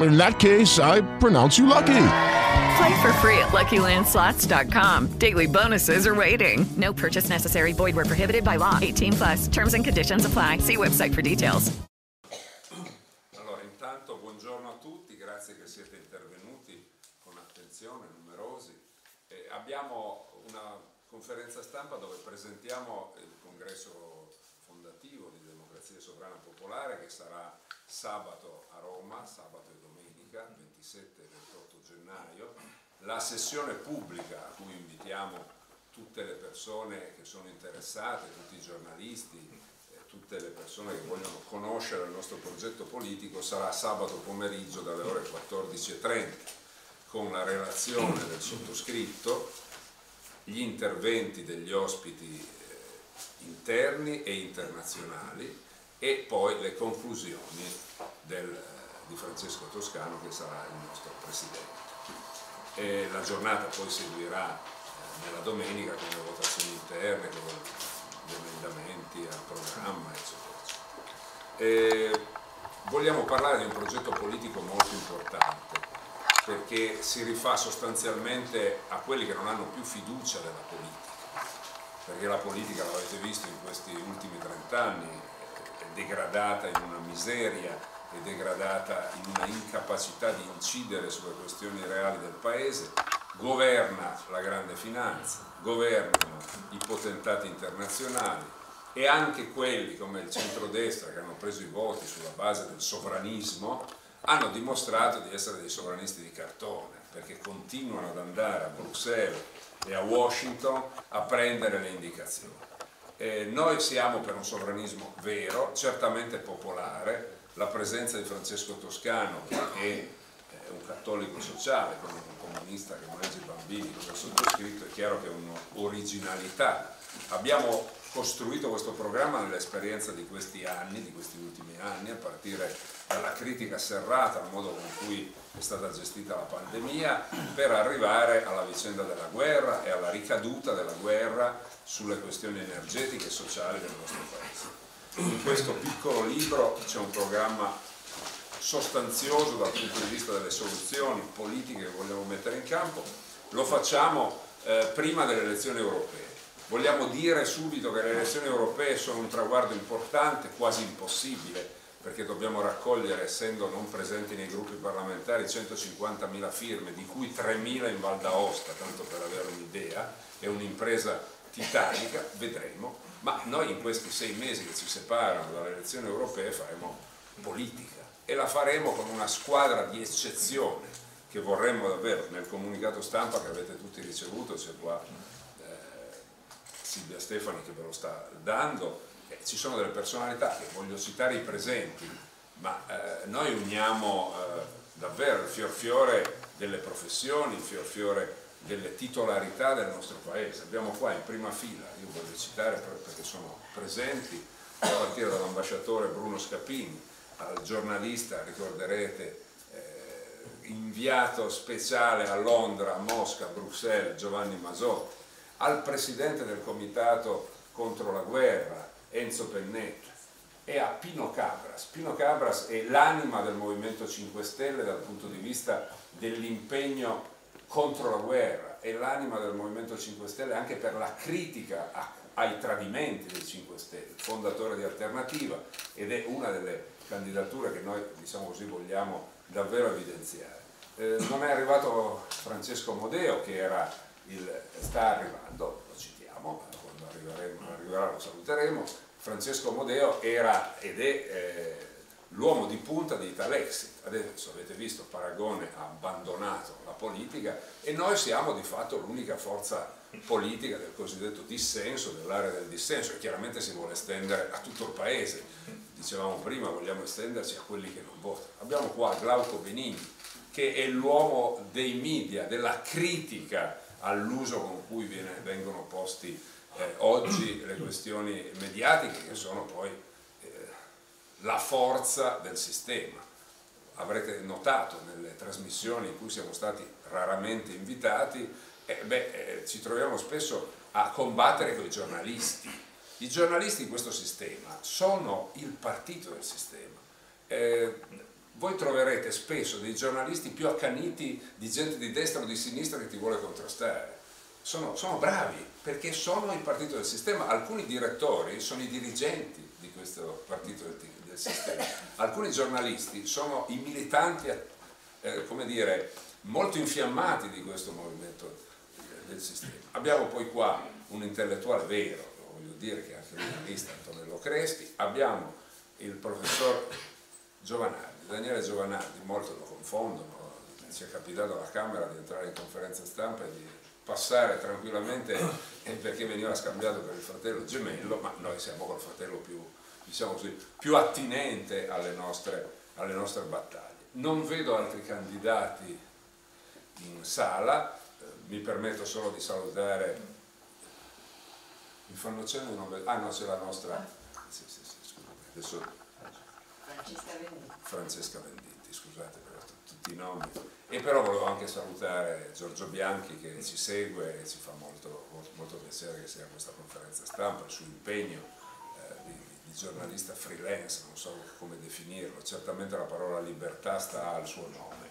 In that case, I pronounce you lucky. Play for free at LuckyLandSlots.com. Daily bonuses are waiting. No purchase necessary. Void where prohibited by law. 18 plus. Terms and conditions apply. See website for details. Allora, intanto buongiorno a tutti, grazie che siete intervenuti con attenzione, numerosi. Eh, abbiamo una conferenza stampa dove presentiamo il congresso fondativo di Democrazia Sovrana Popolare che sarà sabato a Roma, sabato e domenica, 27 e 28 gennaio. La sessione pubblica a cui invitiamo tutte le persone che sono interessate, tutti i giornalisti, eh, tutte le persone che vogliono conoscere il nostro progetto politico sarà sabato pomeriggio dalle ore 14.30 con la relazione del sottoscritto, gli interventi degli ospiti eh, interni e internazionali e poi le conclusioni del, eh, di Francesco Toscano che sarà il nostro presidente. E la giornata poi seguirà eh, nella domenica con le votazioni interne, con gli emendamenti al programma, eccetera. eccetera. Vogliamo parlare di un progetto politico molto importante perché si rifà sostanzialmente a quelli che non hanno più fiducia della politica, perché la politica, l'avete visto in questi ultimi 30 anni, è degradata in una miseria, è degradata in una incapacità di incidere sulle questioni reali del Paese, governa la grande finanza, governano i potentati internazionali e anche quelli come il centrodestra che hanno preso i voti sulla base del sovranismo hanno dimostrato di essere dei sovranisti di cartone perché continuano ad andare a Bruxelles e a Washington a prendere le indicazioni. Eh, noi siamo per un sovranismo vero, certamente popolare, la presenza di Francesco Toscano che è eh, un cattolico sociale, come un comunista che mangia i bambini, come sottoscritto, è chiaro che è un'originalità. Abbiamo costruito questo programma nell'esperienza di questi anni, di questi ultimi anni, a partire dalla critica serrata al modo con cui è stata gestita la pandemia, per arrivare alla vicenda della guerra e alla ricaduta della guerra sulle questioni energetiche e sociali del nostro Paese. In questo piccolo libro c'è un programma sostanzioso dal punto di vista delle soluzioni politiche che vogliamo mettere in campo, lo facciamo eh, prima delle elezioni europee. Vogliamo dire subito che le elezioni europee sono un traguardo importante, quasi impossibile, perché dobbiamo raccogliere, essendo non presenti nei gruppi parlamentari, 150.000 firme, di cui 3.000 in Val d'Aosta, tanto per avere un'idea, è un'impresa titanica, vedremo, ma noi in questi sei mesi che ci separano dalle elezioni europee faremo politica e la faremo con una squadra di eccezione che vorremmo davvero, nel comunicato stampa che avete tutti ricevuto, c'è qua eh, Silvia Stefani che ve lo sta dando, eh, ci sono delle personalità che voglio citare i presenti, ma eh, noi uniamo eh, davvero il fior fiore delle professioni, il fior fiore delle titolarità del nostro paese. Abbiamo qua in prima fila, io voglio citare perché sono presenti, a partire dall'ambasciatore Bruno Scapini, al giornalista, ricorderete, eh, inviato speciale a Londra, a Mosca, a Bruxelles, Giovanni Masotti, al presidente del comitato contro la guerra, Enzo Pennetta, e a Pino Cabras. Pino Cabras è l'anima del Movimento 5 Stelle dal punto di vista dell'impegno contro la guerra, è l'anima del Movimento 5 Stelle anche per la critica a, ai tradimenti del 5 Stelle, fondatore di Alternativa ed è una delle candidature che noi diciamo così, vogliamo davvero evidenziare. Eh, non è arrivato Francesco Modeo che il, sta arrivando, lo citiamo, quando arriverà lo saluteremo, Francesco Modeo era ed è eh, l'uomo di punta di Italexit. Adesso avete visto, Paragone ha abbandonato la politica e noi siamo di fatto l'unica forza politica del cosiddetto dissenso, dell'area del dissenso, e chiaramente si vuole estendere a tutto il paese. Dicevamo prima, vogliamo estenderci a quelli che non votano. Abbiamo qua Glauco Benigni, che è l'uomo dei media, della critica all'uso con cui viene, vengono posti eh, oggi le questioni mediatiche, che sono poi la forza del sistema. Avrete notato nelle trasmissioni in cui siamo stati raramente invitati, eh, beh, eh, ci troviamo spesso a combattere con i giornalisti. I giornalisti in questo sistema sono il partito del sistema. Eh, voi troverete spesso dei giornalisti più accaniti di gente di destra o di sinistra che ti vuole contrastare. Sono, sono bravi perché sono il partito del sistema. Alcuni direttori sono i dirigenti di questo partito del, del sistema. Alcuni giornalisti sono i militanti, eh, come dire, molto infiammati di questo movimento del sistema. Abbiamo poi qua un intellettuale vero, voglio dire che anche giornalista Antonello Cresti, abbiamo il professor Giovanardi, Daniele Giovanardi, molto lo confondono, ci è capitato alla Camera di entrare in conferenza stampa e di passare tranquillamente perché veniva scambiato per il fratello gemello, ma noi siamo col fratello più, diciamo così, più attinente alle nostre, alle nostre battaglie. Non vedo altri candidati in sala, mi permetto solo di salutare, mi fanno cenno, non vedo, ah no c'è la nostra, sì, sì, sì, scusate, adesso, Francesca Venditti, Francesca Venditti scusate per tutti i nomi, e però volevo anche salutare Giorgio Bianchi che ci segue e ci fa molto, molto, piacere che sia questa conferenza stampa, il suo impegno eh, di, giornalista freelance, non so come definirlo, certamente la parola libertà sta al suo nome.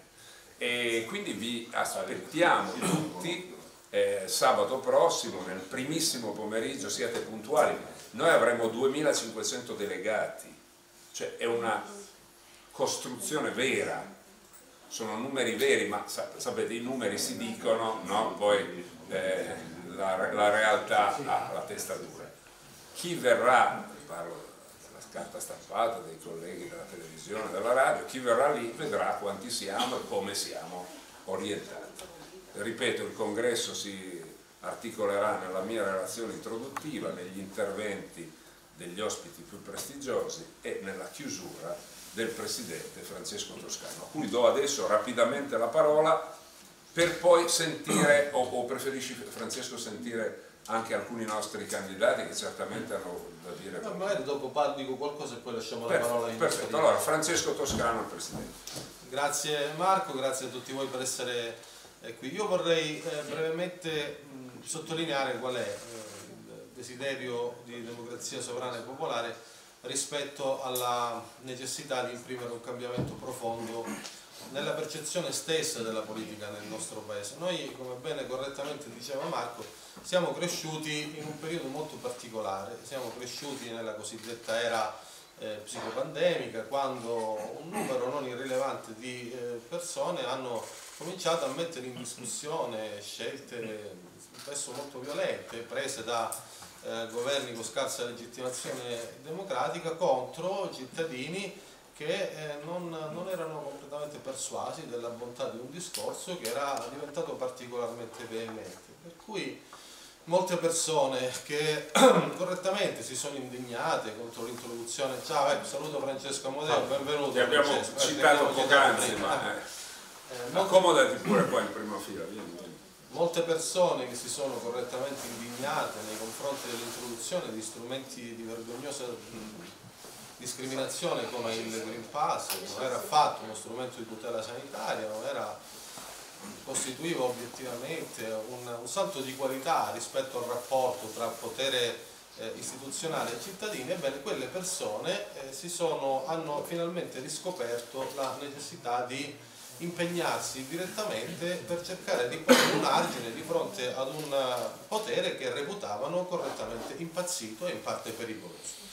E quindi vi aspettiamo tutti eh, sabato prossimo nel primissimo pomeriggio siate puntuali. Noi avremo 2500 delegati. Cioè è una costruzione vera. Sono numeri veri ma sapete i numeri si dicono no? poi eh, la, la realtà ha la testa dura. Chi verrà parlo carta stampata, dei colleghi della televisione, della radio, chi verrà lì vedrà quanti siamo e come siamo orientati. Ripeto, il congresso si articolerà nella mia relazione introduttiva, negli interventi degli ospiti più prestigiosi e nella chiusura del Presidente Francesco Toscano, a cui do adesso rapidamente la parola per poi sentire, o, o preferisci Francesco sentire anche alcuni nostri candidati che certamente hanno da dire. No, magari dopo dico qualcosa e poi lasciamo perfetto, la parola in Perfetto, allora Francesco Toscano, il Presidente. Grazie Marco, grazie a tutti voi per essere eh, qui. Io vorrei eh, brevemente mh, sottolineare qual è eh, il desiderio di democrazia sovrana e popolare rispetto alla necessità di imprimere un cambiamento profondo nella percezione stessa della politica nel nostro paese. Noi, come bene correttamente diceva Marco, siamo cresciuti in un periodo molto particolare, siamo cresciuti nella cosiddetta era eh, psicopandemica, quando un numero non irrilevante di eh, persone hanno cominciato a mettere in discussione scelte spesso molto violente, prese da eh, governi con scarsa legittimazione democratica contro cittadini che eh, non, non, erano completamente persuasi della bontà di un discorso che era diventato particolarmente veemente. Per cui molte persone che correttamente si sono indignate contro l'introduzione, ciao, eh, saluto Francesco Amodeo, benvenuto. Ti abbiamo Francesco, eh, citato poc'anzi, ma eh, eh, accomodati pure qua in prima fila. Vieni. Molte persone che si sono correttamente indignate nei confronti dell'introduzione di strumenti di vergognosa discriminazione come il Green Pass, non era affatto uno strumento di tutela sanitaria, non era costituiva obiettivamente un, un, salto di qualità rispetto al rapporto tra potere eh, istituzionale e cittadini, ebbene quelle persone eh, sono, hanno finalmente riscoperto la necessità di impegnarsi direttamente per cercare di porre un argine di fronte ad un potere che reputavano correttamente impazzito e in parte pericoloso.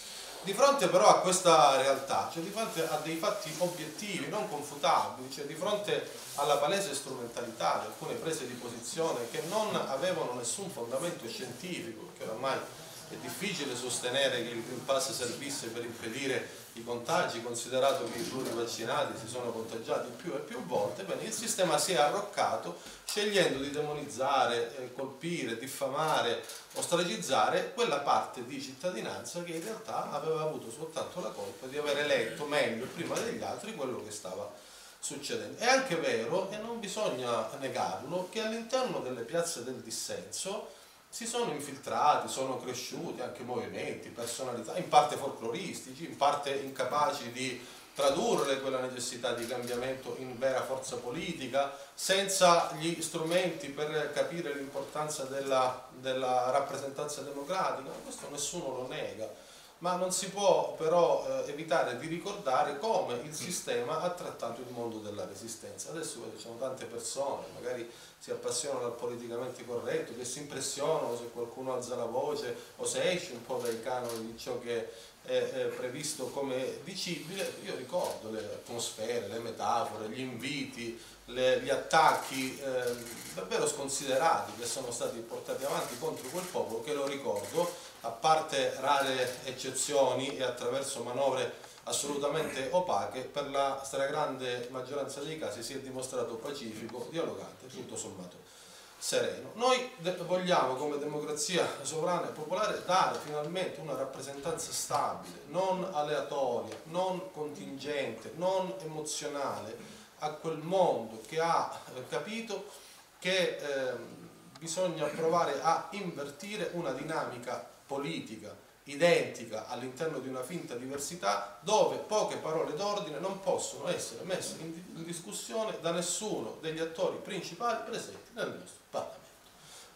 Di fronte però a questa realtà, cioè di fronte a dei fatti obiettivi, non confutabili, cioè di fronte alla palese strumentalità di alcune prese di posizione che non avevano nessun fondamento scientifico, che oramai è difficile sostenere che il Green Pass servisse per impedire i contagi, considerato che i plurivaccinati si sono contagiati più e più volte, bene, il sistema si è arroccato scegliendo di demonizzare, eh, colpire, diffamare, ostracizzare quella parte di cittadinanza che in realtà aveva avuto soltanto la colpa di aver eletto meglio prima degli altri quello che stava succedendo. È anche vero, e non bisogna negarlo, che all'interno delle piazze del dissenso si sono infiltrati, sono cresciuti anche movimenti, personalità, in parte folcloristici, in parte incapaci di tradurre quella necessità di cambiamento in vera forza politica, senza gli strumenti per capire l'importanza della, della rappresentanza democratica, questo nessuno lo nega ma non si può però eh, evitare di ricordare come il sistema ha trattato il mondo della resistenza. Adesso ci sono tante persone, magari si appassionano al politicamente corretto, che si impressionano se qualcuno alza la voce o se esce un po' dai canoni di ciò che è, previsto come dicibile. Io ricordo le atmosfere, le metafore, gli inviti, le, gli attacchi eh, davvero sconsiderati che sono stati portati avanti contro quel popolo, che lo ricordo, a parte rare eccezioni e attraverso manovre assolutamente opache, per la stragrande maggioranza dei casi si è dimostrato pacifico, dialogante, tutto sommato sereno. Noi vogliamo come democrazia sovrana e popolare dare finalmente una rappresentanza stabile, non aleatoria, non contingente, non emozionale a quel mondo che ha eh, capito che eh, bisogna provare a invertire una dinamica politica identica all'interno di una finta diversità dove poche parole d'ordine non possono essere messe in discussione da nessuno degli attori principali presenti nel nostro Parlamento.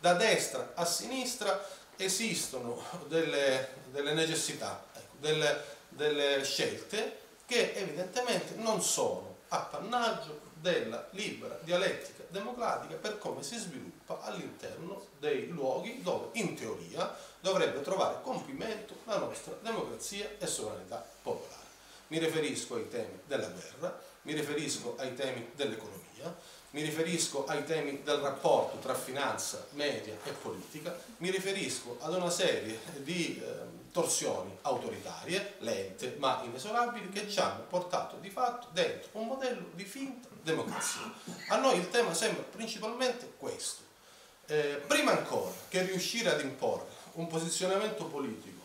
Da destra a sinistra esistono delle, delle necessità, ecco, delle, delle scelte che evidentemente non sono appannaggio della libera dialettica democratica per come si sviluppa all'interno dei luoghi dove in teoria dovrebbe trovare compimento la nostra democrazia e sovranità popolare. Mi riferisco ai temi della guerra, mi riferisco ai temi dell'economia, mi riferisco ai temi del rapporto tra finanza, media e politica, mi riferisco ad una serie di eh, torsioni autoritarie, lente ma inesorabili, che ci hanno portato di fatto dentro un modello di finta democrazia. A noi il tema sembra principalmente questo. Eh, prima ancora che riuscire ad imporre un posizionamento politico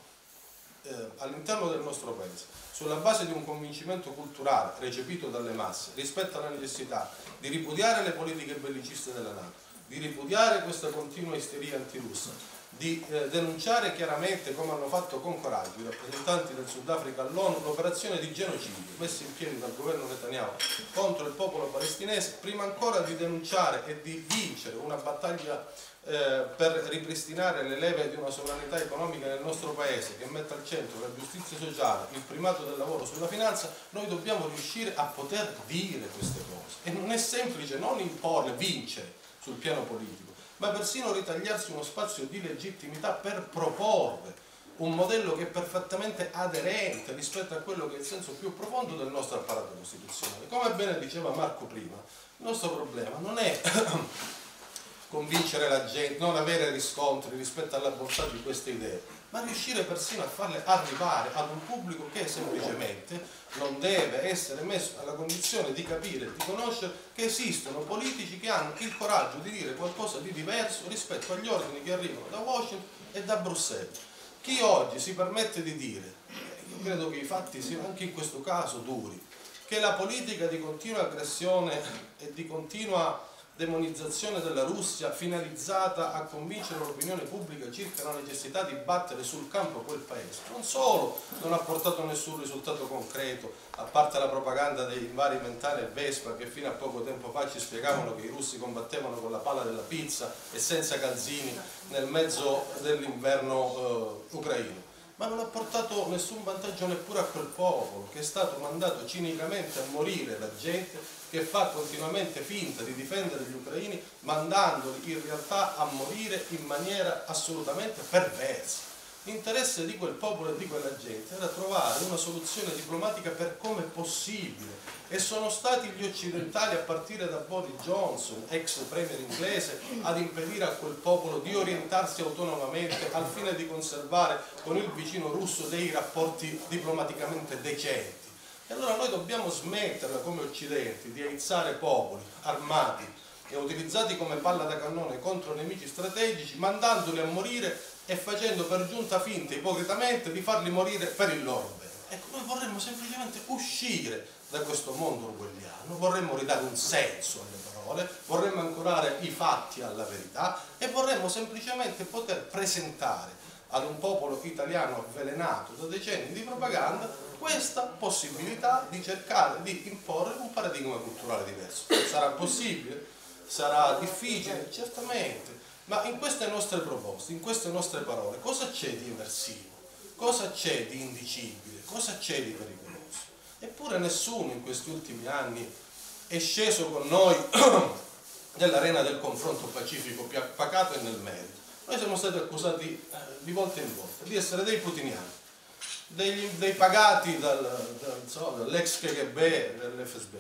eh, all'interno del nostro paese sulla base di un convincimento culturale recepito dalle masse rispetto alla necessità di ripudiare le politiche belliciste della Nato, di ripudiare questa continua isteria antirussa, di eh, denunciare chiaramente, come hanno fatto con coraggio i rappresentanti del Sudafrica all'ONU, l'operazione di genocidio messa in piedi dal governo Netanyahu contro il popolo palestinese, prima ancora di denunciare e di vincere una battaglia eh, per ripristinare le leve di una sovranità economica nel nostro paese che metta al centro la giustizia sociale, il primato del lavoro sulla finanza, noi dobbiamo riuscire a poter dire queste cose. E non è semplice non imporle, vincere sul piano politico, ma persino ritagliarsi uno spazio di legittimità per proporre un modello che è perfettamente aderente rispetto a quello che è il senso più profondo del nostro apparato costituzionale. Come bene diceva Marco prima, il nostro problema non è convincere la gente, non avere riscontri rispetto alla bontà di queste idee, ma riuscire persino a farle arrivare ad un pubblico che semplicemente non deve essere messo nella condizione di capire, di conoscere che esistono politici che hanno il coraggio di dire qualcosa di diverso rispetto agli ordini che arrivano da Washington e da Bruxelles. Chi oggi si permette di dire, io credo che i fatti siano anche in questo caso duri, che la politica di continua aggressione e di continua demonizzazione della Russia finalizzata a convincere l'opinione pubblica circa la necessità di battere sul campo quel paese. Non solo non ha portato nessun risultato concreto, a parte la propaganda dei vari mentali e Vespa che fino a poco tempo fa ci spiegavano che i russi combattevano con la palla della pizza e senza calzini nel mezzo dell'inverno eh, ucraino ma non ha portato nessun vantaggio neppure a quel popolo che è stato mandato cinicamente a morire da gente che fa continuamente finta di difendere gli ucraini mandandoli in realtà a morire in maniera assolutamente perversa. L'interesse di quel popolo e di quella gente era trovare una soluzione diplomatica per come possibile e sono stati gli occidentali a partire da Boris Johnson, ex premier inglese, ad impedire a quel popolo di orientarsi autonomamente al fine di conservare con il vicino russo dei rapporti diplomaticamente decenti. E allora noi dobbiamo smetterla come occidenti di aizzare popoli armati e utilizzati come palla da cannone contro nemici strategici, mandandoli a morire e facendo per giunta finta ipocritamente di farli morire per il loro bene. Ecco, noi vorremmo semplicemente uscire da questo mondo orwelliano, vorremmo ridare un senso alle parole, vorremmo ancorare i fatti alla verità e vorremmo semplicemente poter presentare ad un popolo italiano avvelenato da decenni di propaganda questa possibilità di cercare di imporre un paradigma culturale diverso. Sarà possibile? Sarà difficile? Certamente. Ma in queste nostre proposte, in queste nostre parole, cosa c'è di immersivo? Cosa c'è di indicibile? Cosa c'è di pericoloso? Eppure nessuno in questi ultimi anni è sceso con noi nell'arena del confronto pacifico, pacato e nel merito. Noi siamo stati accusati eh, di volta in volta di essere dei putiniani, degli, dei pagati dal, dal, so, dall'ex KGB, dall'FSB,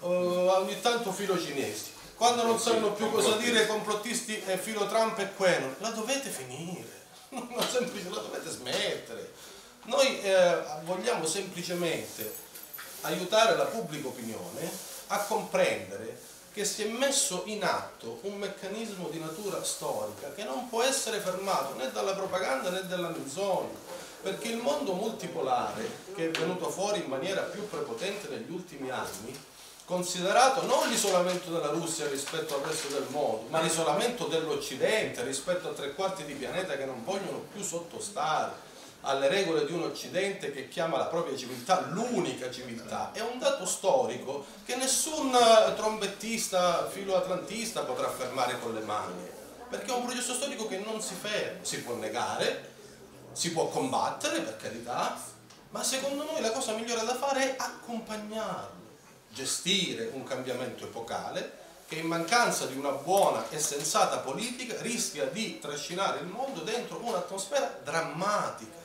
uh, ogni tanto filo cinesi. Quando non sanno più cosa dire complottisti e filo Trump e Quenon, la dovete finire, la dovete smettere. Noi eh, vogliamo semplicemente aiutare la pubblica opinione a comprendere che si è messo in atto un meccanismo di natura storica che non può essere fermato né dalla propaganda né dalla menzogna, perché il mondo multipolare che è venuto fuori in maniera più prepotente negli ultimi anni, considerato non l'isolamento della Russia rispetto al resto del mondo, ma l'isolamento dell'Occidente rispetto a tre quarti di pianeta che non vogliono più sottostare alle regole di un Occidente che chiama la propria civiltà l'unica civiltà, è un dato storico che nessun trombettista filoatlantista potrà affermare con le mani, perché è un processo storico che non si ferma, si può negare, si può combattere per carità, ma secondo noi la cosa migliore da fare è accompagnarlo, gestire un cambiamento epocale che in mancanza di una buona e sensata politica rischia di trascinare il mondo dentro un'atmosfera drammatica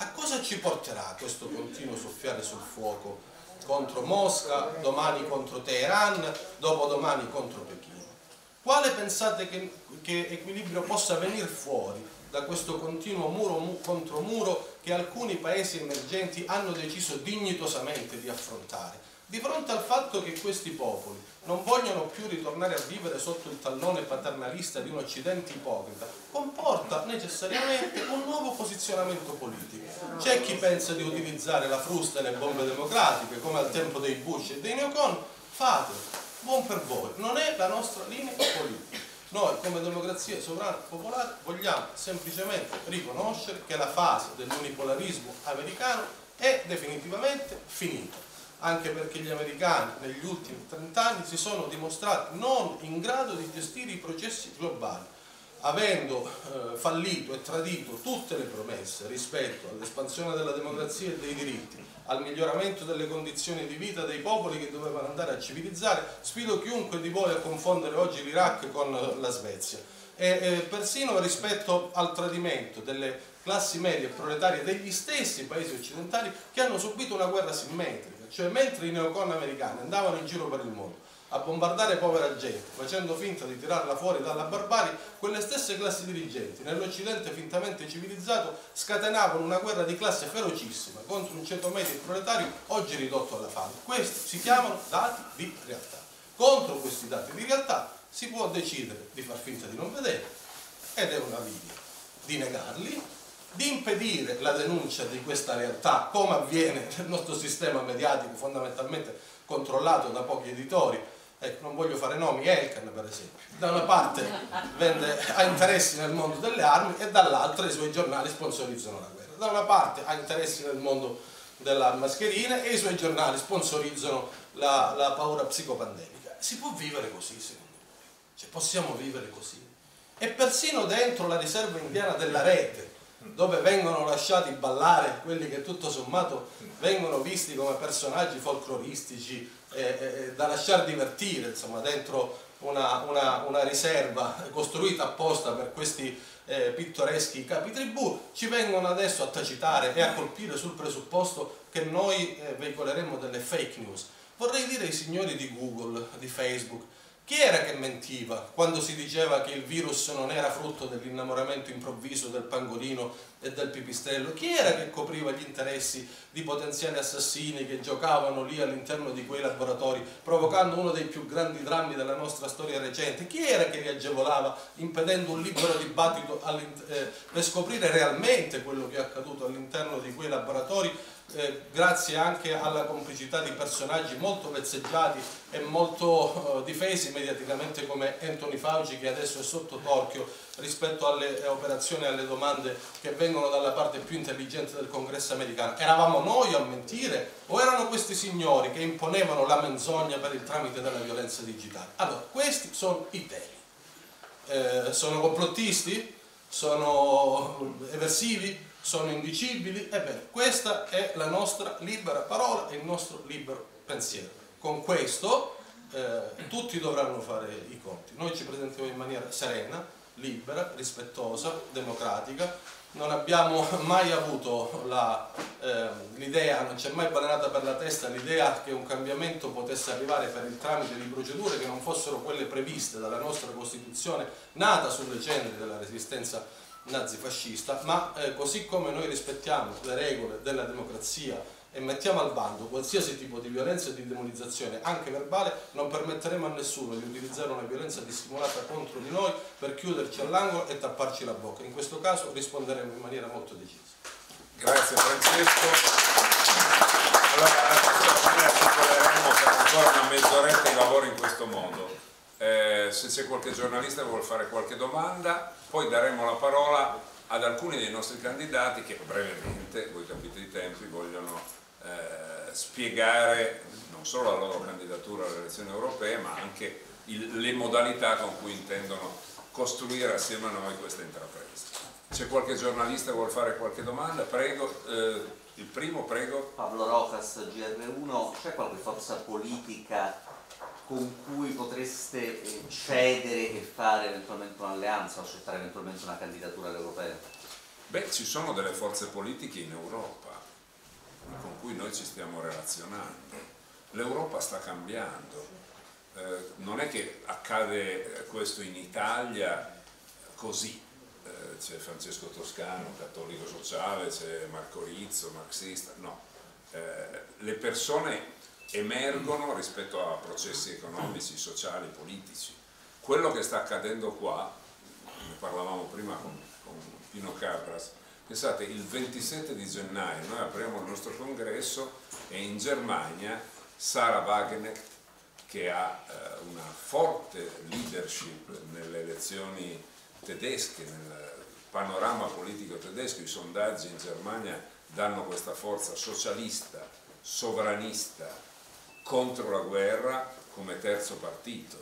a cosa ci porterà questo continuo soffiare sul fuoco contro Mosca, domani contro Teheran, dopodomani contro Pechino? Quale pensate che, che equilibrio possa venire fuori da questo continuo muro mu, contro muro che alcuni paesi emergenti hanno deciso dignitosamente di affrontare? Di fronte al fatto che questi popoli non vogliono più ritornare a vivere sotto il tallone paternalista di un Occidente ipocrita, comporta necessariamente un nuovo posizionamento politico. C'è chi pensa di utilizzare la frusta e le bombe democratiche, come al tempo dei Bush e dei Neocon, fatelo, buon per voi, non è la nostra linea politica. Noi come democrazia sovrana popolare vogliamo semplicemente riconoscere che la fase dell'unipolarismo americano è definitivamente finita anche perché gli americani negli ultimi 30 anni si sono dimostrati non in grado di gestire i processi globali, avendo eh, fallito e tradito tutte le promesse rispetto all'espansione della democrazia e dei diritti, al miglioramento delle condizioni di vita dei popoli che dovevano andare a civilizzare, sfido chiunque di voi a confondere oggi l'Iraq con la Svezia. E, e persino rispetto al tradimento delle classi medie e proletarie degli stessi paesi occidentali che hanno subito una guerra simmetrica cioè mentre i neocon americani andavano in giro per il mondo a bombardare povera gente, facendo finta di tirarla fuori dalla barbarie, quelle stesse classi dirigenti nell'Occidente fintamente civilizzato scatenavano una guerra di classe ferocissima contro un ceto medio e proletario oggi ridotto alla fame. Questi si chiamano dati di realtà. Contro questi dati di realtà si può decidere di far finta di non vedere ed è una via di negarli di impedire la denuncia di questa realtà, come avviene nel nostro sistema mediatico fondamentalmente controllato da pochi editori. Ecco, non voglio fare nomi, Elkan per esempio, da una parte vende, ha interessi nel mondo delle armi e dall'altra i suoi giornali sponsorizzano la guerra. Da una parte ha interessi nel mondo della mascherina e i suoi giornali sponsorizzano la, la paura psicopandemica. Si può vivere così, secondo me. Cioè, possiamo vivere così. E persino dentro la riserva indiana della rete, dove vengono lasciati ballare quelli che tutto sommato vengono visti come personaggi folcloristici eh, eh, da lasciare divertire insomma, dentro una, una, una riserva costruita apposta per questi eh, pittoreschi capi tribù, ci vengono adesso a tacitare e a colpire sul presupposto che noi eh, veicoleremo delle fake news. Vorrei dire ai signori di Google, di Facebook, chi era che mentiva quando si diceva che il virus non era frutto dell'innamoramento improvviso del pangolino e del pipistrello? Chi era che copriva gli interessi di potenziali assassini che giocavano lì all'interno di quei laboratori, provocando uno dei più grandi drammi della nostra storia recente? Chi era che li agevolava, impedendo un libero dibattito eh, per scoprire realmente quello che è accaduto all'interno di quei laboratori? Eh, grazie anche alla complicità di personaggi molto vezzeggiati e molto eh, difesi mediaticamente come Anthony Fauci che adesso è sotto torchio rispetto alle operazioni e alle domande che vengono dalla parte più intelligente del congresso americano. Eravamo noi a mentire o erano questi signori che imponevano la menzogna per il tramite della violenza digitale? Allora, questi sono i temi. Eh, sono complottisti? Sono eversivi? Sono indicibili, ebbene questa è la nostra libera parola e il nostro libero pensiero. Con questo eh, tutti dovranno fare i conti. Noi ci presentiamo in maniera serena, libera, rispettosa, democratica, non abbiamo mai avuto eh, l'idea, non ci è mai balenata per la testa l'idea che un cambiamento potesse arrivare per il tramite di procedure che non fossero quelle previste dalla nostra Costituzione, nata sulle ceneri della resistenza nazifascista, ma eh, così come noi rispettiamo le regole della democrazia e mettiamo al bando qualsiasi tipo di violenza e di demonizzazione, anche verbale, non permetteremo a nessuno di utilizzare una violenza dissimulata contro di noi per chiuderci all'angolo e tapparci la bocca. In questo caso risponderemo in maniera molto decisa. Grazie Francesco. Allora, adesso noi articoleremo per ancora una mezz'oretta i lavori in questo modo. Eh, se c'è qualche giornalista che vuole fare qualche domanda, poi daremo la parola ad alcuni dei nostri candidati che brevemente, voi capite i tempi, vogliono eh, spiegare non solo la loro candidatura alle elezioni europee, ma anche il, le modalità con cui intendono costruire assieme a noi questa intrapresa. C'è qualche giornalista che vuole fare qualche domanda? Prego, eh, il primo, prego. Pablo Rojas, GR1, c'è qualche forza politica con cui potreste eh, cedere e fare eventualmente un'alleanza o accettare eventualmente una candidatura all'europea? Beh, ci sono delle forze politiche in Europa con cui noi ci stiamo relazionando. L'Europa sta cambiando. Eh, non è che accade questo in Italia così. Eh, c'è Francesco Toscano, cattolico sociale, c'è Marco Rizzo, marxista. No. Eh, le persone emergono rispetto a processi economici, sociali, politici. Quello che sta accadendo qua, ne parlavamo prima con, con Pino Capras, pensate il 27 di gennaio noi apriamo il nostro congresso e in Germania Sara Wagenecht che ha eh, una forte leadership nelle elezioni tedesche, nel panorama politico tedesco, i sondaggi in Germania danno questa forza socialista, sovranista, contro la guerra come terzo partito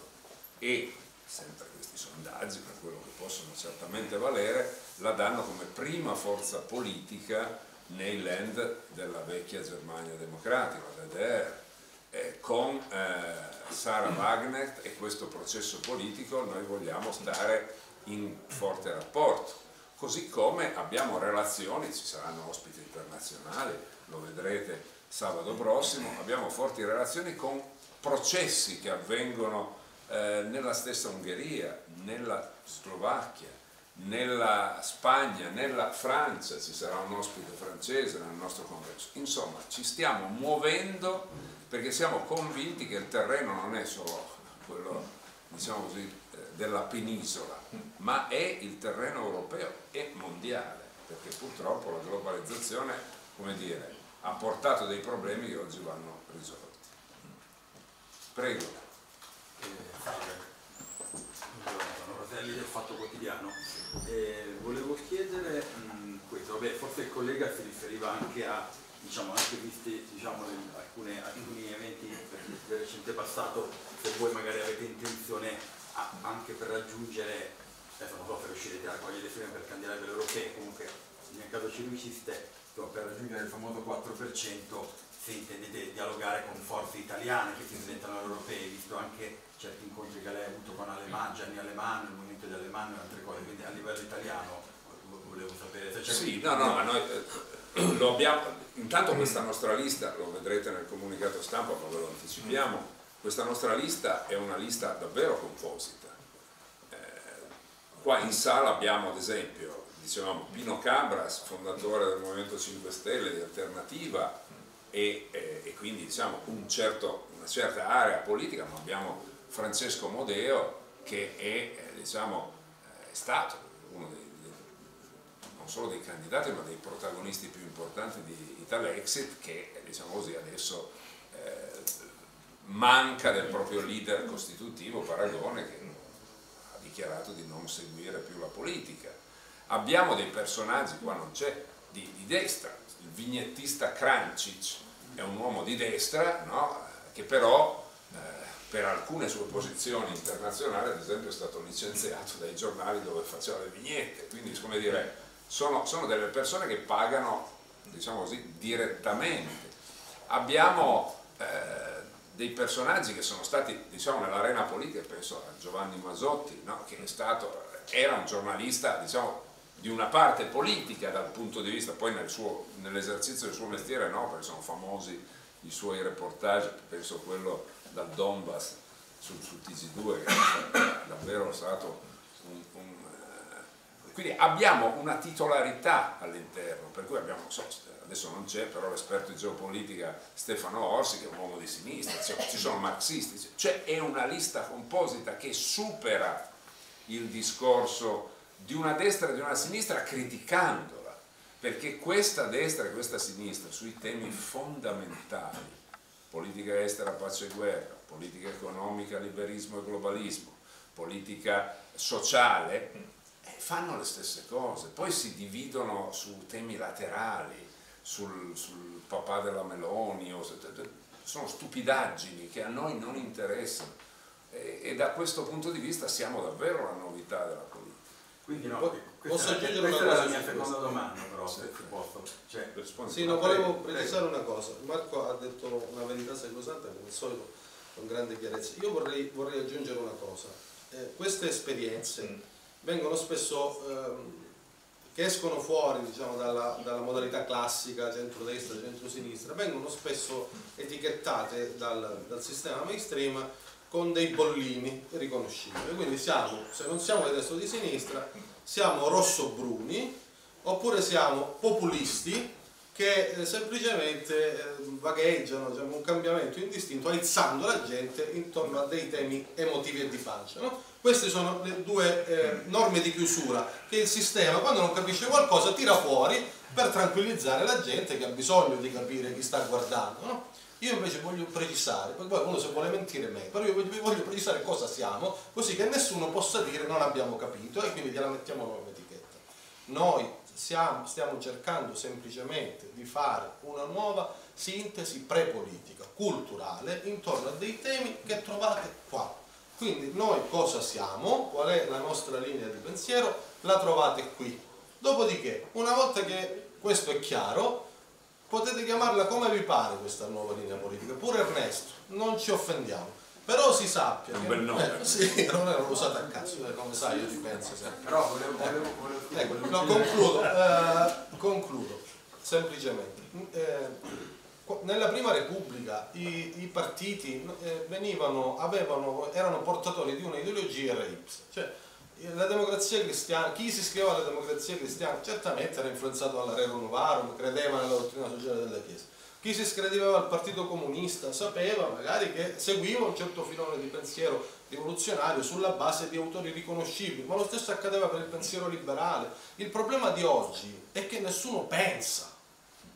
e, sempre questi sondaggi, per quello che possono certamente valere, la danno come prima forza politica nei land della vecchia Germania democratica, la DDR. Eh, con eh, Sara Wagner e questo processo politico noi vogliamo stare in forte rapporto, così come abbiamo relazioni, ci saranno ospiti internazionali, lo vedrete sabato prossimo, abbiamo forti relazioni con processi che avvengono eh, nella stessa Ungheria, nella Slovacchia, nella Spagna, nella Francia, ci sarà un ospite francese nel nostro congresso. Insomma, ci stiamo muovendo perché siamo convinti che il terreno non è solo quello, diciamo così, eh, della penisola, ma è il terreno europeo e mondiale, perché purtroppo la globalizzazione, come dire, ha portato dei problemi che oggi vanno risolti. Prego. Eh, sono Roselli del Fatto Quotidiano. Eh, volevo chiedere mh, questo, Vabbè, forse il collega si riferiva anche a, diciamo, anche visti diciamo, alcune, alcuni eventi del recente passato, se voi magari avete intenzione a, anche per raggiungere, adesso non so se riuscirete a raccogliere le firme per candidare per l'Europeo, comunque nel caso ci riusciste, per raggiungere il famoso 4% se intendete dialogare con forze italiane che si presentano alle europee, visto anche certi incontri che lei ha avuto con Alemanno, Gianni Alemanno, il movimento di Alemanno e altre cose, quindi a livello italiano volevo sapere se c'è... Sì, no, no, ma noi eh, lo abbiamo, intanto questa nostra lista, lo vedrete nel comunicato stampa, ma ve lo anticipiamo, questa nostra lista è una lista davvero composita. Eh, qua in sala abbiamo ad esempio, dicevamo, Pino Cabras, fondatore del Movimento 5 Stelle di Alternativa e, eh, e quindi diciamo un certo, una certa area politica, ma abbiamo Francesco Modeo che è, eh, diciamo, è stato uno dei non solo dei candidati ma dei protagonisti più importanti di Italexit che diciamo così adesso eh, manca del proprio leader costitutivo Paragone che ha dichiarato di non seguire più la politica. Abbiamo dei personaggi, qua non c'è, di, di, destra, il vignettista Krancic è un uomo di destra no? che però eh, per alcune sue posizioni internazionali ad esempio è stato licenziato dai giornali dove faceva le vignette, quindi come dire sono, sono delle persone che pagano, diciamo così, direttamente. Abbiamo eh, dei personaggi che sono stati, diciamo, nell'arena politica, penso a Giovanni Masotti, no? che stato, era un giornalista, diciamo, di una parte politica dal punto di vista, poi nel nell'esercizio del suo mestiere no, perché sono famosi i suoi reportage, penso quello dal Donbass sul, sul TG2, che è davvero stato un, un quindi abbiamo una titolarità all'interno, per cui abbiamo, so, adesso non c'è, però l'esperto di geopolitica Stefano Orsi che è un uomo di sinistra, cioè, ci sono marxisti, cioè è una lista composita che supera il discorso di una destra e di una sinistra criticandola, perché questa destra e questa sinistra sui temi fondamentali, politica estera, pace e guerra, politica economica, liberismo e globalismo, politica sociale, fanno le stesse cose, poi si dividono su temi laterali, sul, sul papà della Meloni, sono stupidaggini che a noi non interessano e, e, da questo punto di vista siamo davvero la novità della. Quindi no, posso aggiungere questa era la mia seconda domanda però, se posso. Cioè, sì, no, volevo precisare una cosa, Marco ha detto una verità sacrosanta come al solito con grande chiarezza, io vorrei, vorrei aggiungere una cosa, eh, queste esperienze mm. vengono spesso ehm, che escono fuori diciamo, dalla, dalla, modalità classica centro-destra, centro-sinistra, vengono spesso etichettate dal, dal, sistema mainstream con dei bollini riconoscibili. Quindi siamo, se non siamo di destra o di sinistra, siamo rosso-bruni oppure siamo populisti che eh, semplicemente eh, vagheggiano diciamo, un cambiamento indistinto aizzando la gente intorno a dei temi emotivi e di pancia. No? Queste sono le due eh, norme di chiusura che il sistema quando non capisce qualcosa tira fuori per tranquillizzare la gente che ha bisogno di capire chi sta guardando. No? Io invece voglio precisare, poi uno se vuole mentire me, però io voglio precisare cosa siamo, così che nessuno possa dire non abbiamo capito e quindi gliela mettiamo noi un'etichetta. Noi siamo, stiamo cercando semplicemente di fare una nuova sintesi prepolitica, culturale, intorno a dei temi che trovate qua. Quindi noi cosa siamo, qual è la nostra linea di pensiero, la trovate qui. Dopodiché, una volta che questo è chiaro, potete chiamarla come vi pare questa nuova linea politica, pure Ernesto, non ci offendiamo. Però si sappia un che, bel nome. Eh, sì, non l'ho usato a cazzo eh, come sai io ci penso sempre. Però volevo, volevo, volevo, ecco, no, concludo eh, concludo semplicemente. Eh, nella prima repubblica i, i partiti eh, venivano, avevano, erano portatori di un'ideologia reips cioè la democrazia cristiana, chi si iscriveva alla democrazia cristiana certamente era influenzato dalla Re Novarum, credeva nella dottrina sociale della Chiesa chi si iscriveva al Partito Comunista sapeva magari che seguiva un certo filone di pensiero rivoluzionario sulla base di autori riconoscibili, ma lo stesso accadeva per il pensiero liberale. Il problema di oggi è che nessuno pensa,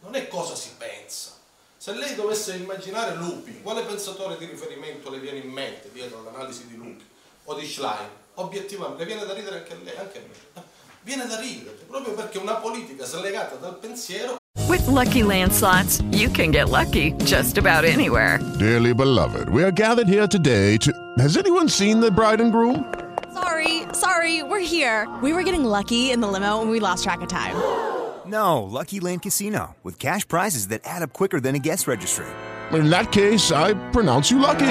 non è cosa si pensa. Se lei dovesse immaginare Lupi, quale pensatore di riferimento le viene in mente dietro all'analisi di Lupi o di Schlein? Obiettivamente, le viene da ridere anche a lei, anche a me. Viene da ridere, proprio perché una politica slegata dal pensiero With lucky landslots, you can get lucky just about anywhere. Dearly beloved, we are gathered here today to. Has anyone seen the bride and groom? Sorry, sorry, we're here. We were getting lucky in the limo and we lost track of time. No, Lucky Land Casino, with cash prizes that add up quicker than a guest registry. In that case, I pronounce you lucky.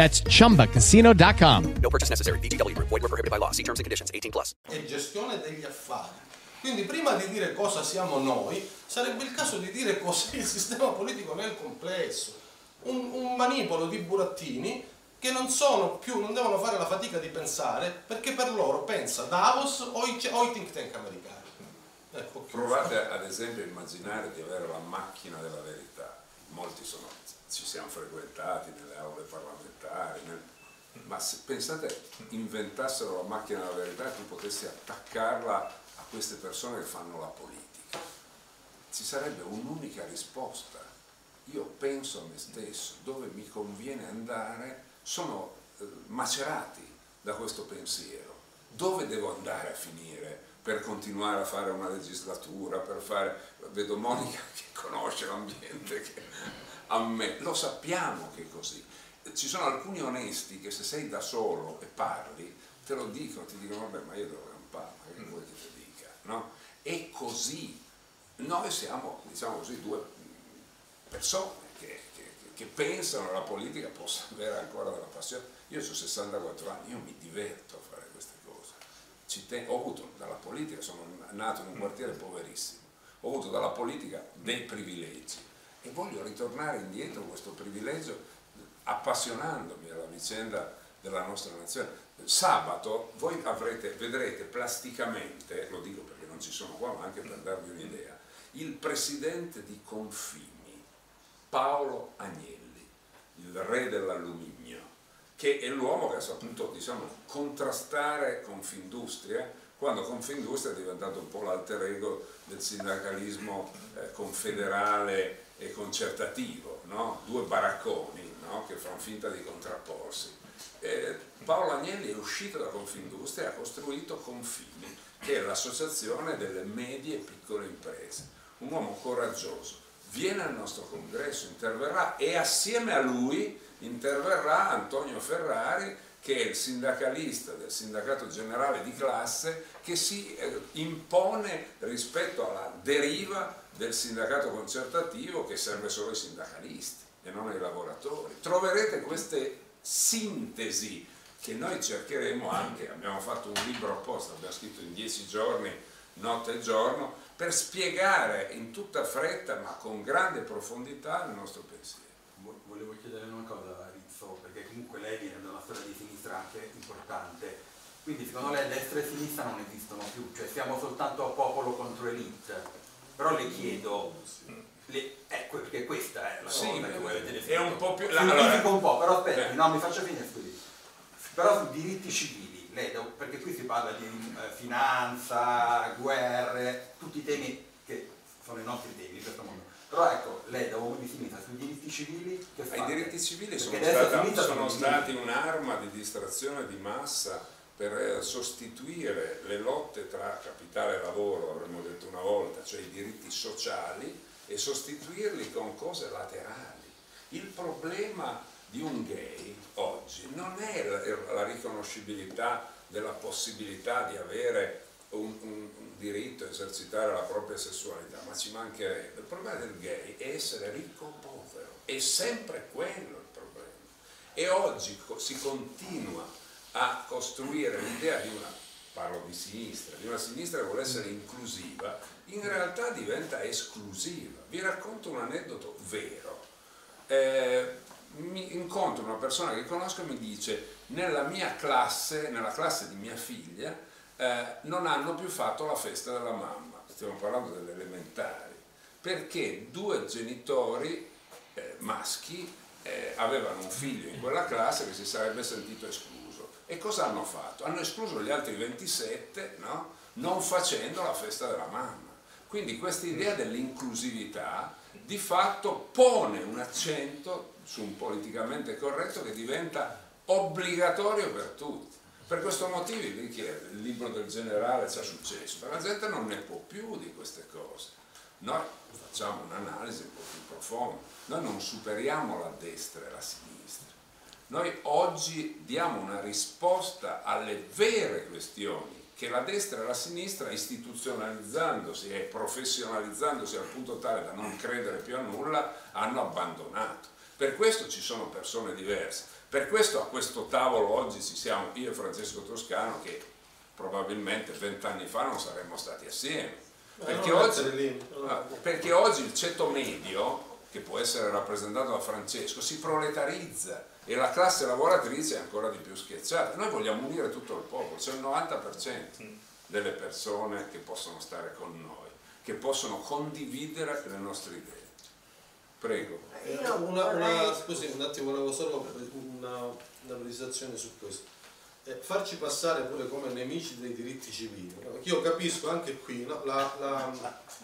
That's chumbacasino.com. No purchase necessary. VGW Group. Void were prohibited by law. See terms and conditions. 18 plus. e gestione degli affari. Quindi prima di dire cosa siamo noi, sarebbe il caso di dire cos'è il sistema politico nel complesso. Un, un manipolo di burattini che non sono più, non devono fare la fatica di pensare perché per loro pensa Davos o i, o i think tank americani. Ecco, Provate ad esempio a immaginare di avere la macchina della verità. Molti sono, ci siamo frequentati nelle aule parlamentari, nel- ma se pensate inventassero la macchina della verità e tu potessi attaccarla a queste persone che fanno la politica, ci sarebbe un'unica risposta. Io penso a me stesso, dove mi conviene andare, sono eh, macerati da questo pensiero. Dove devo andare a finire per continuare a fare una legislatura, per fare... Vedo Monica che conosce l'ambiente, che a me, lo sappiamo che è così. Ci sono alcuni onesti che se sei da solo e parli, te lo dicono, ti dicono, vabbè, ma io devo campare, ma che vuoi che ti dica? No? È così. Noi siamo, diciamo così, due persone che, che- che pensano la politica possa avere ancora della passione. Io ho 64 anni, io mi diverto a fare queste cose. Ho avuto dalla politica, sono nato in un quartiere poverissimo, ho avuto dalla politica dei privilegi e voglio ritornare indietro questo privilegio appassionandomi alla vicenda della nostra nazione. Sabato voi avrete, vedrete plasticamente, lo dico perché non ci sono qua, ma anche per darvi un'idea, il presidente di Confini, Paolo Agnelli, il re dell'alluminio, che è l'uomo che ha saputo diciamo, contrastare Confindustria quando Confindustria è diventato un po' l'alter ego del sindacalismo eh, confederale e concertativo, no? due baracconi no? che fanno finta di contrapporsi. Eh, Paolo Agnelli è uscito da Confindustria e ha costruito Confini, che è l'associazione delle medie e piccole imprese. Un uomo coraggioso. Viene al nostro congresso, interverrà e assieme a lui interverrà Antonio Ferrari, che è il sindacalista del sindacato generale di classe che si eh, impone rispetto alla deriva del sindacato concertativo che serve solo ai sindacalisti e non ai lavoratori. Troverete queste sintesi che noi cercheremo anche, abbiamo fatto un libro apposta, abbiamo scritto in dieci giorni, notte e giorno, per spiegare in tutta fretta ma con grande profondità il nostro pensiero. Vo- Volevo chiedere una cosa a Rizzo, perché comunque lei viene da una storia di sinistra anche importante, quindi secondo lei destra e sinistra non esistono più, cioè siamo soltanto popolo contro elite, però le chiedo, le, ecco perché questa è la Sì, cosa che voi avete è definito. un po' più- Semplifico allora- un po', però aspetti, no, mi faccia finire, scusi. Però su diritti civili, lei, perché qui si parla di eh, finanza, guerre, tutti i temi che sono i nostri temi in questo mondo. Però ecco, lei da uomo di sinistra sui diritti civili che fa? I diritti civili sono, Perché e stata- sono stati un'arma di distrazione di massa per eh, sostituire le lotte tra capitale e lavoro, avremmo detto una volta, cioè i diritti sociali, e sostituirli con cose laterali. Il problema di un gay oggi non è la, riconoscibilità della possibilità di avere un, un- un diritto a esercitare la propria sessualità, ma ci mancherebbe. Il problema del gay è essere ricco o povero, è sempre quello il problema. E oggi si continua a costruire l'idea di una, parlo di sinistra, di una sinistra che vuole essere inclusiva, in realtà diventa esclusiva. Vi racconto un aneddoto vero. Eh, mi incontro una persona che conosco e mi dice nella mia classe, nella classe di mia figlia, eh, non hanno più fatto la festa della mamma, stiamo parlando delle elementari, perché due genitori eh, maschi eh, avevano un figlio in quella classe che si sarebbe sentito escluso. E cosa hanno fatto? Hanno escluso gli altri 27 no? non facendo la festa della mamma. Quindi questa idea dell'inclusività di fatto pone un accento su un politicamente corretto che diventa obbligatorio per tutti. Per questo motivo il libro del generale ci ha successo, la gente non ne può più di queste cose. Noi facciamo un'analisi un po' più profonda, noi non superiamo la destra e la sinistra, noi oggi diamo una risposta alle vere questioni che la destra e la sinistra istituzionalizzandosi e professionalizzandosi al punto tale da non credere più a nulla hanno abbandonato. Per questo ci sono persone diverse, per questo a questo tavolo oggi ci siamo io e Francesco Toscano che probabilmente vent'anni fa non saremmo stati assieme. Perché oggi, ah, perché oggi il ceto medio, che può essere rappresentato da Francesco, si proletarizza e la classe lavoratrice è ancora di più schiacciata. Noi vogliamo unire tutto il popolo, c'è il 90% delle persone che possono stare con noi, che possono condividere le nostre idee. Prego. Eh, una, una, scusi, un attimo, volevo solo una, una precisazione su questo. Eh, farci passare pure come nemici dei diritti civili. Io capisco anche qui no, la, la,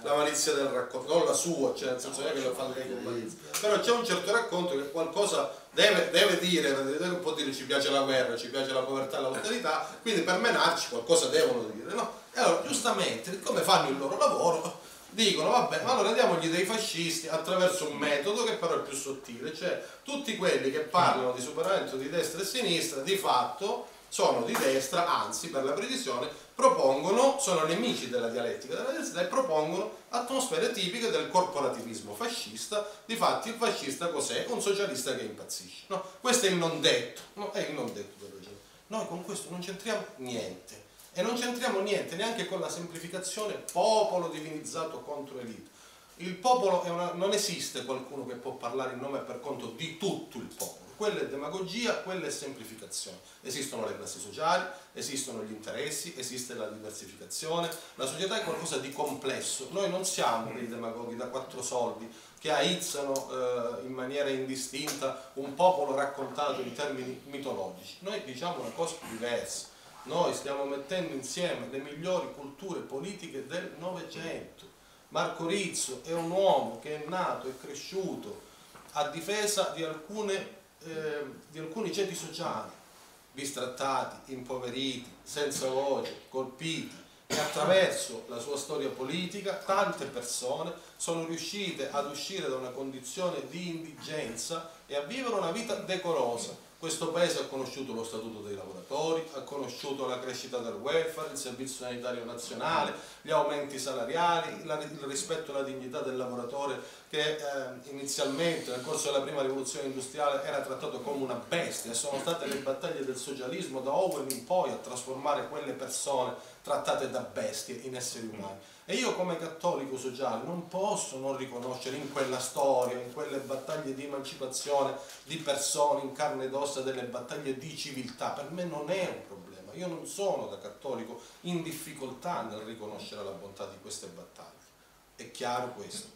la, malizia del racconto, non la sua, cioè nel senso che lo fa lei con malizia, però c'è un certo racconto che qualcosa deve, deve dire, non può dire ci piace la guerra, ci piace la povertà l'austerità, quindi per menarci qualcosa devono dire, no? E allora giustamente, come fanno il loro lavoro, dicono vabbè ma allora diamogli dei fascisti attraverso un metodo che però è più sottile cioè tutti quelli che parlano di superamento di destra e sinistra di fatto sono di destra anzi per la precisione propongono sono nemici della dialettica della destra e propongono atmosfere tipiche del corporativismo fascista difatti il fascista cos'è? un socialista che impazzisce no? questo è il non detto no? è il non detto del ragione noi con questo non c'entriamo niente e non c'entriamo niente neanche con la semplificazione popolo divinizzato contro elite. Il popolo una, non esiste qualcuno che può parlare in nome e per conto di tutto il popolo. Quella è demagogia, quella è semplificazione. Esistono le classi sociali, esistono gli interessi, esiste la diversificazione. La società è qualcosa di complesso. Noi non siamo dei demagoghi da quattro soldi che aizzano eh, in maniera indistinta un popolo raccontato in termini mitologici. Noi diciamo una cosa diversa noi stiamo mettendo insieme le migliori culture politiche del Novecento. Marco Rizzo è un uomo che è nato e cresciuto a difesa di, alcune, eh, di alcuni ceti sociali, bistrattati, impoveriti, senza voce, colpiti, e attraverso la sua storia politica tante persone sono riuscite ad uscire da una condizione di indigenza e a vivere una vita decorosa questo paese ha conosciuto lo statuto dei lavoratori, ha conosciuto la crescita del welfare, il servizio sanitario nazionale, gli aumenti salariali, il rispetto alla dignità del lavoratore che eh, inizialmente nel corso della prima rivoluzione industriale era trattato come una bestia sono state le battaglie del socialismo da Owen in poi a trasformare quelle persone trattate da bestie in esseri umani. E io come cattolico sociale non posso non riconoscere in quella storia, in quelle battaglie di emancipazione di persone in carne ed ossa, delle battaglie di civiltà. Per me non è un problema. Io non sono da cattolico in difficoltà nel riconoscere la bontà di queste battaglie. È chiaro questo.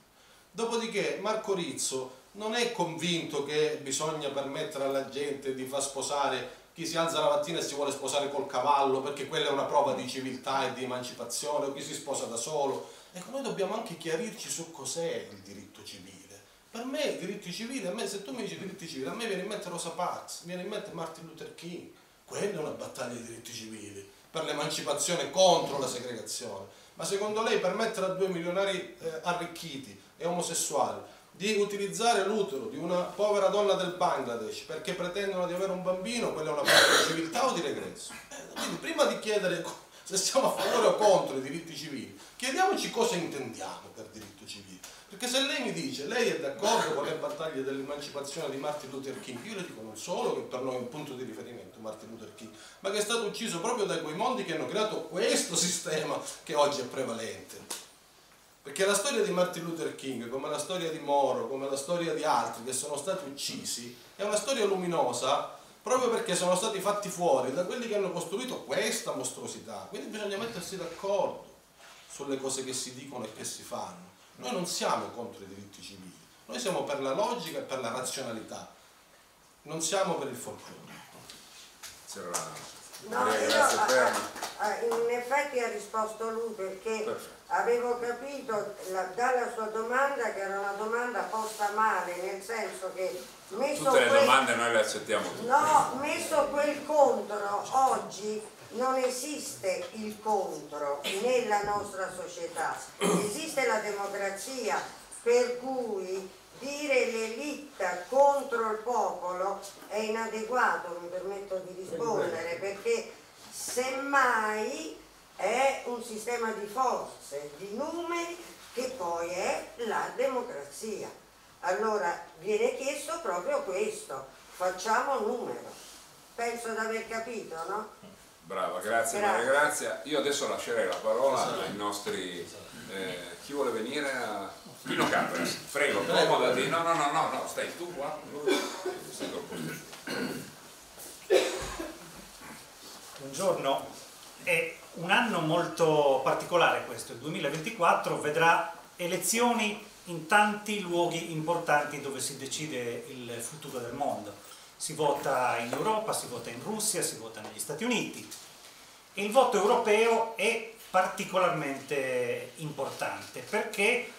Dopodiché Marco Rizzo non è convinto che bisogna permettere alla gente di far sposare chi si alza la mattina e si vuole sposare col cavallo perché quella è una prova di civiltà e di emancipazione, o chi si sposa da solo. Ecco, noi dobbiamo anche chiarirci su cos'è il diritto civile. Per me i diritti civili, a me, se tu mi dici diritti civili, a me viene in mente Rosa Parks, viene in mente Martin Luther King. Quella è una battaglia di diritti civili, per l'emancipazione contro la segregazione. Ma secondo lei permettere a due milionari eh, arricchiti e omosessuali di utilizzare l'utero di una povera donna del Bangladesh perché pretendono di avere un bambino, quella è una parte di civiltà o di regresso. Eh, quindi prima di chiedere se siamo a favore o contro i diritti civili, chiediamoci cosa intendiamo per diritto civile. Perché se lei mi dice, lei è d'accordo con le battaglie dell'emancipazione di Martin Luther King, io le dico non solo che per noi è un punto di riferimento Martin Luther King, ma che è stato ucciso proprio da quei mondi che hanno creato questo sistema che oggi è prevalente. Perché la storia di Martin Luther King, come la storia di Moro, come la storia di altri che sono stati uccisi, è una storia luminosa proprio perché sono stati fatti fuori da quelli che hanno costruito questa mostruosità. Quindi bisogna mettersi d'accordo sulle cose che si dicono e che si fanno. Noi non siamo contro i diritti civili, noi siamo per la logica e per la razionalità, non siamo per il folklore. C'era una... No, Grazie, ah, in effetti ha risposto lui perché avevo capito la- dalla sua domanda che era una domanda posta male, nel senso che messo Tutte le quel- domande noi le accettiamo tutte. No, messo quel contro, oggi non esiste il contro nella nostra società, esiste la democrazia, per cui dire l'elite contro il popolo è inadeguato, mi permetto di rispondere, perché semmai è un sistema di forze, di numeri, che poi è la democrazia. Allora viene chiesto proprio questo, facciamo numero. Penso di aver capito, no? Brava, grazie, Grazie. Maria Grazia. Io adesso lascerei la parola ai nostri... eh, chi vuole venire a... Pino Capres, prego, accomodati. No, no, no, no, no, stai tu qua. Buongiorno, è un anno molto particolare questo, il 2024 vedrà elezioni in tanti luoghi importanti dove si decide il futuro del mondo. Si vota in Europa, si vota in Russia, si vota negli Stati Uniti e il voto europeo è particolarmente importante perché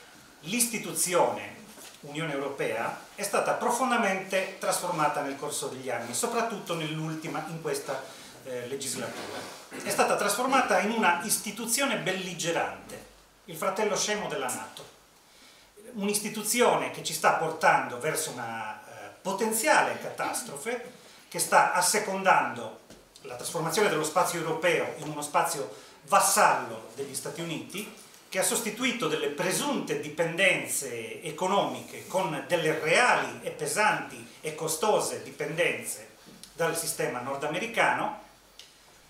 l'istituzione Unione Europea è stata profondamente trasformata nel corso degli anni, soprattutto nell'ultima, in questa eh, legislatura. È stata trasformata in una istituzione belligerante, il fratello scemo della Nato. Un'istituzione che ci sta portando verso una eh, potenziale catastrofe, che sta assecondando la trasformazione dello spazio europeo in uno spazio vassallo degli Stati Uniti, che ha sostituito delle presunte dipendenze economiche con delle reali e pesanti e costose dipendenze dal sistema nordamericano.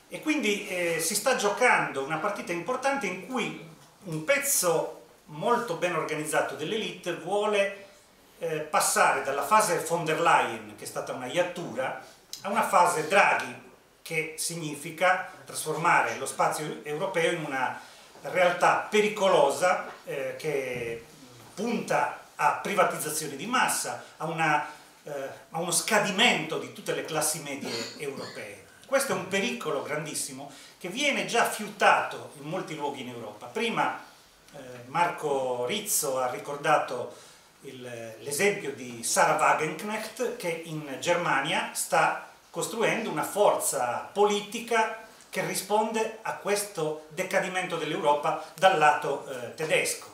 E quindi eh, si sta giocando una partita importante in cui un pezzo molto ben organizzato dell'elite vuole eh, passare dalla fase von der Leyen, che è stata una iattura, a una fase Draghi, che significa trasformare lo spazio europeo in una realtà pericolosa eh, che punta a privatizzazioni di massa, a, una, eh, a uno scadimento di tutte le classi medie europee. Questo è un pericolo grandissimo che viene già fiutato in molti luoghi in Europa. Prima eh, Marco Rizzo ha ricordato l'esempio di Sarah Wagenknecht che in Germania sta costruendo una forza politica che risponde a questo decadimento dell'Europa dal lato eh, tedesco.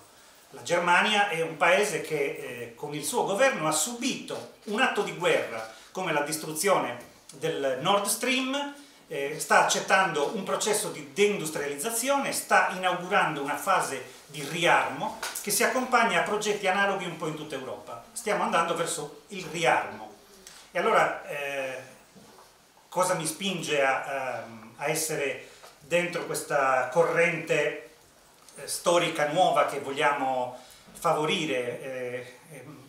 La Germania è un paese che eh, con il suo governo ha subito un atto di guerra come la distruzione del Nord Stream, eh, sta accettando un processo di deindustrializzazione, sta inaugurando una fase di riarmo che si accompagna a progetti analoghi un po' in tutta Europa. Stiamo andando verso il riarmo. E allora eh, cosa mi spinge a, a- a essere dentro questa corrente eh, storica nuova che vogliamo favorire, eh,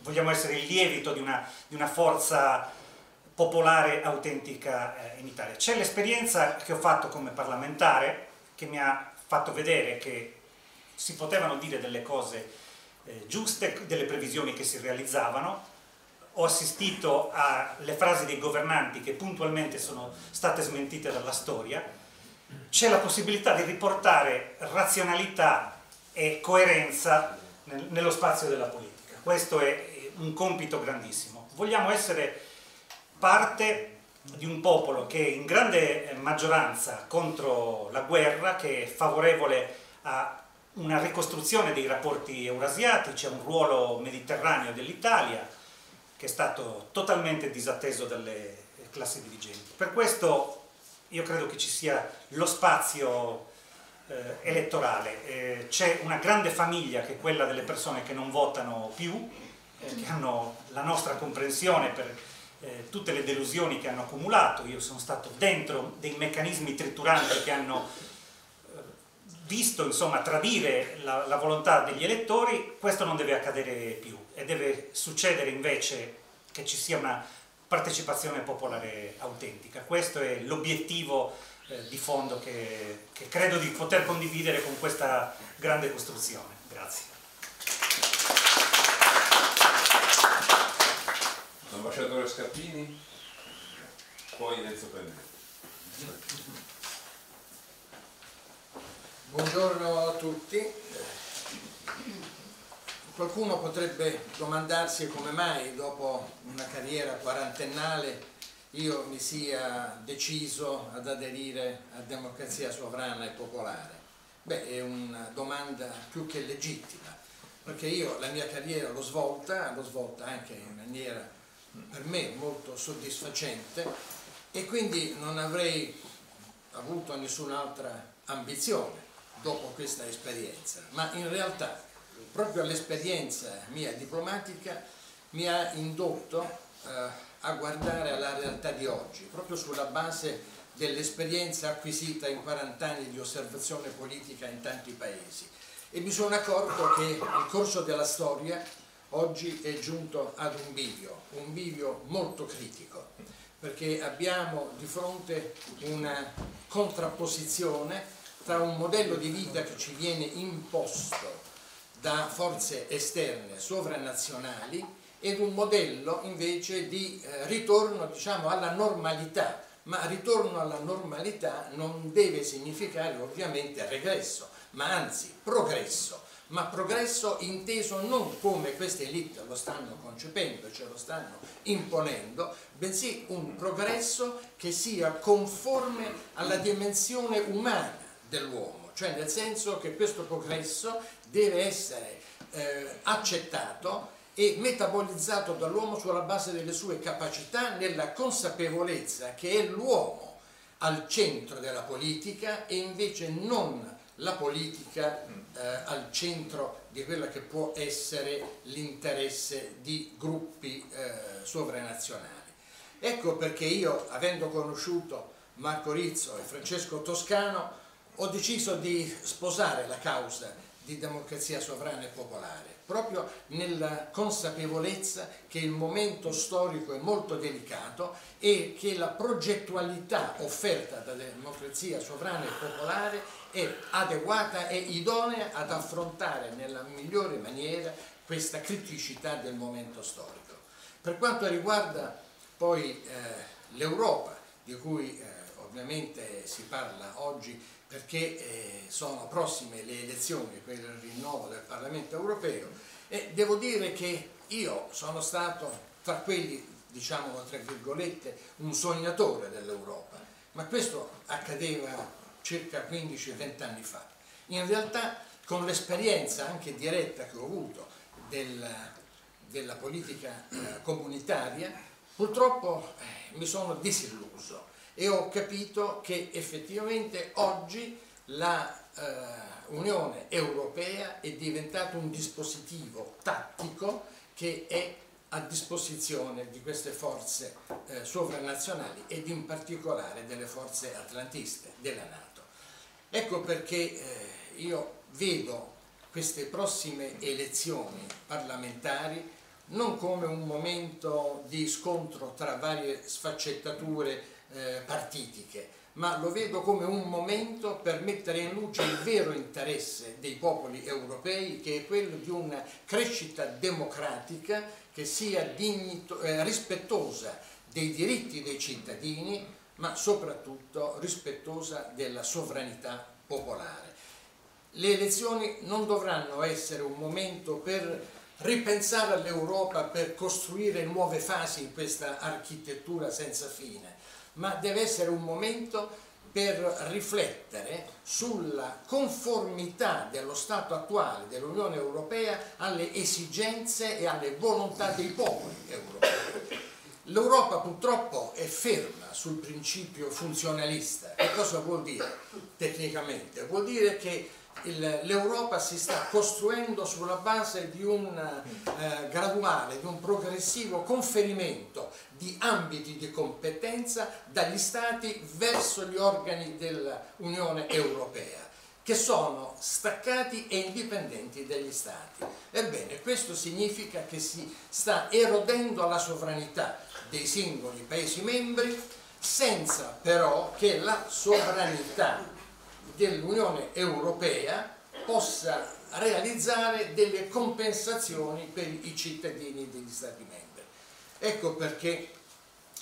vogliamo essere il lievito di una, di una forza popolare autentica eh, in Italia. C'è l'esperienza che ho fatto come parlamentare che mi ha fatto vedere che si potevano dire delle cose eh, giuste, delle previsioni che si realizzavano. Ho assistito alle frasi dei governanti che puntualmente sono state smentite dalla storia. C'è la possibilità di riportare razionalità e coerenza nel- nello spazio della politica. Questo è un compito grandissimo. Vogliamo essere parte di un popolo che è in grande maggioranza contro la guerra, che è favorevole a una ricostruzione dei rapporti eurasiatici, a un ruolo mediterraneo dell'Italia, che è stato totalmente disatteso dalle classi dirigenti. Per questo io credo che ci sia lo spazio eh, elettorale. Eh, c'è una grande famiglia che è quella delle persone che non votano più, eh, che hanno la nostra comprensione per eh, tutte le delusioni che hanno accumulato. Io sono stato dentro dei meccanismi trituranti che hanno eh, visto insomma tradire la, la volontà degli elettori, questo non deve accadere più e deve succedere invece che ci sia una partecipazione popolare autentica. Questo è l'obiettivo eh, di fondo che, che credo di poter condividere con questa grande costruzione. Grazie. Ambasciatore Scappini, poi Enzo Pennelli. Buongiorno a tutti. Qualcuno potrebbe domandarsi come mai dopo una carriera quarantennale io mi sia deciso ad aderire a democrazia sovrana e popolare. Beh, è una domanda più che legittima, perché io la mia carriera l'ho svolta, l'ho svolta anche in maniera per me molto soddisfacente e quindi non avrei avuto nessun'altra ambizione dopo questa esperienza, ma in realtà proprio l'esperienza mia diplomatica mi ha indotto eh, a guardare alla realtà di oggi, proprio sulla base dell'esperienza acquisita in 40 anni di osservazione politica in tanti paesi. E mi sono accorto che il corso della storia oggi è giunto ad un bivio, un bivio molto critico, perché abbiamo di fronte una contrapposizione tra un modello di vita che ci viene imposto da forze esterne sovranazionali ed un modello invece di eh, ritorno diciamo, alla normalità, ma ritorno alla normalità non deve significare ovviamente regresso, ma anzi progresso, ma progresso inteso non come queste elite lo stanno concependo, ce lo stanno imponendo, bensì un progresso che sia conforme alla dimensione umana dell'uomo, cioè nel senso che questo progresso deve essere eh, accettato e metabolizzato dall'uomo sulla base delle sue capacità nella consapevolezza che è l'uomo al centro della politica e invece non la politica eh, al centro di quello che può essere l'interesse di gruppi eh, sovranazionali. Ecco perché io, avendo conosciuto Marco Rizzo e Francesco Toscano, ho deciso di sposare la causa di democrazia sovrana e popolare, proprio nella consapevolezza che il momento storico è molto delicato e che la progettualità offerta dalla democrazia sovrana e popolare è adeguata e idonea ad affrontare nella migliore maniera questa criticità del momento storico. Per quanto riguarda poi eh, l'Europa, di cui eh, ovviamente si parla oggi perché eh, sono prossime le elezioni per il rinnovo del Parlamento europeo e devo dire che io sono stato tra quelli, diciamo tra virgolette, un sognatore dell'Europa, ma questo accadeva circa 15-20 anni fa. In realtà con l'esperienza anche diretta che ho avuto del, della politica eh, comunitaria, purtroppo eh, mi sono disilluso e ho capito che effettivamente oggi l'Unione eh, Europea è diventato un dispositivo tattico che è a disposizione di queste forze eh, sovranazionali ed in particolare delle forze atlantiste della Nato. Ecco perché eh, io vedo queste prossime elezioni parlamentari non come un momento di scontro tra varie sfaccettature eh, partitiche, ma lo vedo come un momento per mettere in luce il vero interesse dei popoli europei, che è quello di una crescita democratica che sia dignito, eh, rispettosa dei diritti dei cittadini, ma soprattutto rispettosa della sovranità popolare. Le elezioni non dovranno essere un momento per ripensare all'Europa, per costruire nuove fasi in questa architettura senza fine, ma deve essere un momento per riflettere sulla conformità dello Stato attuale dell'Unione Europea alle esigenze e alle volontà dei popoli europei. L'Europa purtroppo è ferma sul principio funzionalista. Che cosa vuol dire tecnicamente? Vuol dire che l'Europa si sta costruendo sulla base di un eh, graduale, di un progressivo conferimento di ambiti di competenza dagli Stati verso gli organi dell'Unione Europea che sono staccati e indipendenti dagli Stati. Ebbene, questo significa che si sta erodendo la sovranità dei singoli Paesi membri senza però che la sovranità dell'Unione Europea possa realizzare delle compensazioni per i cittadini degli Stati membri. Ecco perché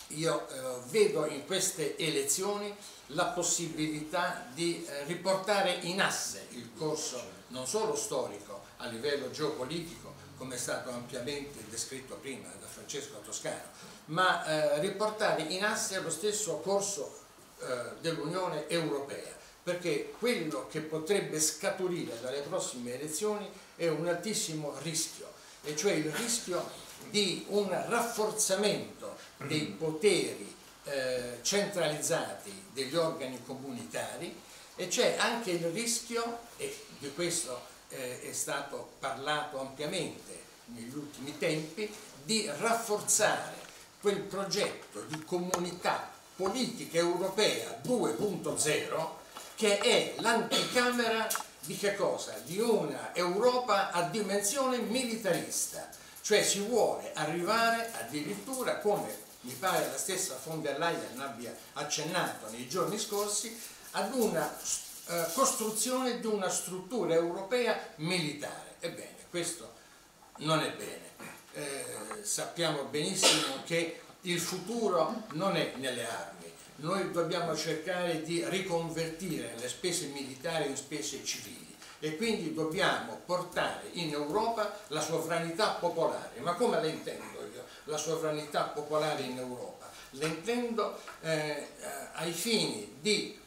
io eh, vedo in queste elezioni la possibilità di eh, riportare in asse il corso non solo storico a livello geopolitico, come è stato ampiamente descritto prima da Francesco Toscano, ma eh, riportare in asse lo stesso corso eh, dell'Unione Europea, perché quello che potrebbe scaturire dalle prossime elezioni è un altissimo rischio, e cioè il rischio di un rafforzamento dei poteri eh, centralizzati degli organi comunitari e c'è anche il rischio, e di questo eh, è stato parlato ampiamente negli ultimi tempi, di rafforzare quel progetto di comunità politica europea 2.0 che è l'anticamera di che cosa? Di una Europa a dimensione militarista, cioè si vuole arrivare addirittura come mi pare la stessa von der Leyen abbia accennato nei giorni scorsi, ad una eh, costruzione di una struttura europea militare. Ebbene, questo non è bene. Eh, sappiamo benissimo che il futuro non è nelle armi. Noi dobbiamo cercare di riconvertire le spese militari in spese civili e quindi dobbiamo portare in Europa la sovranità popolare. Ma come la intendo io, la sovranità popolare in Europa? La intendo eh, ai fini di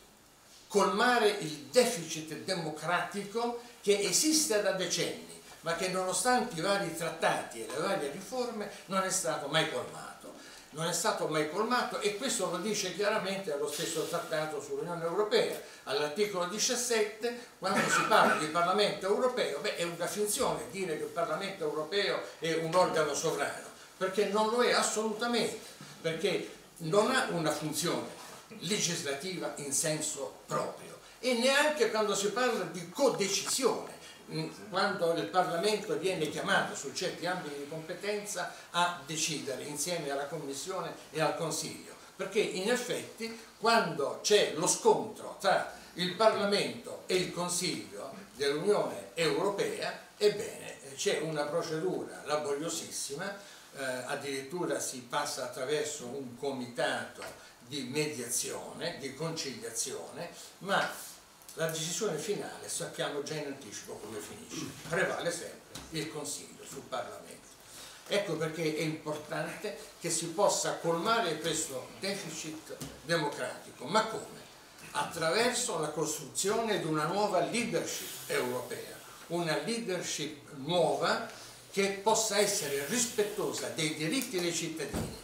colmare il deficit democratico che esiste da decenni, ma che nonostante i vari trattati e le varie riforme non è stato mai colmato non è stato mai colmato e questo lo dice chiaramente lo stesso trattato sull'Unione Europea. All'articolo 17, quando si parla di Parlamento europeo, beh, è una finzione dire che il Parlamento europeo è un organo sovrano, perché non lo è assolutamente, perché non ha una funzione legislativa in senso proprio e neanche quando si parla di codecisione quando il Parlamento viene chiamato su certi ambiti di competenza a decidere insieme alla Commissione e al Consiglio, perché in effetti quando c'è lo scontro tra il Parlamento e il Consiglio dell'Unione Europea, ebbene c'è una procedura laboriosissima, eh, addirittura si passa attraverso un comitato di mediazione, di conciliazione, ma la decisione finale sappiamo già in anticipo come finisce, prevale sempre il Consiglio sul Parlamento. Ecco perché è importante che si possa colmare questo deficit democratico, ma come? Attraverso la costruzione di una nuova leadership europea, una leadership nuova che possa essere rispettosa dei diritti dei cittadini,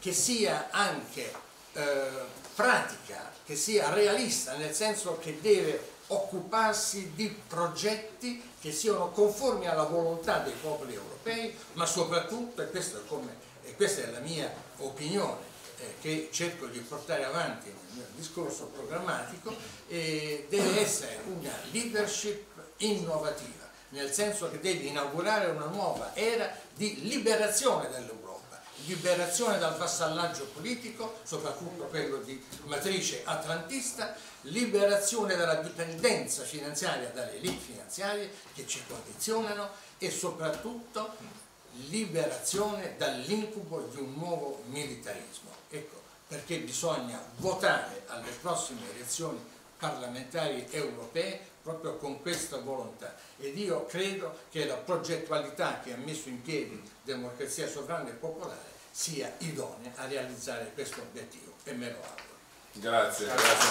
che sia anche eh, pratica che sia realista, nel senso che deve occuparsi di progetti che siano conformi alla volontà dei popoli europei, ma soprattutto, e, è come, e questa è la mia opinione, eh, che cerco di portare avanti nel mio discorso programmatico, eh, deve essere una leadership innovativa, nel senso che deve inaugurare una nuova era di liberazione dell'Europa liberazione dal vassallaggio politico, soprattutto quello di matrice atlantista, liberazione dalla dipendenza finanziaria dalle elite finanziarie che ci condizionano e soprattutto liberazione dall'incubo di un nuovo militarismo. Ecco perché bisogna votare alle prossime elezioni parlamentari europee proprio con questa volontà ed io credo che la progettualità che ha messo in piedi Democrazia Sovrana e Popolare sia idonea a realizzare questo obiettivo e me lo auguro. Grazie, grazie.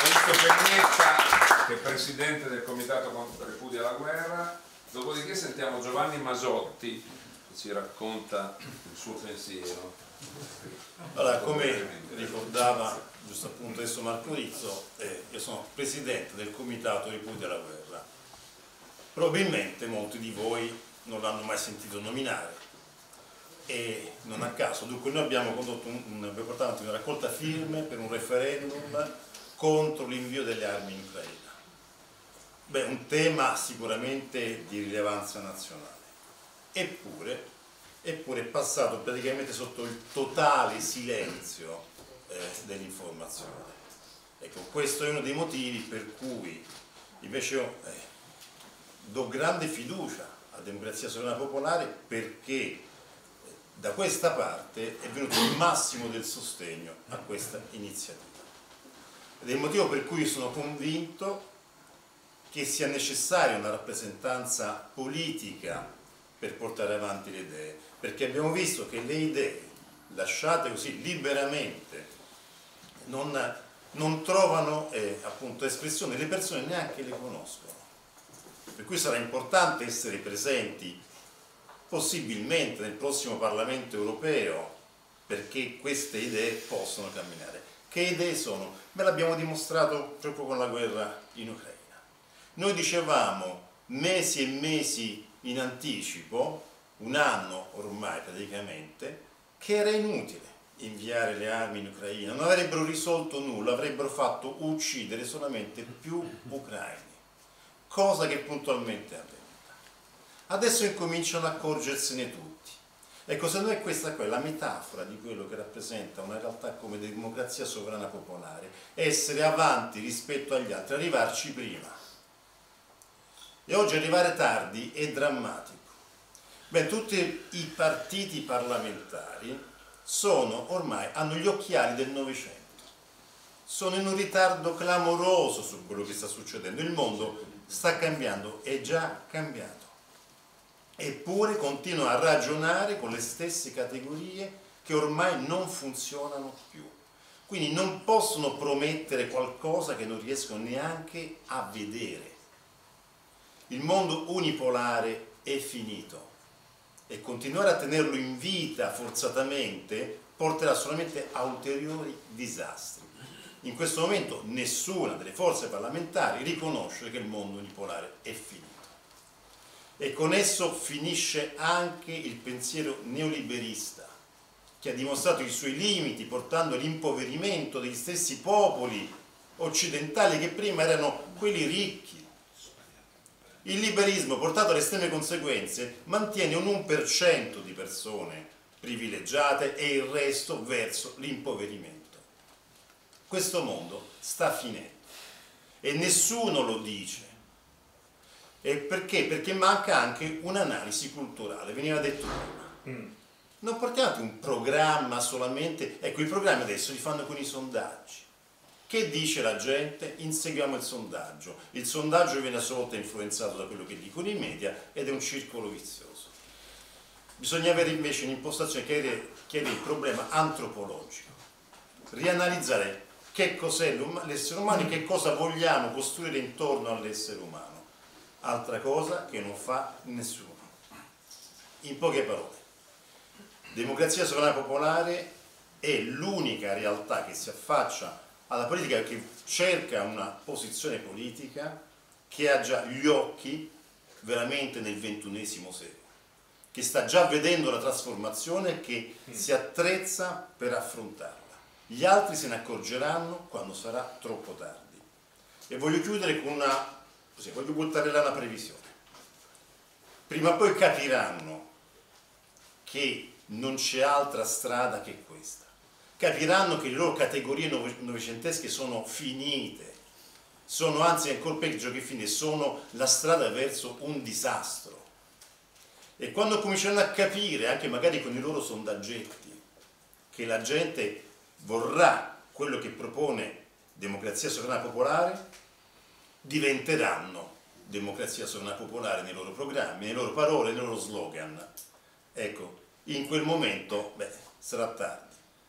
Enzo Pennetta, che è presidente del Comitato contro Ripudia la guerra, dopodiché sentiamo Giovanni Masotti che ci racconta il suo pensiero. Allora, come ricordava giusto appunto adesso Marco Rizzo, eh, io sono presidente del Comitato Ripudia la guerra. Probabilmente molti di voi non l'hanno mai sentito nominare e non a caso, dunque noi abbiamo condotto un, un, abbiamo portato una raccolta firme per un referendum contro l'invio delle armi in Ucraina. Beh, un tema sicuramente di rilevanza nazionale, eppure, eppure è passato praticamente sotto il totale silenzio eh, dell'informazione. Ecco, questo è uno dei motivi per cui invece io eh, do grande fiducia a Democrazia Sovrana Popolare perché da questa parte è venuto il massimo del sostegno a questa iniziativa. Ed è il motivo per cui sono convinto che sia necessaria una rappresentanza politica per portare avanti le idee, perché abbiamo visto che le idee lasciate così liberamente non, non trovano eh, appunto espressione, le persone neanche le conoscono. Per cui sarà importante essere presenti possibilmente nel prossimo Parlamento europeo perché queste idee possano camminare. Che idee sono? Beh, l'abbiamo dimostrato proprio con la guerra in Ucraina. Noi dicevamo mesi e mesi in anticipo, un anno ormai praticamente, che era inutile inviare le armi in Ucraina, non avrebbero risolto nulla, avrebbero fatto uccidere solamente più ucraini, cosa che puntualmente è avvenuta. Adesso incominciano a accorgersene tutti. Ecco, se noi questa è la metafora di quello che rappresenta una realtà come democrazia sovrana popolare, essere avanti rispetto agli altri, arrivarci prima. E oggi arrivare tardi è drammatico. Beh, tutti i partiti parlamentari sono ormai, hanno gli occhiali del Novecento. Sono in un ritardo clamoroso su quello che sta succedendo. Il mondo sta cambiando, è già cambiato. Eppure continua a ragionare con le stesse categorie che ormai non funzionano più. Quindi non possono promettere qualcosa che non riescono neanche a vedere. Il mondo unipolare è finito e continuare a tenerlo in vita forzatamente porterà solamente a ulteriori disastri. In questo momento nessuna delle forze parlamentari riconosce che il mondo unipolare è finito. E con esso finisce anche il pensiero neoliberista, che ha dimostrato i suoi limiti portando all'impoverimento degli stessi popoli occidentali che prima erano quelli ricchi, il liberismo, portato alle estreme conseguenze, mantiene un 1% di persone privilegiate e il resto verso l'impoverimento. Questo mondo sta finendo e nessuno lo dice. E perché? Perché manca anche un'analisi culturale, veniva detto prima. Non portate un programma solamente, ecco i programmi adesso li fanno con i sondaggi che dice la gente? Inseguiamo il sondaggio. Il sondaggio viene a sua volta influenzato da quello che dicono i media ed è un circolo vizioso. Bisogna avere invece un'impostazione che chiede il problema antropologico, rianalizzare che cos'è l'essere umano e che cosa vogliamo costruire intorno all'essere umano. Altra cosa che non fa nessuno. In poche parole, democrazia sovrana popolare è l'unica realtà che si affaccia alla politica che cerca una posizione politica che ha già gli occhi veramente nel ventunesimo secolo, che sta già vedendo la trasformazione e che si attrezza per affrontarla. Gli altri se ne accorgeranno quando sarà troppo tardi. E voglio chiudere con una, così, voglio buttare là una previsione. Prima o poi capiranno che non c'è altra strada che capiranno che le loro categorie novecentesche sono finite, sono anzi ancora peggio che finite, sono la strada verso un disastro. E quando cominceranno a capire, anche magari con i loro sondaggetti, che la gente vorrà quello che propone democrazia sovrana popolare, diventeranno democrazia sovrana popolare nei loro programmi, nelle loro parole, nei loro slogan. Ecco, in quel momento, beh, sarà tardi.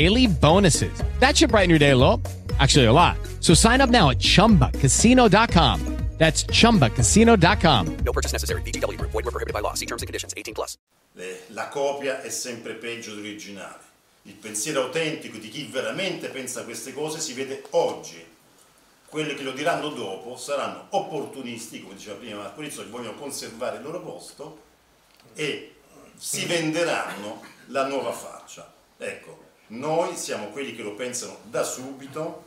daily bonuses. That should brighten your day a little. Actually, a lot. So sign up now at chumbacasino.com. That's chumbacasino.com. No purchase necessary. VGW Group. Void were prohibited by law. See terms and conditions. 18 plus. La copia è sempre peggio dell'originale. Il pensiero autentico di chi veramente pensa queste cose si vede oggi. Quelli che lo diranno dopo saranno opportunisti, come diceva prima Marco Rizzo, che vogliono conservare il loro posto e si venderanno la nuova faccia. Ecco, noi siamo quelli che lo pensano da subito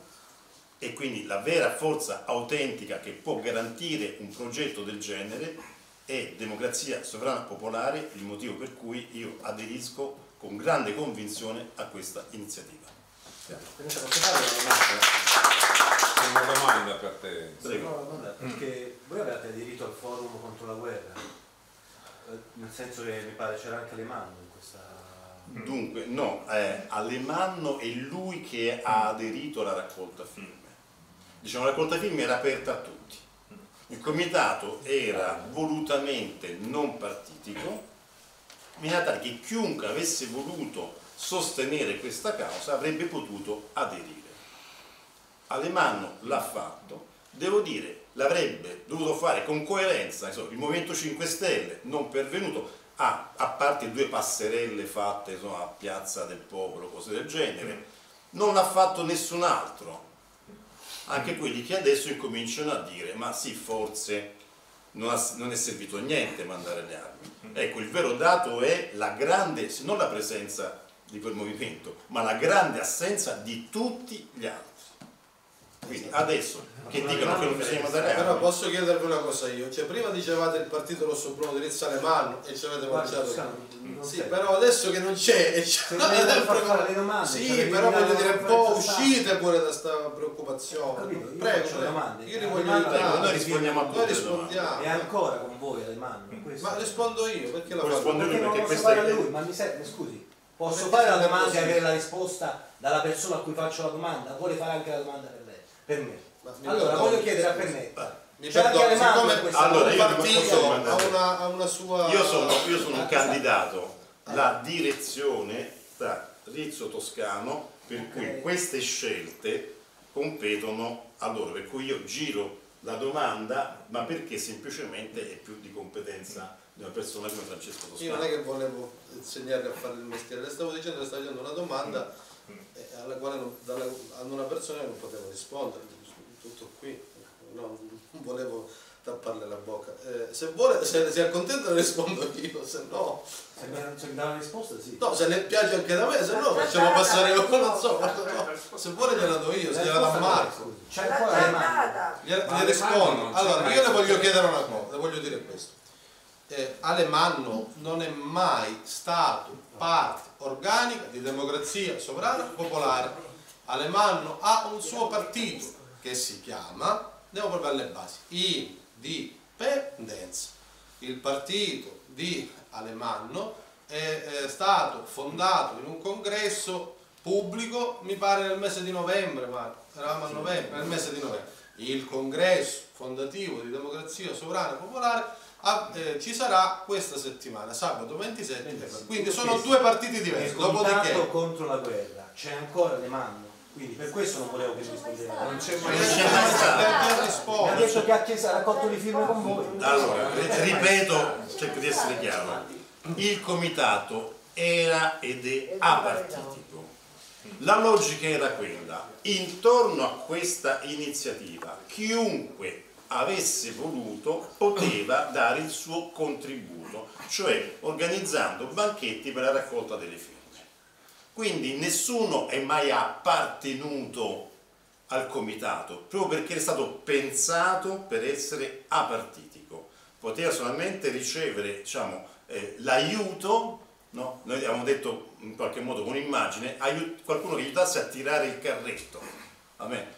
e quindi la vera forza autentica che può garantire un progetto del genere è democrazia sovrana popolare, il motivo per cui io aderisco con grande convinzione a questa iniziativa. Una domanda per te. Prego. No, domanda, perché voi avete aderito al forum contro la guerra? Eh, Nel senso che mi pare c'era anche Alemanno in questa... Dunque, no, eh, Alemanno è lui che ha aderito alla raccolta firme. Diciamo, la raccolta firme era aperta a tutti. Il comitato era volutamente non partitico, in tale che chiunque avesse voluto sostenere questa causa avrebbe potuto aderire. Alemanno l'ha fatto, devo dire, l'avrebbe dovuto fare con coerenza, insomma, il Movimento 5 Stelle non pervenuto, a, a parte due passerelle fatte insomma, a Piazza del Popolo, cose del genere, non l'ha fatto nessun altro. Anche quelli che adesso incominciano a dire, ma sì, forse non, ha- non è servito a niente mandare le armi. Ecco, il vero dato è la grande, non la presenza di quel movimento, ma la grande assenza di tutti gli altri. Quindi adesso che dicono che non bisogna mandare Però posso chiedervi una cosa io, cioè prima dicevate il partito rosso bruno di Rizzo Alemanno e ci avete mangiato. Sì, però adesso che non c'è e c'è far fare le domande, Sì, cioè, però voglio dire un po' uscite pure da sta preoccupazione. Capito? Io Prego, faccio prego. domande. Io li Eh, voglio aiutare. noi rispondiamo a Noi tutte le rispondiamo. È ancora con voi Alemanno? questo? Ma rispondo io, perché la faccio? rispondere Perché questa fare è- lui, ma mi serve, scusi. Posso fare la domanda e avere la risposta dalla persona a cui faccio la domanda? Vuole fare anche la domanda per? Per me. Allora, voglio chiedere a. Pennetta. Mi perdono, siccome Allora, io partito ha una, ha una sua... io sono, io sono un candidato, la direzione tra Rizzo Toscano, per cui queste scelte competono a loro, per cui io giro la domanda, ma perché semplicemente è più di competenza di una persona come Francesco Toscano. Io non è che volevo insegnarle a fare il mestiere, le stavo dicendo, le stavo dicendo una domanda eh, alla quale non, dalla- ad una persona che non potevo rispondere, tutto qui, no, non volevo tapparle la bocca. Eh, se vuole, se si accontenta rispondo io, se no... Se mi se mi dà una risposta, sì. No, se ne piace anche da me, se no facciamo passare io, non so, no, se vuole gliela do io, se gliela da Marco. C'è ancora Alemanno. Gliela- Ma gli rispondo. Allora, io le voglio chiedere una cosa, le voglio dire questo. Eh, Alemanno non è mai stato parte organica di democrazia sovrana popolare. Alemanno ha un suo partito che si chiama, andiamo proprio alle basi, Indipendenza. Il partito di Alemanno è, stato fondato in un congresso pubblico, mi pare nel mese di novembre, Marco, eravamo a novembre, nel mese di novembre. Il congresso fondativo di democrazia sovrana popolare ah, eh, ci sarà questa settimana, sabato 27 febbraio. Quindi sono due partiti diversi. Dopodiché, contro la guerra. C'è ancora Alemanno. Quindi per questo non volevo che rispondesse. Non c'è mai stato. Mi ha detto che ha chiesto ha raccolto di firme con voi. Allora, ri- ripeto, cerco di essere chiaro, il comitato era ed è apartitico. La logica era quella, intorno a questa iniziativa chiunque avesse voluto poteva dare il suo contributo, cioè organizzando banchetti per la raccolta delle firme. Quindi nessuno è mai appartenuto al comitato, proprio perché è stato pensato per essere apartitico. Poteva solamente ricevere diciamo, eh, l'aiuto, no? noi abbiamo detto in qualche modo con immagine, qualcuno che aiutasse a tirare il carretto.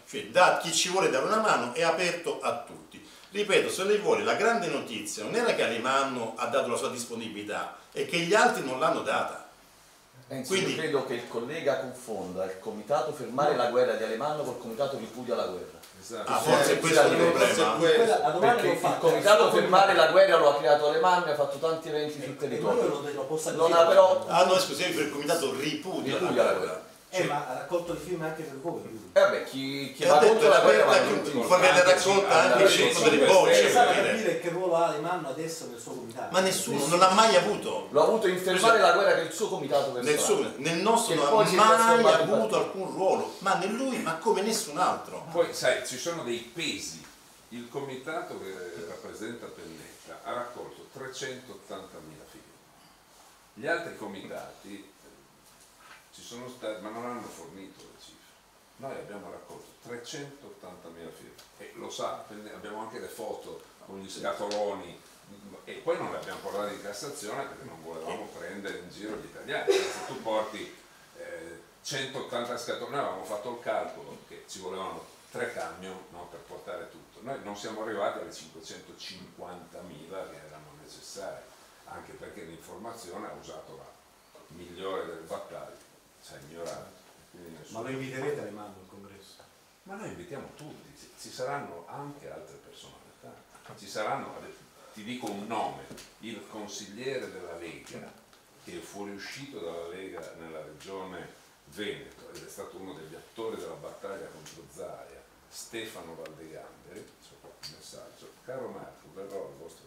Cioè, da, chi ci vuole dare una mano è aperto a tutti. Ripeto, se lei vuole, la grande notizia non era che Alemanno ha dato la sua disponibilità, è che gli altri non l'hanno data. Penso, Quindi- io credo che il collega confonda il comitato fermare la guerra di Alemanno col comitato ripudia la guerra. Ah, forse Eh, questo è il problema. Quella- la domanda Perché il comitato fermare la guerra lo ha creato Alemanno e ha fatto tanti eventi sul E quello territorio. Non ha però Ah no, scusi, per il comitato ripudia, Ripudia la la guerra. Eh, ma ha raccolto i film anche per voi. lui. E vabbè, chi, chi ha detto la guerra verità che contro poi viene raccolta anche il cinto delle bocce. Dire. capire che ruolo ha Alemanno adesso nel suo comitato. Ma nessuno, non ha mai avuto. Lo ha avuto in fermare la guerra del suo comitato Nel, personale. suo- nel nostro Che non ha mai avuto partito. alcun ruolo, ma né lui, ma come nessun altro. Poi sai, ci sono dei pesi. Il comitato che rappresenta Pennetta ha raccolto 380.000 firme. Gli altri comitati eh, ci sono stati, ma non hanno fornito le cifre. Noi abbiamo raccolto 380.000 firme e lo sa, abbiamo anche le foto con gli scatoloni e poi non le abbiamo portate in Cassazione perché non volevamo prendere in giro gli italiani. Se tu porti eh, 180 scatoloni, noi avevamo fatto il calcolo che ci volevano tre camion no, per portare tutto. Noi non siamo arrivati alle 550.000 che erano necessarie, anche perché l'informazione ha usato la migliore delle battaglie, cioè ignorare. Ma lo inviterete Alemanno al congresso? ma noi invitiamo tutti, ci- saranno anche altre personalità, ci saranno, ti dico un nome, il consigliere della Lega, che è fuoriuscito dalla Lega nella regione Veneto ed è stato uno degli attori della battaglia contro Zaia, Stefano Valdegamberi, c'è qua un messaggio, caro Marco, verrò al vostro.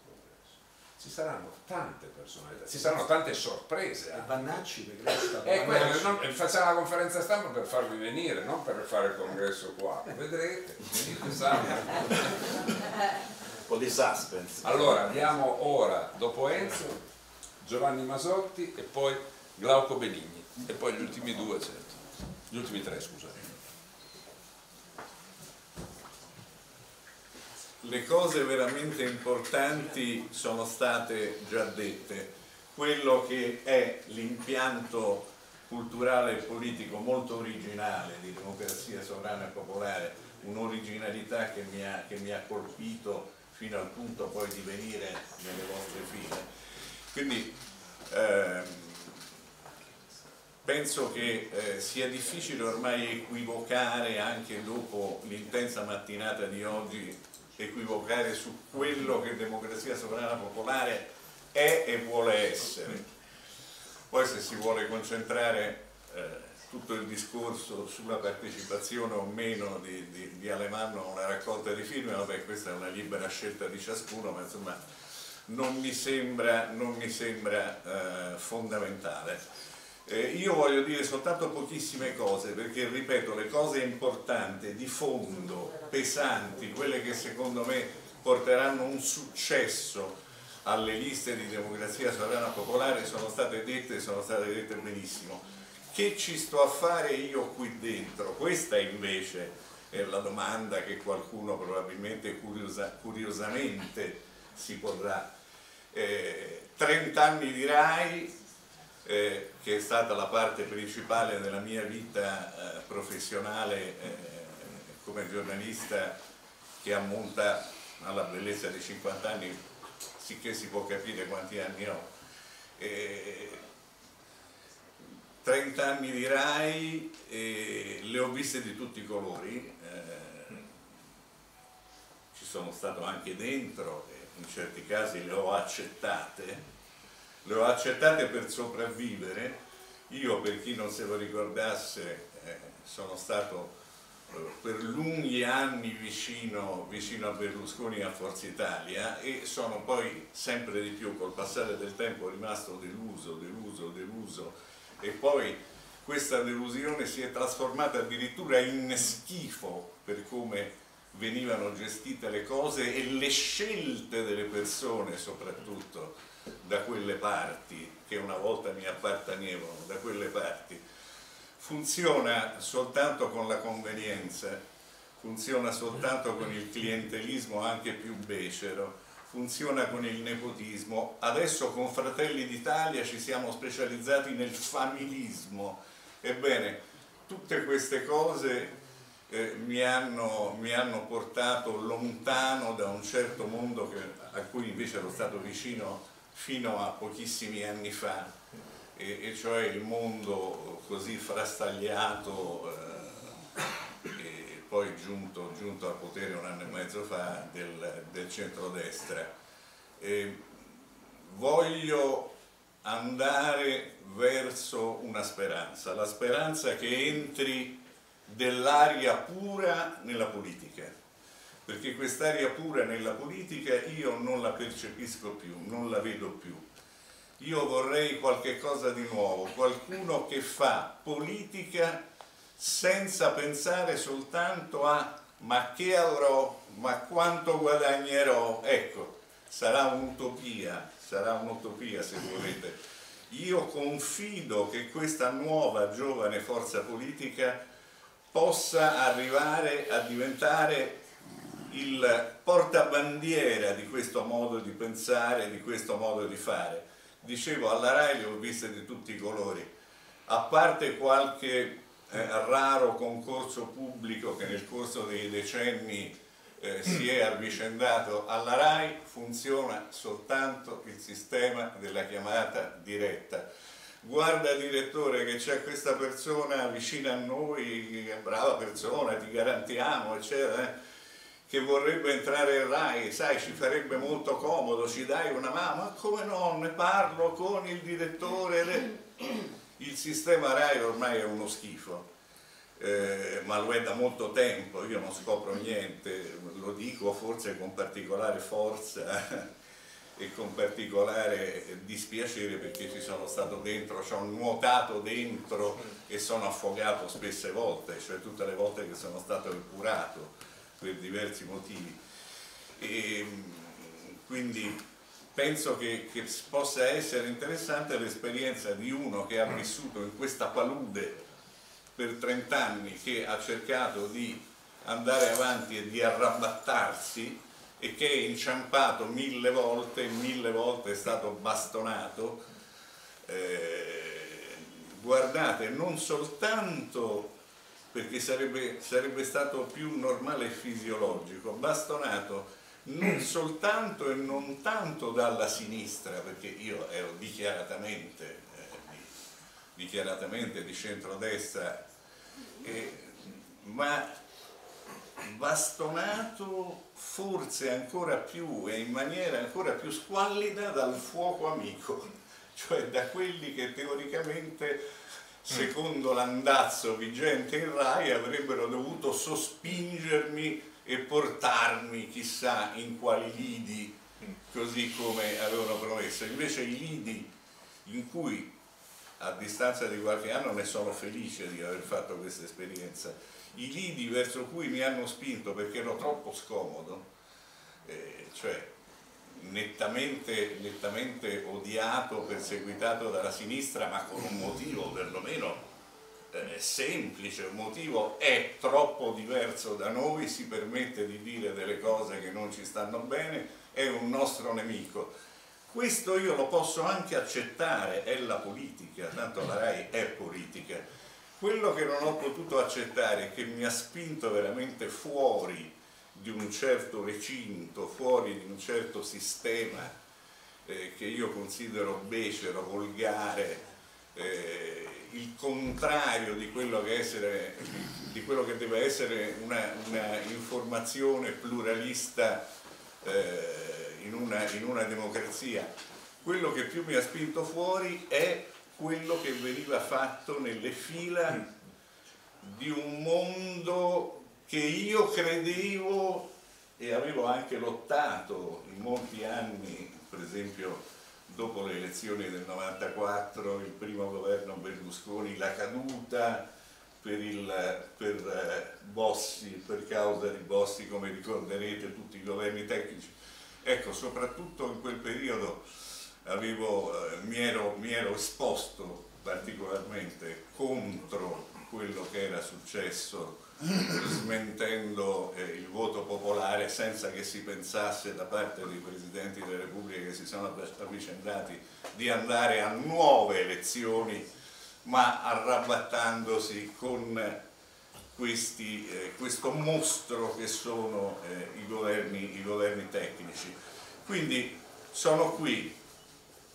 Ci saranno tante personalità, ci saranno tante sorprese. E anche. Vannacci, perché lei è stato Eh, quello, Vannacci. non- eh, facciamo la conferenza stampa per farvi venire, non per fare il congresso qua. Vedrete, venite salve. Un po' di suspense. Allora, abbiamo ora, dopo Enzo, Giovanni Masotti e poi Glauco Benigni. E poi gli ultimi due, certo. Gli ultimi tre, scusate. Le cose veramente importanti sono state già dette. Quello che è l'impianto culturale e politico molto originale di democrazia sovrana e popolare, un'originalità che mi ha, che mi ha colpito fino al punto poi di venire nelle vostre file. Quindi ehm, penso che eh, sia difficile ormai equivocare anche dopo l'intensa mattinata di oggi, equivocare su quello che democrazia sovrana popolare è e vuole essere. Poi se si vuole concentrare eh, tutto il discorso sulla partecipazione o meno di, di, di Alemanno a una raccolta di firme, vabbè questa è una libera scelta di ciascuno, ma insomma non mi sembra, non mi sembra eh, fondamentale. Eh, io voglio dire soltanto pochissime cose, perché ripeto, le cose importanti, di fondo, pesanti, quelle che secondo me porteranno un successo alle liste di democrazia sovrana popolare sono state dette e sono state dette benissimo. Che ci sto a fare io qui dentro? Questa invece è la domanda che qualcuno probabilmente curiosa- curiosamente si porrà. Eh, 30 anni di RAI, eh, che è stata la parte principale della mia vita eh, professionale eh, come giornalista che ammonta alla bellezza di 50 anni, sicché si può capire quanti anni ho. Eh, 30 anni di RAI, eh, le ho viste di tutti i colori, eh, ci sono stato anche dentro e in certi casi le ho accettate, le ho accettate per sopravvivere. Io, per chi non se lo ricordasse, eh, sono stato eh, per lunghi anni vicino, vicino a Berlusconi e a Forza Italia e sono poi sempre di più col passare del tempo rimasto deluso, deluso, deluso e poi questa delusione si è trasformata addirittura in schifo per come venivano gestite le cose e le scelte delle persone soprattutto da quelle parti che una volta mi appartenevano, da quelle parti. Funziona soltanto con la convenienza, funziona soltanto con il clientelismo anche più becero, funziona con il nepotismo. Adesso con Fratelli d'Italia ci siamo specializzati nel familismo. Ebbene, tutte queste cose eh, mi, hanno, mi hanno portato lontano da un certo mondo che- a cui invece ero stato vicino fino a pochissimi anni fa, e, e cioè il mondo così frastagliato eh, e poi giunto, giunto al potere un anno e mezzo fa del, del centrodestra. E voglio andare verso una speranza, la speranza che entri dell'aria pura nella politica, perché quest'aria pura nella politica io non la percepisco più, non la vedo più. Io vorrei qualche cosa di nuovo, qualcuno che fa politica senza pensare soltanto a ma che avrò, ma quanto guadagnerò, ecco, sarà un'utopia, sarà un'utopia se volete. Io confido che questa nuova giovane forza politica possa arrivare a diventare il portabandiera di questo modo di pensare, di questo modo di fare. Dicevo, alla RAI le ho viste di tutti i colori, a parte qualche eh, raro concorso pubblico che nel corso dei decenni eh, si è avvicendato alla RAI, funziona soltanto il sistema della chiamata diretta. Guarda direttore che c'è questa persona vicino a noi, brava persona, ti garantiamo, eccetera, eh, che vorrebbe entrare in RAI, sai, ci farebbe molto comodo, ci dai una mano, ma come no, ne parlo con il direttore. Il sistema RAI ormai è uno schifo eh, ma lo è da molto tempo, io non scopro niente, lo dico forse con particolare forza e con particolare dispiacere perché ci sono stato dentro, ci ho nuotato dentro e sono affogato spesse volte, cioè tutte le volte che sono stato epurato per diversi motivi. E, quindi penso che, che possa essere interessante l'esperienza di uno che ha vissuto in questa palude per 30 anni che ha cercato di andare avanti e di arrabattarsi e che è inciampato mille volte, mille volte è stato bastonato, eh, guardate, non soltanto perché sarebbe, sarebbe stato più normale e fisiologico, bastonato non soltanto e non tanto dalla sinistra, perché io ero dichiaratamente, eh, dichiaratamente di centrodestra eh, ma bastonato forse ancora più e in maniera ancora più squallida dal fuoco amico, cioè da quelli che teoricamente, secondo l'andazzo vigente in RAI, avrebbero dovuto sospingermi e portarmi chissà in quali lidi, così come avevano promesso. Invece i lidi in cui a distanza di qualche anno ne sono felice di aver fatto questa esperienza. I lidi verso cui mi hanno spinto perché ero troppo scomodo, eh, cioè nettamente, nettamente, odiato, perseguitato dalla sinistra, ma con un motivo perlomeno eh, semplice, un motivo è troppo diverso da noi, si permette di dire delle cose che non ci stanno bene, è un nostro nemico questo io lo posso anche accettare, è la politica, tanto la RAI è politica. Quello che non ho potuto accettare, che mi ha spinto veramente fuori di un certo recinto, fuori di un certo sistema eh, che io considero becero, volgare, eh, il contrario di quello che, essere, di quello che deve essere una, una informazione pluralista eh, in una, in una democrazia, quello che più mi ha spinto fuori è quello che veniva fatto nelle fila di un mondo che io credevo e avevo anche lottato in molti anni, per esempio dopo le elezioni del 94, il primo governo Berlusconi, la caduta per, il, per eh, Bossi, per causa di Bossi, come ricorderete, tutti i governi tecnici. Ecco, soprattutto in quel periodo avevo, eh, mi, ero, mi, ero, esposto particolarmente contro quello che era successo smentendo eh, il voto popolare senza che si pensasse da parte dei Presidenti delle Repubbliche che si sono avvicendati di andare a nuove elezioni ma arrabattandosi con questi, eh, questo mostro che sono eh, i, governi, i, governi, tecnici. Quindi sono qui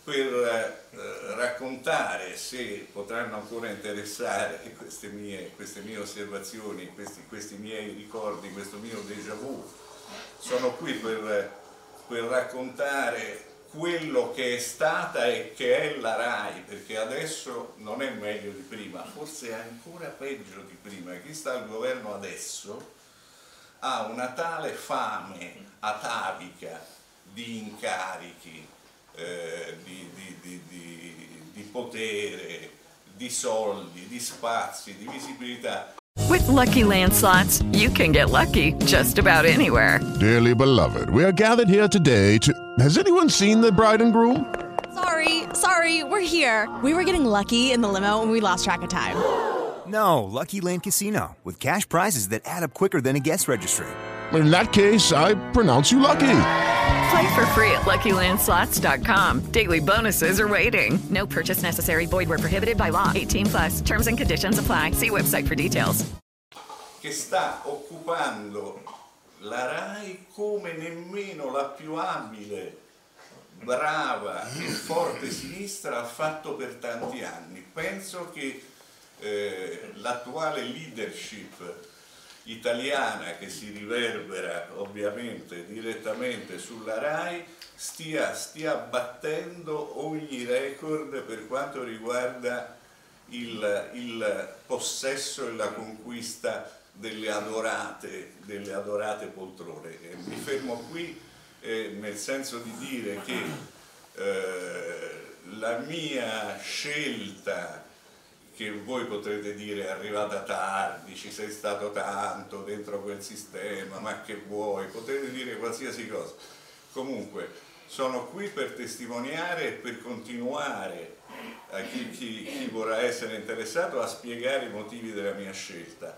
per eh, raccontare, se potranno ancora interessare queste mie, queste mie osservazioni, questi, questi, miei ricordi, questo mio déjà vu, sono qui per, per raccontare quello che è stata e che è la RAI, perché adesso non è meglio di prima, forse è ancora peggio di prima. Chi sta al governo adesso ha una tale fame atavica di incarichi, eh, di, di, di, di, di potere, di soldi, di spazi, di visibilità. With Lucky Land slots, you can get lucky just about anywhere. Dearly beloved, we are gathered here today to. Has anyone seen the bride and groom? Sorry, sorry, we're here. We were getting lucky in the limo and we lost track of time. No, Lucky Land Casino, with cash prizes that add up quicker than a guest registry. In that case, I pronounce you lucky. Play for free at LuckyLandSlots.com. Daily bonuses are waiting. No purchase necessary. Void where prohibited by law. 18 plus. Terms and conditions apply. See website for details. che sta occupando la RAI come nemmeno la più abile, brava e forte sinistra ha fatto per tanti anni. Penso che eh, l'attuale leadership italiana che si riverbera ovviamente direttamente sulla RAI stia, stia battendo ogni record per quanto riguarda il, il possesso e la conquista delle adorate, delle adorate poltrone. E mi fermo qui eh, nel senso di dire che eh, la mia scelta che voi potrete dire arrivata tardi, ci sei stato tanto dentro quel sistema, ma che vuoi, potete dire qualsiasi cosa. Comunque sono qui per testimoniare e per continuare a chi, chi, chi vorrà essere interessato a spiegare i motivi della mia scelta.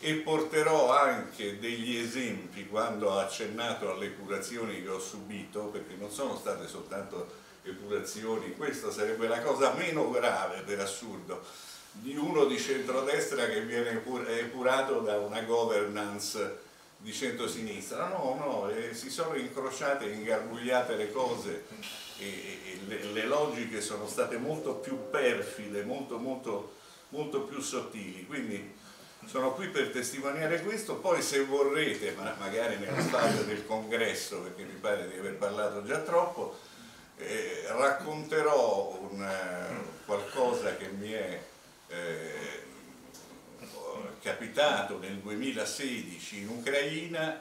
E porterò anche degli esempi quando ho accennato alle curazioni che ho subito, perché non sono state soltanto epurazioni, questa sarebbe la cosa meno grave per assurdo, di uno di centrodestra che viene epurato da una governance di centrosinistra. No, no, eh, si sono incrociate ingarbugliate le cose e, e le, le, logiche sono state molto più perfide, molto, molto, molto più sottili. Quindi sono qui per testimoniare questo, poi se vorrete, ma magari nella fase del congresso, perché mi pare di aver parlato già troppo, eh, racconterò un, eh, qualcosa che mi è eh, capitato nel 2016 in Ucraina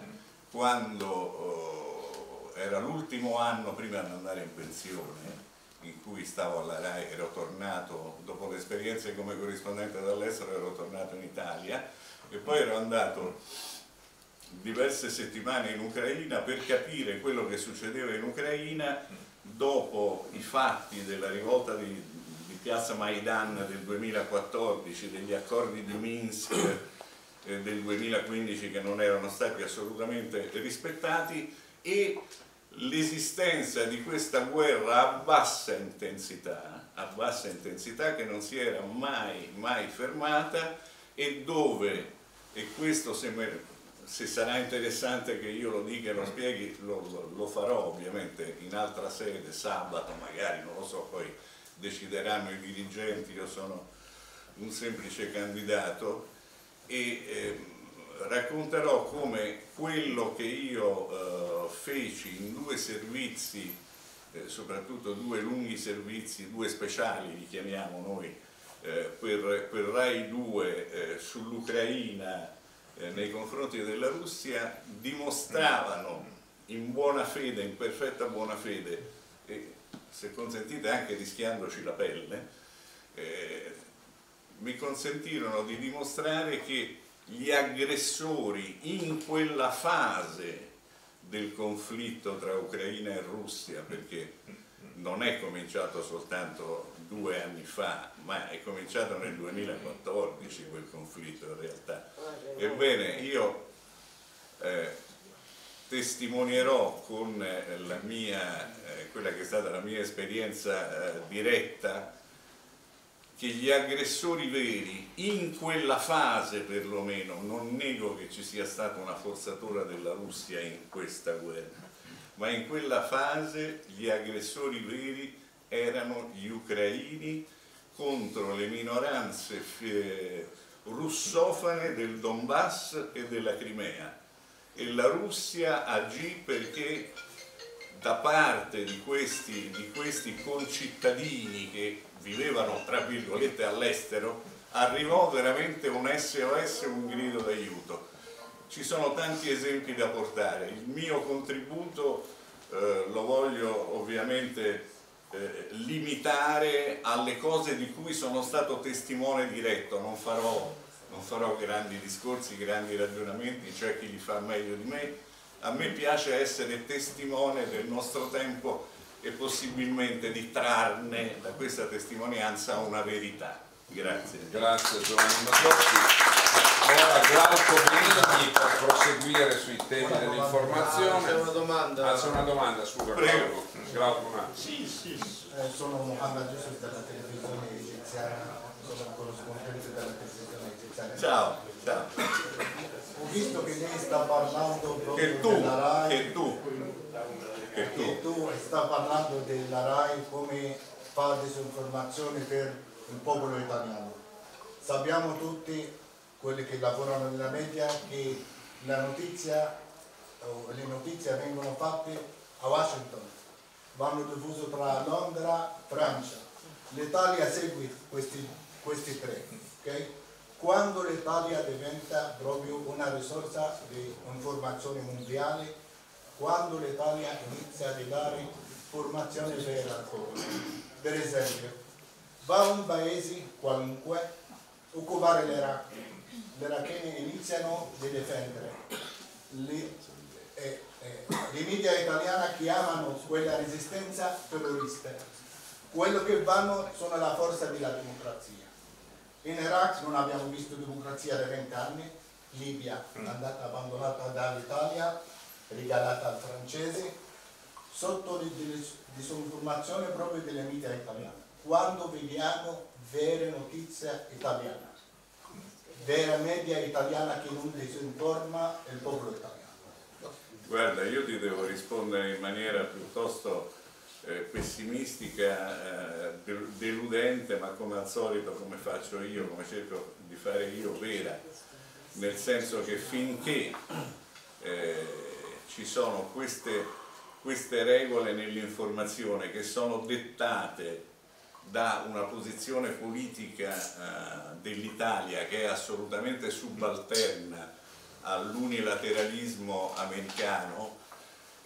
quando oh, era l'ultimo anno prima di andare in pensione in cui stavo alla RAI, ero tornato dopo l'esperienza come corrispondente dall'estero, ero tornato in Italia e poi ero andato diverse settimane in Ucraina per capire quello che succedeva in Ucraina dopo i fatti della rivolta di Piazza Maidan del 2014, degli accordi di Minsk eh, del 2015 che non erano stati assolutamente rispettati e l'esistenza di questa guerra a bassa intensità, a bassa intensità che non si era mai, mai fermata e dove, e questo se, me, se sarà interessante che io lo dica e lo spieghi, lo, lo, farò ovviamente in altra sede, sabato magari, non lo so, poi decideranno i dirigenti, io sono un semplice candidato e eh, racconterò come quello che io eh, feci in due servizi, eh, soprattutto due lunghi servizi, due speciali li chiamiamo noi, eh, per, per, Rai 2 eh, sull'Ucraina eh, nei confronti della Russia, dimostravano in buona fede, in perfetta buona fede, se consentite anche rischiandoci la pelle, eh, mi consentirono di dimostrare che gli aggressori in quella fase del conflitto tra Ucraina e Russia, perché non è cominciato soltanto due anni fa, ma è cominciato nel 2014 quel conflitto in realtà. Ebbene, io eh, testimonierò con eh, mia, eh, quella che è stata la mia esperienza eh, diretta che gli aggressori veri, in quella fase perlomeno, non nego che ci sia stata una forzatura della Russia in questa guerra, ma in quella fase gli aggressori veri erano gli ucraini contro le minoranze russofane del Donbass e della Crimea e la Russia agì perché da parte di questi, di questi concittadini che vivevano tra virgolette all'estero arrivò veramente un SOS, un grido d'aiuto. Ci sono tanti esempi da portare, il mio contributo eh, lo voglio ovviamente eh, limitare alle cose di cui sono stato testimone diretto, non farò, non farò grandi discorsi, grandi ragionamenti, c'è chi li fa meglio di me, a me piace essere testimone del nostro tempo e possibilmente di trarne da questa testimonianza una verità. Grazie. Grazie Giovanni Mazzocchi. Ora Glauco Benigni per proseguire sui temi dell'informazione. C'è una domanda. Ah, c'è una domanda, scusa. Prego. Glauco. Glauco un attimo. Sì, sì. Eh, sono Mohammed Yusuf della televisione egiziana, sono corrispondente della televisione. Ciao, ciao. Ho visto che lei sta parlando proprio Che tu, della RAI. che tu, che tu. che tu sta parlando della RAI come fa disinformazione per il popolo italiano. Sappiamo tutti, quelli che lavorano nella media, che la notizia, le notizie vengono fatte a Washington, vanno diffuse tra Londra e Francia. L'Italia segue questi, questi tre. ok? Quando l'Italia diventa proprio una risorsa di informazione mondiale, quando l'Italia inizia a dare informazione vera al. Per esempio, va un paese qualunque occupare l'Iraq, gli iracheni iniziano a difendere. Le, eh, eh, le media italiane chiamano quella resistenza terrorista. Quello che vanno sono la forza della democrazia. In Iraq non abbiamo visto democrazia da 20 anni, Libia è andata abbandonata dall'Italia, regalata al francese, sotto disinformazione proprio delle media italiane. Quando vediamo vere notizie italiane, vera media italiana che non disinforma il popolo italiano. Guarda, io ti devo rispondere in maniera piuttosto eh, pessimistica, eh, del- deludente, ma come al solito, come faccio io, come cerco di fare io, vera, nel senso che finché eh, ci sono queste, queste regole nell'informazione che sono dettate da una posizione politica eh, dell'Italia che è assolutamente subalterna all'unilateralismo americano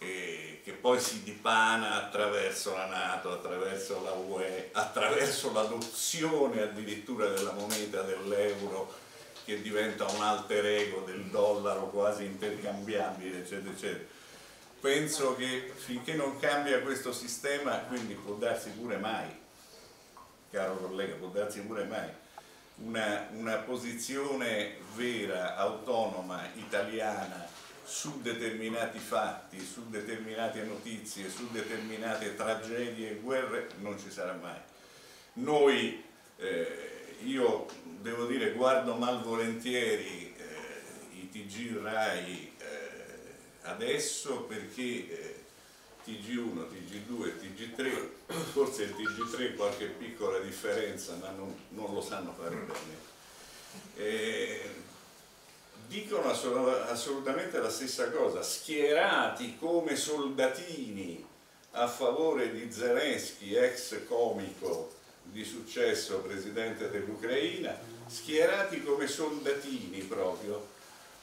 e che poi si dipana attraverso la Nato, attraverso la UE, attraverso l'adozione addirittura della moneta dell'euro che diventa un alter ego del dollaro quasi intercambiabile, eccetera, eccetera. Penso che finché non cambia questo sistema, quindi può darsi pure mai, caro collega, può darsi pure mai, una, una posizione vera, autonoma, italiana su determinati fatti, su determinate notizie, su determinate tragedie e guerre non ci sarà mai. Noi, eh, io devo dire, guardo malvolentieri eh, i TG RAI eh, adesso perché eh, TG1, TG2, TG3, forse il TG3 qualche piccola differenza ma non, non lo sanno fare bene. Dicono assol- assolutamente la stessa cosa, schierati come soldatini a favore di Zelensky, ex comico di successo presidente dell'Ucraina, schierati come soldatini proprio,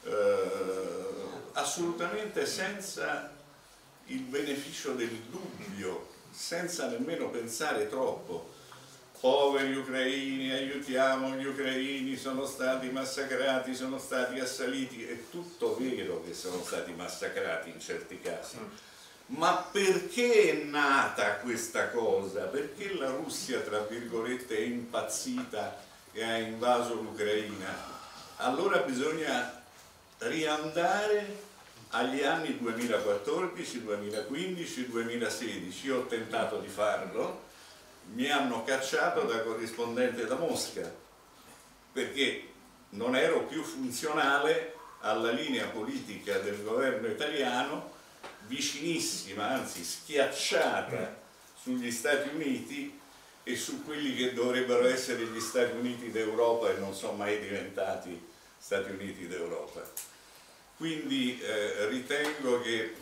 eh, assolutamente senza il beneficio del dubbio, senza nemmeno pensare troppo. Poveri ucraini, aiutiamo gli ucraini, sono stati massacrati, sono stati assaliti, è tutto vero che sono stati massacrati in certi casi. Ma perché è nata questa cosa? Perché la Russia, tra virgolette, è impazzita e ha invaso l'Ucraina? Allora bisogna riandare agli anni 2014, 2015, 2016. Io ho tentato di farlo, mi hanno cacciato da corrispondente da Mosca perché non ero più funzionale alla linea politica del governo italiano, vicinissima, anzi schiacciata sugli Stati Uniti e su quelli che dovrebbero essere gli Stati Uniti d'Europa e non sono mai diventati Stati Uniti d'Europa. Quindi eh, ritengo che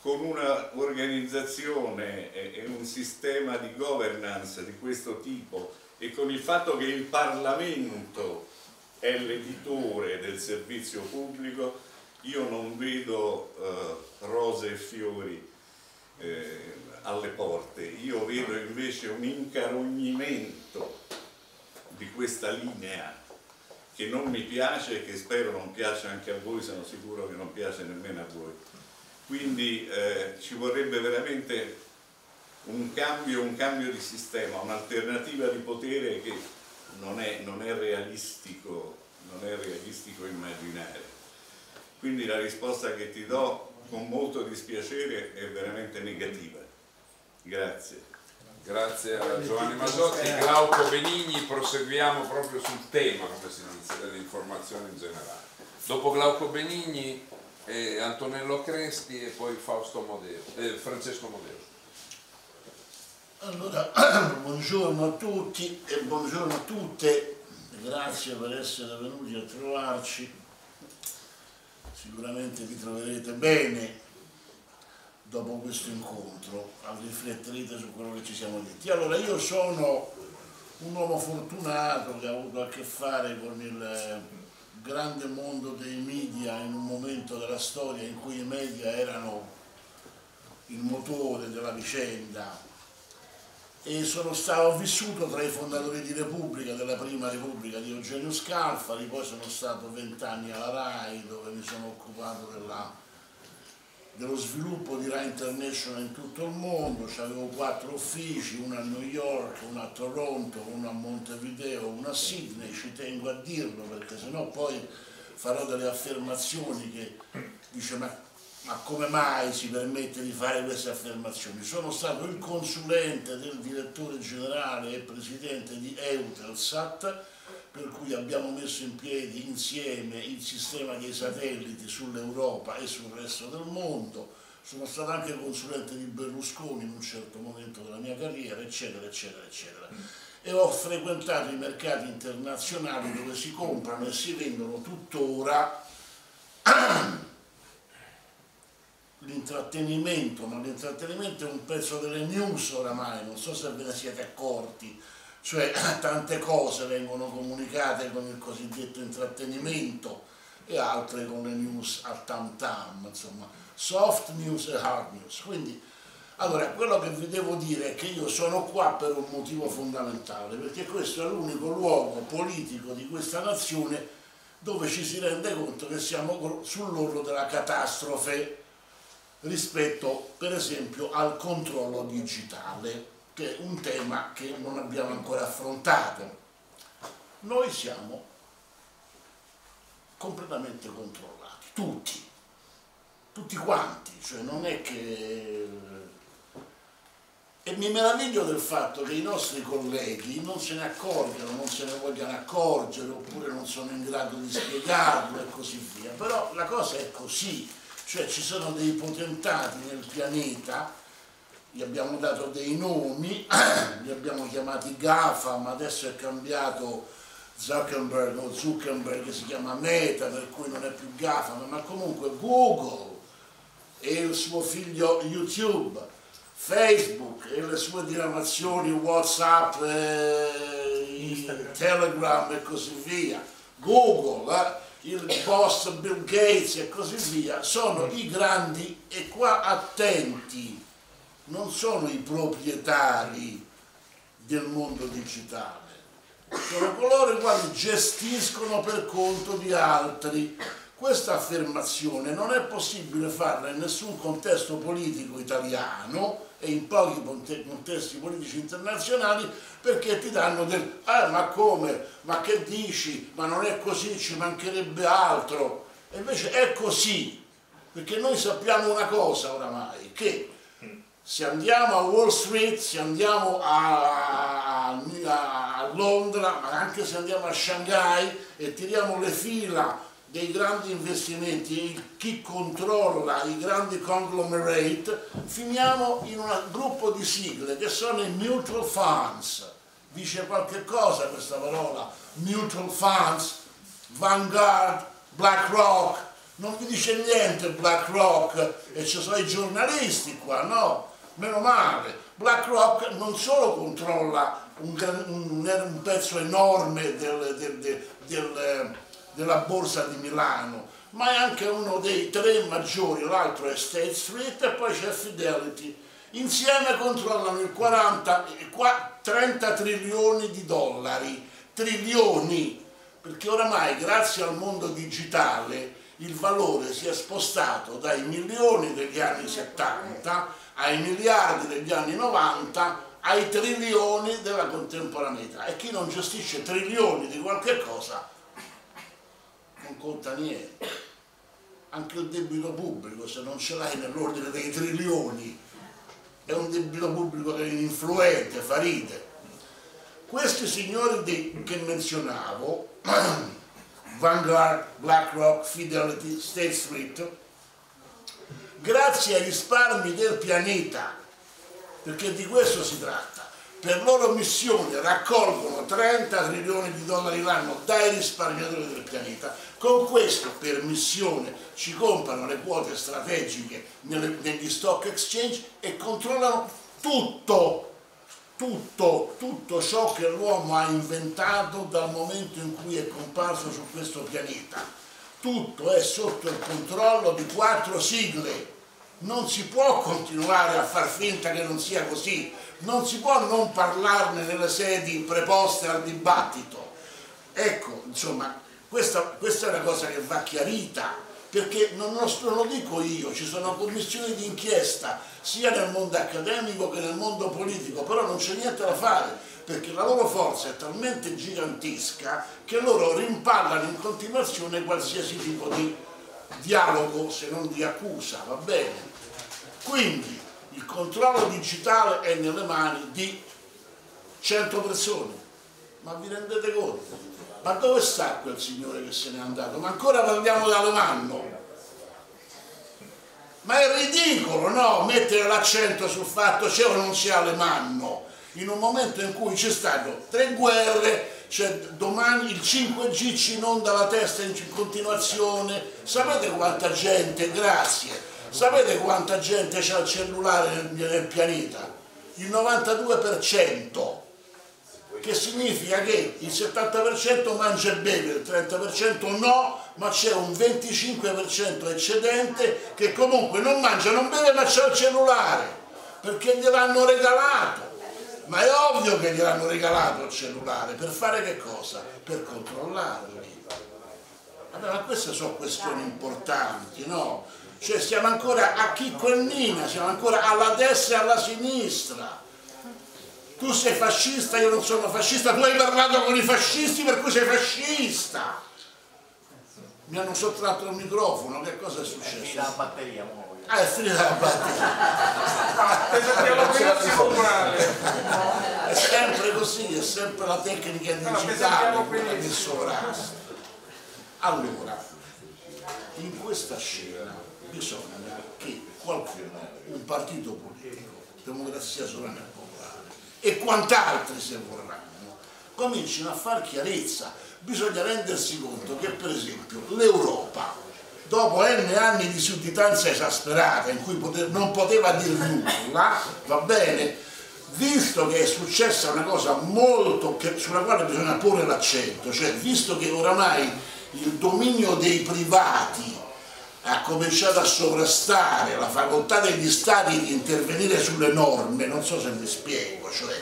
con una organizzazione e e un sistema di governance di questo tipo e con il fatto che il Parlamento è l'editore del servizio pubblico, io non vedo eh, rose e fiori eh, alle porte, io vedo invece un incarognimento di questa linea che non mi piace e che spero non piaccia anche a voi, sono sicuro che non piace nemmeno a voi. Quindi eh, ci vorrebbe veramente un cambio, un cambio di sistema, un'alternativa di potere che non è, non è realistico, non è realistico immaginare. Quindi la risposta che ti do con molto dispiacere è veramente negativa. Grazie. Grazie a Giovanni Masotti, Glauco Benigni, proseguiamo proprio sul tema, come si dice, dell'informazione in generale. Dopo Glauco Benigni eh, Antonello Crespi e poi Modeo, eh, Francesco Modeo. Allora, buongiorno a tutti e buongiorno a tutte, grazie per essere venuti a trovarci, sicuramente vi troverete bene dopo questo incontro, rifletterete su quello che ci siamo detti. Allora, io sono un uomo fortunato che ha avuto a che fare con il grande mondo dei media in un momento della storia in cui i media erano il motore della vicenda. E sono stato, vissuto tra i fondatori di Repubblica, della prima Repubblica di Eugenio Scalfari, poi sono stato vent'anni alla RAI dove mi sono occupato della, dello sviluppo di RAI International in tutto il mondo, avevo quattro uffici, uno a New York, uno a Toronto, uno a Montevideo, uno a Sydney, ci tengo a dirlo perché sennò poi farò delle affermazioni che dice ma ma come mai si permette di fare queste affermazioni? Sono stato il consulente del direttore generale e presidente di Eutelsat, per cui abbiamo messo in piedi insieme il sistema dei satelliti sull'Europa e sul resto del mondo. Sono stato anche consulente di Berlusconi in un certo momento della mia carriera, eccetera, eccetera, eccetera. E ho frequentato i mercati internazionali dove si comprano e si vendono tuttora l'intrattenimento, ma l'intrattenimento è un pezzo delle news oramai, non so se ve ne siete accorti, cioè tante cose vengono comunicate con il cosiddetto intrattenimento e altre con le news a tam tam, insomma, soft news e hard news. Quindi, allora, quello che vi devo dire è che io sono qua per un motivo fondamentale, perché questo è l'unico luogo politico di questa nazione dove ci si rende conto che siamo sull'orlo della catastrofe rispetto per esempio al controllo digitale, è un tema che non abbiamo ancora affrontato. Noi siamo completamente controllati, tutti, tutti quanti, cioè non è che... E mi meraviglio del fatto che i nostri colleghi non se ne accorgano, non se ne vogliano accorgere, oppure non sono in grado di spiegarlo e così via. Però la cosa è così, cioè ci sono dei potentati nel pianeta, gli abbiamo dato dei nomi, li abbiamo chiamati GAFA, ma adesso è cambiato Zuckerberg o Zuckerberg si chiama Meta, per cui non è più GAFA, ma comunque Google e il suo figlio YouTube, Facebook e le sue diramazioni Whatsapp, eh, Telegram e così via, Google, eh, il boss Bill Gates e così via, sono i grandi e qua attenti, non sono i proprietari del mondo digitale, sono coloro i quali gestiscono per conto di altri. Questa affermazione non è possibile farla in nessun contesto politico italiano e in pochi contesti politici internazionali perché ti danno del ah ma come, ma che dici, ma non è così, ci mancherebbe altro. E invece è così, perché noi sappiamo una cosa oramai, che se andiamo a Wall Street, se andiamo a, a, a Londra, ma anche se andiamo a Shanghai e tiriamo le fila dei grandi investimenti, chi controlla i grandi conglomerate, finiamo in un gruppo di sigle che sono i mutual funds. Dice qualche cosa questa parola? Mutual funds, Vanguard, BlackRock, Non vi dice niente BlackRock e ci sono i giornalisti qua, no? Meno male. BlackRock non solo controlla un, un- un pezzo enorme del- del- del- del- della borsa di Milano, ma è anche uno dei tre maggiori, l'altro è State Street e poi c'è Fidelity. Insieme controllano il 40, il qua- 30 trilioni di dollari, trilioni, perché oramai grazie al mondo digitale il valore si è spostato dai milioni degli anni 70 ai miliardi degli anni 90 ai trilioni della contemporaneità e chi non gestisce trilioni di qualche cosa non conta niente. Anche il debito pubblico, se non ce l'hai nell'ordine dei trilioni, è un debito pubblico che è influente, fa ride. Questi signori di- che menzionavo, Vanguard, BlackRock, Fidelity, State Street, grazie ai risparmi del pianeta, perché di questo si tratta, per loro missione raccolgono 30 trilioni di dollari l'anno dai risparmiatori del pianeta, con questo per missione ci comprano le quote strategiche negli stock exchange e controllano tutto, tutto, tutto ciò che l'uomo ha inventato dal momento in cui è comparso su questo pianeta. Tutto è sotto il controllo di quattro sigle. Non si può continuare a far finta che non sia così, non si può non parlarne nelle sedi preposte al dibattito. Ecco, insomma, questa, questa è una cosa che va chiarita, perché non, non non lo dico io, ci sono commissioni di inchiesta sia nel mondo accademico che nel mondo politico, però non c'è niente da fare, perché la loro forza è talmente gigantesca che loro rimpallano in continuazione qualsiasi tipo di dialogo, se non di accusa, va bene? Quindi il controllo digitale è nelle mani di 100 persone, ma vi rendete conto? Ma dove sta quel signore che se n'è andato? Ma ancora parliamo d'Alemanno. Ma è ridicolo, no? Mettere l'accento sul fatto c'è o non c'è Alemanno, in un momento in cui c'è stato tre guerre, c'è domani il 5G ci inonda la testa in continuazione, sapete quanta gente, grazie, sapete quanta gente c'ha il cellulare nel, nel pianeta? Il 92%, che significa che il 70% mangia e beve, il 30% no, ma c'è un 25% eccedente che comunque non mangia, non beve, ma c'ha il cellulare, perché gliel'hanno regalato. Ma è ovvio che gliel'hanno regalato il cellulare, per fare che cosa? Per controllarli. Ma queste sono questioni importanti, no? Cioè siamo ancora a Chicco e Nina, siamo ancora alla destra e alla sinistra. Tu sei fascista, io non sono fascista, tu hai parlato con i fascisti per cui sei fascista. Mi hanno sottratto il microfono, che cosa è successo? la batteria, mo. Ah, è finita la batteria. È sempre così, è sempre la tecnica digitale quella che sovrasta. Allora, in questa scena bisogna che qualcuno, un partito politico, democrazia sovrana e popolare, e quant'altri se vorranno, comincino a far chiarezza. Bisogna rendersi conto che per esempio l'Europa, dopo n anni di sudditanza esasperata in cui pote- non poteva dire nulla, va bene, visto che è successa una cosa molto che- sulla quale bisogna porre l'accento, cioè visto che oramai il dominio dei privati ha cominciato a sovrastare la facoltà degli stati di intervenire sulle norme, non so se mi spiego, cioè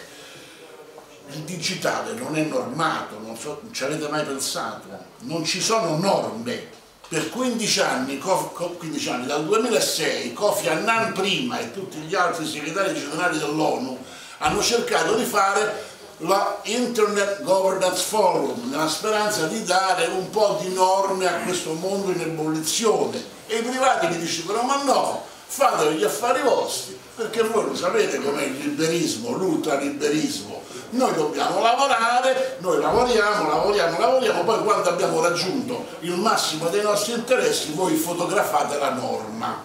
il digitale non è normato, non so, ci avete mai pensato? Non ci sono norme. Per 15 anni, Co- Co- 15 anni, dal 2006, Kofi Annan prima e tutti gli altri segretari generali dell'ONU hanno cercato di fare la Internet Governance Forum nella speranza di dare un po' di norme a questo mondo in ebollizione. E i privati gli dicevano ma no, fate gli affari vostri perché voi lo sapete com'è il liberismo, l'ultraliberismo noi dobbiamo lavorare, noi lavoriamo, lavoriamo, lavoriamo, poi quando abbiamo raggiunto il massimo dei nostri interessi voi fotografate la norma.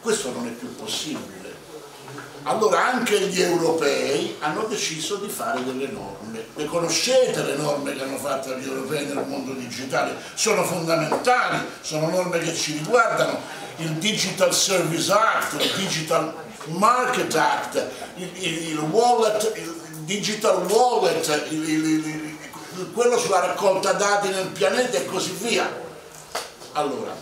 Questo non è più possibile. Allora anche gli europei hanno deciso di fare delle norme. Le conoscete le norme che hanno fatto gli europei nel mondo digitale? Sono fondamentali, sono norme che ci riguardano. Il Digital Service Act, il Digital Market Act, il, il- wallet, il Digital Wallet, il- quello sulla raccolta dati nel pianeta e così via. Allora,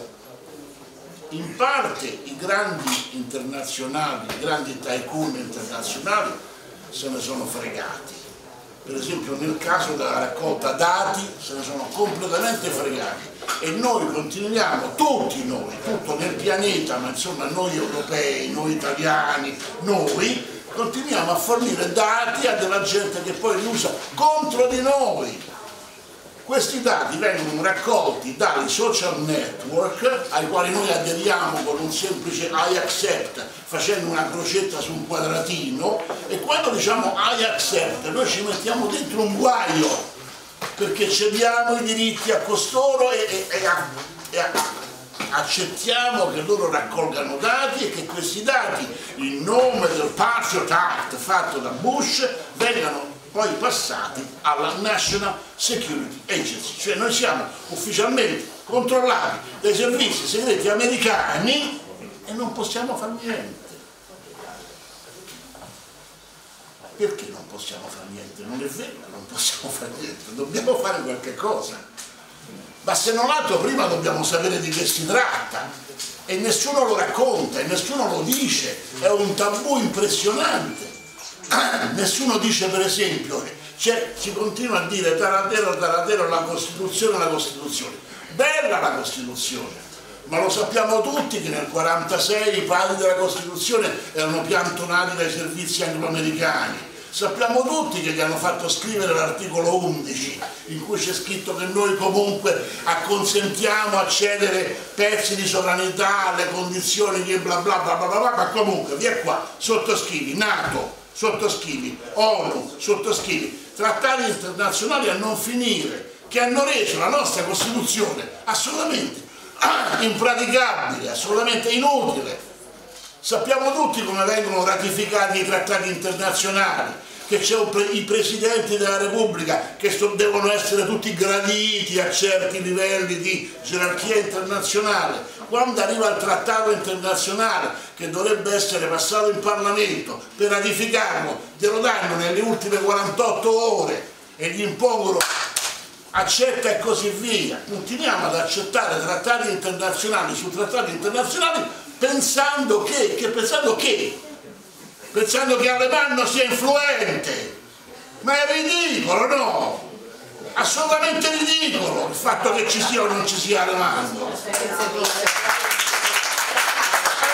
in parte i grandi internazionali, i grandi tycoon internazionali se ne sono fregati. Per esempio nel caso della raccolta dati se ne sono completamente fregati e noi continuiamo, tutti noi, tutto nel pianeta, ma insomma noi europei, noi italiani, noi continuiamo a fornire dati a della gente che poi li usa contro di noi. Questi dati vengono raccolti dai social network ai quali noi aderiamo con un semplice I accept facendo una crocetta su un quadratino. E quando diciamo I accept noi ci mettiamo dentro un guaio perché cediamo i diritti a costoro e, e- e a- e a- accettiamo che loro raccolgano dati e che questi dati in nome del Patriot Act fatto da Bush vengano poi passati alla National Security Agency, cioè noi siamo ufficialmente controllati dai servizi segreti americani e non possiamo fare niente. Perché non possiamo fare niente? Non è vero non possiamo fare niente, dobbiamo fare qualche cosa. Ma se non altro prima dobbiamo sapere di che si tratta e nessuno lo racconta e nessuno lo dice, è un tabù impressionante. Nessuno dice per esempio, cioè, si continua a dire taratero, taratero, la Costituzione, la Costituzione. Bella la Costituzione, ma lo sappiamo tutti che nel 1946 i padri della Costituzione erano piantonati dai servizi angloamericani. Sappiamo tutti che gli hanno fatto scrivere l'articolo 11 in cui c'è scritto che noi comunque acconsentiamo a cedere pezzi di sovranità alle condizioni di bla bla bla bla bla, bla, ma comunque via qua, sottoscrivi Nato, sottoscrivi ONU, sottoscrivi trattati internazionali a non finire che hanno reso la nostra Costituzione assolutamente impraticabile, assolutamente inutile. Sappiamo tutti come vengono ratificati i trattati internazionali, che c'è pre- i presidenti della Repubblica che so- devono essere tutti graditi a certi livelli di gerarchia internazionale. Quando arriva il trattato internazionale che dovrebbe essere passato in Parlamento per ratificarlo, glielo danno nelle ultime 48 ore e gli impongono accetta e così via. Continuiamo ad accettare trattati internazionali su trattati internazionali pensando che, che pensando che, pensando che Alemanno sia influente. Ma è ridicolo, no? Assolutamente ridicolo il fatto che ci sia o non ci sia Alemanno. È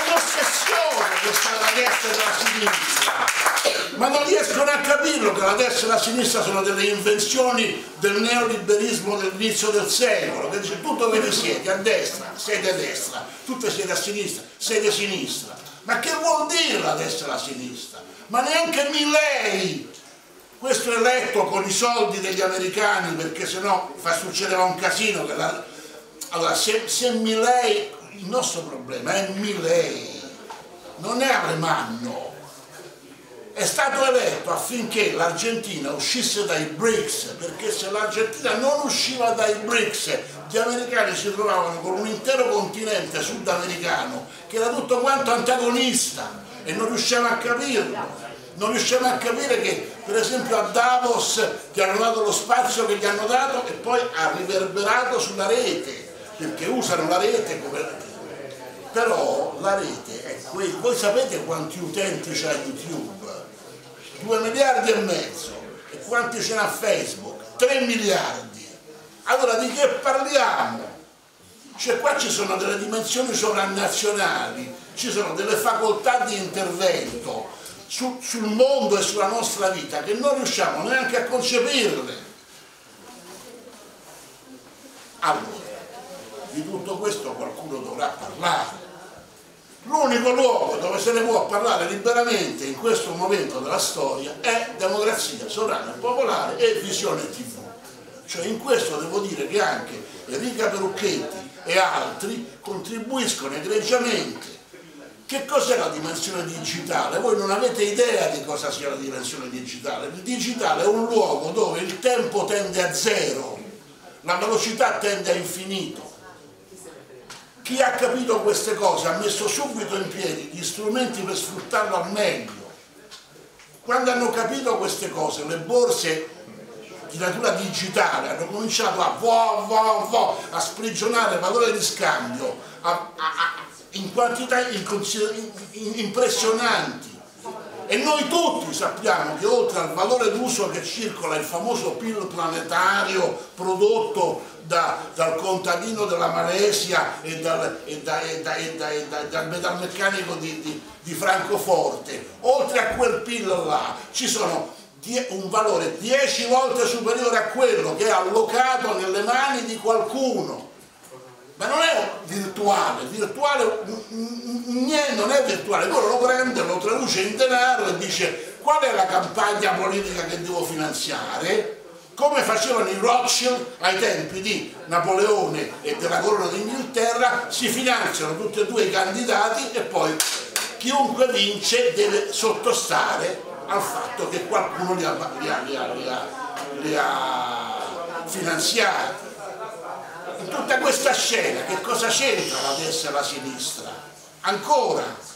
un'ossessione questa della destra e della sinistra ma non riescono a capirlo che la destra e la sinistra sono delle invenzioni del neoliberismo dell'inizio del secolo, che dice tu dove siete? A destra, siete a destra, tutte siete a sinistra, siete a sinistra. Ma che vuol dire la destra e la sinistra? Ma neanche Milley, questo eletto con i soldi degli americani, perché sennò fa succedeva un casino. La... Allora, se, se Milley, il nostro problema è Milley, non è Alemanno è stato eletto affinché l'Argentina uscisse dai BRICS, perché se l'Argentina non usciva dai BRICS, gli americani si trovavano con un intero continente sudamericano che era tutto quanto antagonista e non riusciamo a capirlo. Non riusciamo a capire che per esempio a Davos gli hanno dato lo spazio che gli hanno dato e poi ha riverberato sulla rete, perché usano la rete come però la rete è quella, voi sapete quanti utenti c'ha YouTube? 2 miliardi e mezzo. E quanti ce n'ha Facebook? 3 miliardi. Allora di che parliamo? Cioè qua ci sono delle dimensioni sovranazionali, ci sono delle facoltà di intervento su- sul mondo e sulla nostra vita che non riusciamo neanche a concepirle. Allora, di tutto questo qualcuno dovrà parlare. L'unico luogo dove se ne può parlare liberamente in questo momento della storia è democrazia sovrana popolare e visione tv. Cioè in questo devo dire che anche Enrica Perucchetti e altri contribuiscono egregiamente Che cos'è la dimensione digitale? Voi non avete idea di cosa sia la dimensione digitale. Il digitale è un luogo dove il tempo tende a zero, la velocità tende a infinito. Chi ha capito queste cose ha messo subito in piedi gli strumenti per sfruttarlo al meglio. Quando hanno capito queste cose, le borse di natura digitale hanno cominciato a, vo, vo, vo, a sprigionare valore di scambio a, a, a, in quantità in, in, impressionanti. E noi tutti sappiamo che oltre al valore d'uso che circola il famoso PIL planetario prodotto da, dal contadino della Malesia e dal, e da, e da, e dal metalmeccanico di, di, di Francoforte, oltre a quel PIL là ci sono un valore 10 volte superiore a quello che è allocato nelle mani di qualcuno. Ma non è virtuale, virtuale non è virtuale, quello lo prende, lo traduce in denaro e dice qual è la campagna politica che devo finanziare, come facevano i Rothschild ai tempi di Napoleone e della corona d'Inghilterra, si finanziano tutti e due i candidati e poi chiunque vince deve sottostare al fatto che qualcuno li ha, li ha, li ha, li ha, finanziati in tutta questa scena che cosa c'entra la destra e la sinistra? Ancora?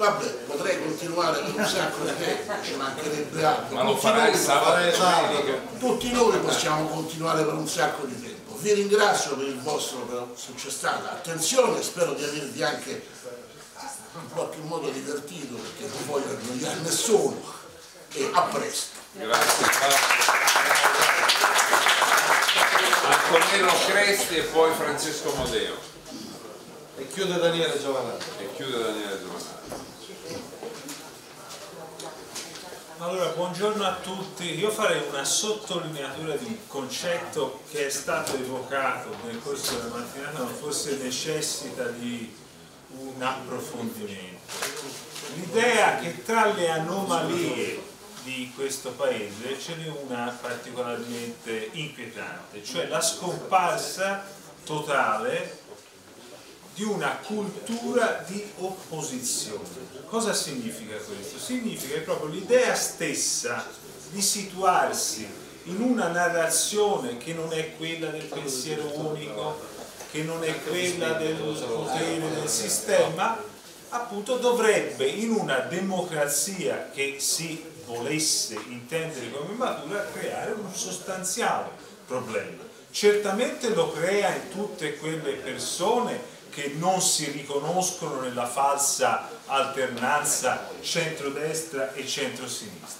Vabbè, potrei continuare per un sacco di tempo, ci mancherebbe altro. Ma lo Tutti farai noi- sabato domenica. Tutti noi possiamo continuare per un sacco di tempo. Vi ringrazio per il vostro stata attenzione, spero di avervi anche in qualche modo divertito perché non voglio annoiare nessuno e a presto. Antonello Cresti e poi Francesco Modeo. E chiude Daniele Giovanardi. E chiude Daniele Giovanardi. Allora, buongiorno a tutti. Io farei una sottolineatura di un concetto che è stato evocato nel corso della mattinata, ma forse necessita di un approfondimento. L'idea che tra le anomalie di questo paese ce n'è una particolarmente inquietante, cioè la scomparsa totale di una cultura di opposizione. Cosa significa questo? Significa che proprio l'idea stessa di situarsi in una narrazione che non è quella del pensiero unico, che non è quella del potere del sistema, appunto dovrebbe in una democrazia che si volesse intendere come matura creare un sostanziale problema. Certamente lo crea in tutte quelle persone che non si riconoscono nella falsa alternanza centrodestra e centrosinistra.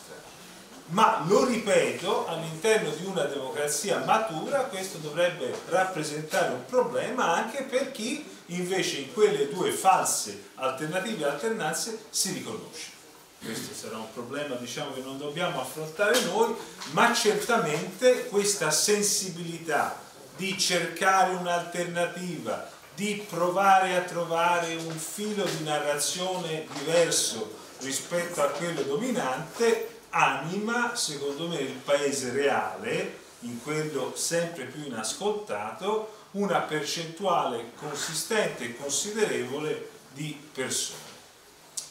Ma lo ripeto, all'interno di una democrazia matura questo dovrebbe rappresentare un problema anche per chi invece in quelle due false alternative e alternanze si riconosce. Questo sarà un problema diciamo, che non dobbiamo affrontare noi, ma certamente questa sensibilità di cercare un'alternativa, di provare a trovare un filo di narrazione diverso rispetto a quello dominante, anima, secondo me, il paese reale, in quello sempre più inascoltato, una percentuale consistente e considerevole di persone.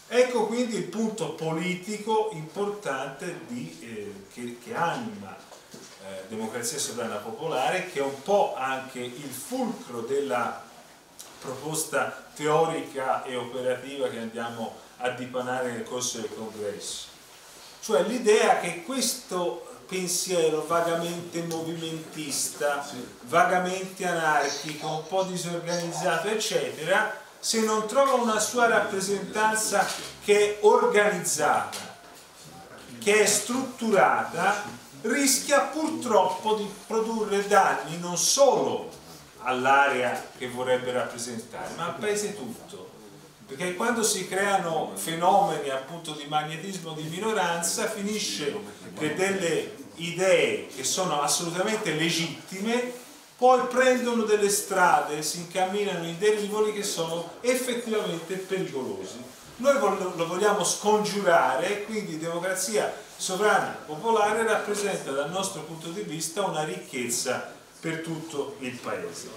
Ecco quindi il punto politico importante di, eh, che, che anima eh, Democrazia Sovrana Popolare, che è un po' anche il fulcro della proposta teorica e operativa che andiamo a dipanare nel corso del congresso. Cioè l'idea che questo pensiero vagamente movimentista, vagamente anarchico, un po' disorganizzato, eccetera, se non trova una sua rappresentanza che è organizzata, che è strutturata, rischia purtroppo di produrre danni non solo all'area che vorrebbe rappresentare, ma al paese tutto. Perché quando si creano fenomeni appunto di magnetismo di minoranza finisce che delle idee che sono assolutamente legittime poi prendono delle strade, si incamminano in dei rivoli che sono effettivamente pericolosi. Noi lo vogliamo scongiurare, quindi democrazia sovrana popolare rappresenta dal nostro punto di vista una ricchezza per tutto il paese.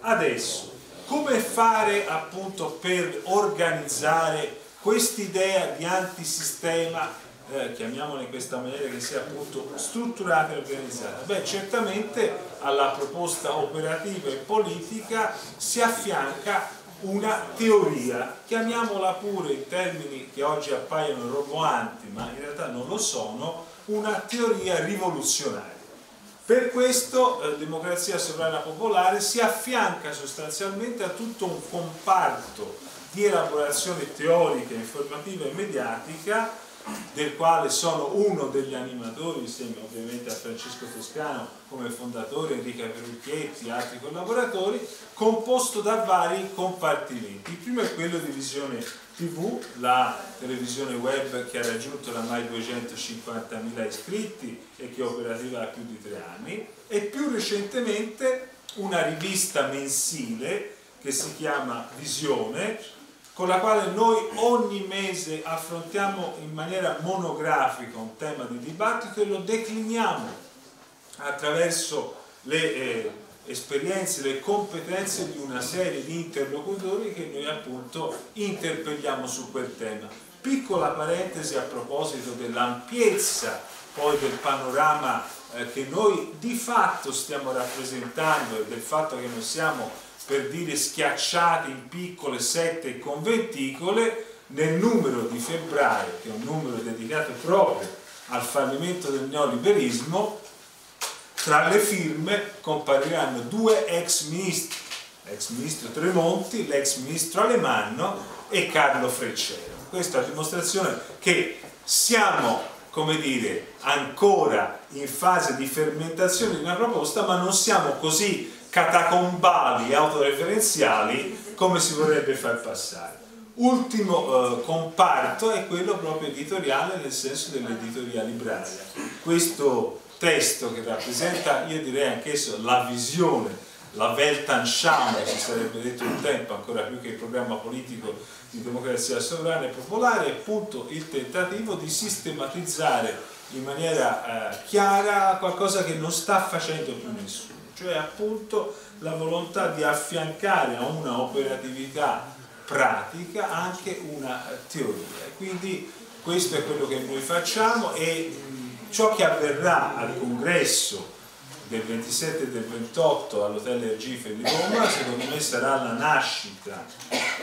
Adesso, come fare appunto per organizzare quest'idea di antisistema, eh, chiamiamola in questa maniera che sia appunto strutturata e organizzata? Beh, certamente alla proposta operativa e politica si affianca una teoria, chiamiamola pure in termini che oggi appaiono roboanti, ma in realtà non lo sono, una teoria rivoluzionaria. Per questo eh, Democrazia Sovrana Popolare si affianca sostanzialmente a tutto un comparto di elaborazione teorica, informativa e mediatica del quale sono uno degli animatori insieme ovviamente a Francesco Toscano come fondatore, Enrica Perucchietti e altri collaboratori, composto da vari compartimenti. Il primo è quello di visione TV, la televisione web che ha raggiunto ormai 250.000 iscritti e che è operativa da più di tre anni, e più recentemente una rivista mensile che si chiama Visione, con la quale noi ogni mese affrontiamo in maniera monografica un tema di dibattito e lo decliniamo attraverso le eh, esperienze, le competenze di una serie di interlocutori che noi appunto interpelliamo su quel tema. Piccola parentesi a proposito dell'ampiezza poi del panorama eh, che noi di fatto stiamo rappresentando e del fatto che non siamo per dire schiacciate in piccole sette conventicole nel numero di febbraio, che è un numero dedicato proprio al fallimento del neoliberismo, tra le firme compariranno due ex ministri, l'ex ministro Tremonti, l'ex ministro Alemanno e Carlo Freccero. Questa è la dimostrazione che siamo, come dire, ancora in fase di fermentazione di una proposta, ma non siamo così catacombali e autoreferenziali come si vorrebbe far passare. Ultimo eh, comparto è quello proprio editoriale nel senso dell'editoria libraria. Questo testo che rappresenta, io direi anch'esso, la visione, la Weltanschauung, si sarebbe detto un tempo, ancora più che il programma politico di democrazia sovrana e popolare, è appunto il tentativo di sistematizzare in maniera eh, chiara qualcosa che non sta facendo più nessuno cioè appunto la volontà di affiancare a una operatività pratica anche una teoria. Quindi questo è quello che noi facciamo e ciò che avverrà al congresso del 27 e del 28 all'Hotel Ergife di Roma secondo me sarà la nascita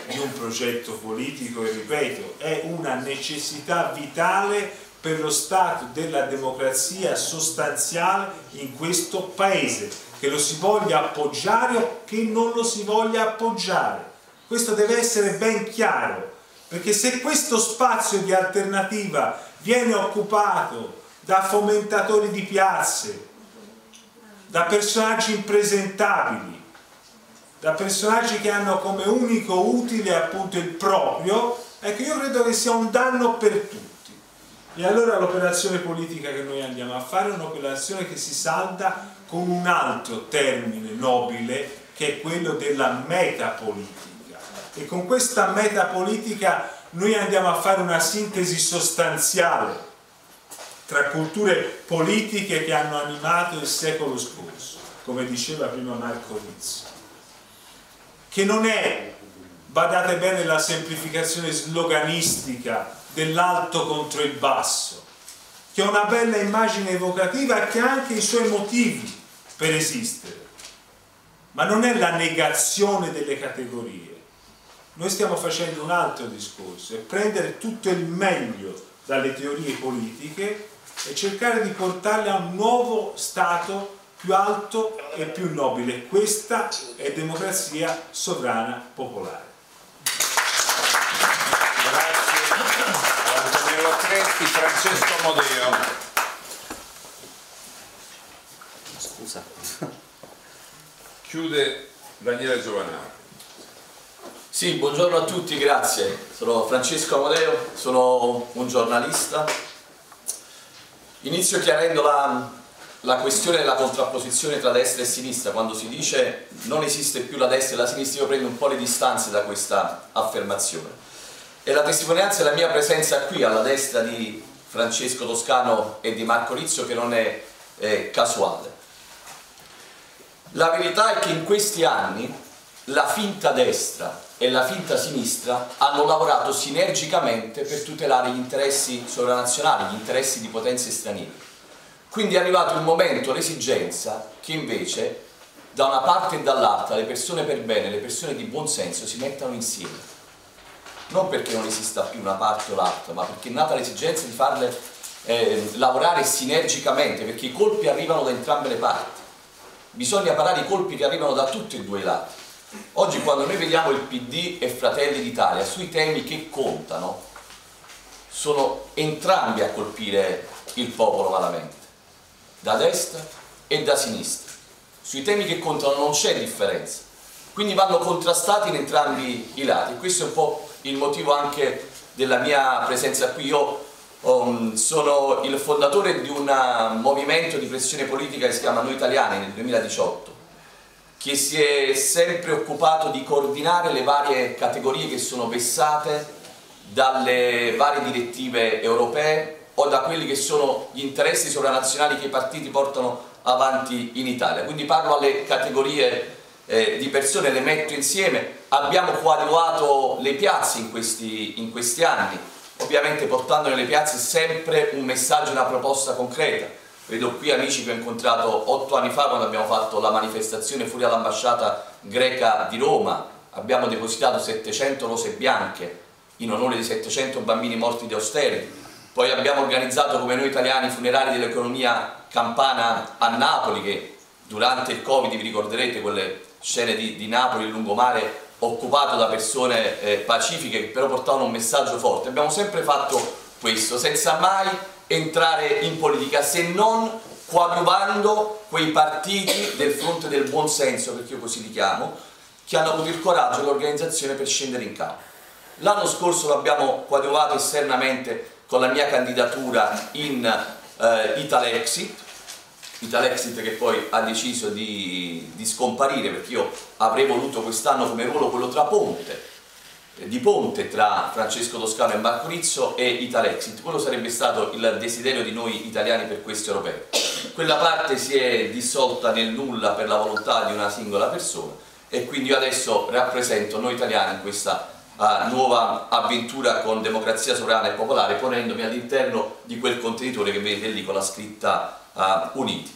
di un progetto politico e ripeto è una necessità vitale per lo stato della democrazia sostanziale in questo paese che lo si voglia appoggiare o che non lo si voglia appoggiare. Questo deve essere ben chiaro, perché se questo spazio di alternativa viene occupato da fomentatori di piazze, da personaggi impresentabili, da personaggi che hanno come unico utile appunto il proprio, ecco io credo che sia un danno per tutti. E allora l'operazione politica che noi andiamo a fare è un'operazione che si salda con un altro termine nobile che è quello della metapolitica. E con questa metapolitica noi andiamo a fare una sintesi sostanziale tra culture politiche che hanno animato il secolo scorso, come diceva prima Marco Rizzo, che non è, badate bene, la semplificazione sloganistica dell'alto contro il basso, che ha una bella immagine evocativa che ha anche i suoi motivi per esistere, ma non è la negazione delle categorie. Noi stiamo facendo un altro discorso, è prendere tutto il meglio dalle teorie politiche e cercare di portarle a un nuovo stato più alto e più nobile. Questa è democrazia sovrana popolare. Grazie Francesco Modeo. Scusa. Chiude Daniele Giovanni. Sì, buongiorno a tutti, grazie. Sono Francesco Amodeo, sono un giornalista. Inizio chiarendo la, la questione della contrapposizione tra destra e sinistra. Quando si dice non esiste più la destra e la sinistra, io prendo un po' le distanze da questa affermazione. E la testimonianza è la mia presenza qui alla destra di Francesco Toscano e di Marco Rizzo che non è, è casuale. La verità è che in questi anni la finta destra e la finta sinistra hanno lavorato sinergicamente per tutelare gli interessi sovranazionali, gli interessi di potenze straniere. Quindi è arrivato il momento, l'esigenza, che invece da una parte e dall'altra le persone per bene, le persone di buon senso si mettano insieme. Non perché non esista più una parte o l'altra, ma perché è nata l'esigenza di farle eh, lavorare sinergicamente, perché i colpi arrivano da entrambe le parti. Bisogna parare i colpi che arrivano da tutti e due i lati. Oggi quando noi vediamo il PD e Fratelli d'Italia sui temi che contano, sono entrambi a colpire il popolo malamente, da destra e da sinistra. Sui temi che contano non c'è differenza, quindi vanno contrastati in entrambi i lati. Questo è un po' il motivo anche della mia presenza qui. Io um, sono il fondatore di un movimento di pressione politica che si chiama Noi Italiani nel 2018 che si è sempre occupato di coordinare le varie categorie che sono vessate dalle varie direttive europee o da quelli che sono gli interessi sovranazionali che i partiti portano avanti in Italia. Quindi parlo alle categorie eh, di persone, le metto insieme, abbiamo coadiuvato le piazze in questi, in questi anni, ovviamente portando nelle piazze sempre un messaggio, una proposta concreta. Vedo qui amici che ho incontrato otto anni fa quando abbiamo fatto la manifestazione fuori all'ambasciata greca di Roma, abbiamo depositato 700 rose bianche in onore di 700 bambini morti di austerity, poi abbiamo organizzato come noi italiani i funerali dell'economia campana a Napoli che durante il Covid vi ricorderete quelle scene di, di Napoli, il lungomare occupato da persone eh, pacifiche che però portavano un messaggio forte. Abbiamo sempre fatto questo, senza mai entrare in politica, se non coadiuvando quei partiti del fronte del buon senso, perché io così li chiamo, che hanno avuto il coraggio e l'organizzazione per scendere in campo. L'anno scorso l'abbiamo coadiuvato esternamente con la mia candidatura in eh, Italexit, Italexit che poi ha deciso di, di scomparire perché io avrei voluto quest'anno come ruolo quello tra ponte, di ponte tra Francesco Toscano e Marco Rizzo e Italexit, quello sarebbe stato il desiderio di noi italiani per questi europei. Quella parte si è dissolta nel nulla per la volontà di una singola persona e quindi io adesso rappresento noi italiani in questa uh, nuova avventura con democrazia sovrana e popolare ponendomi all'interno di quel contenitore che vedete lì con la scritta uh, Uniti.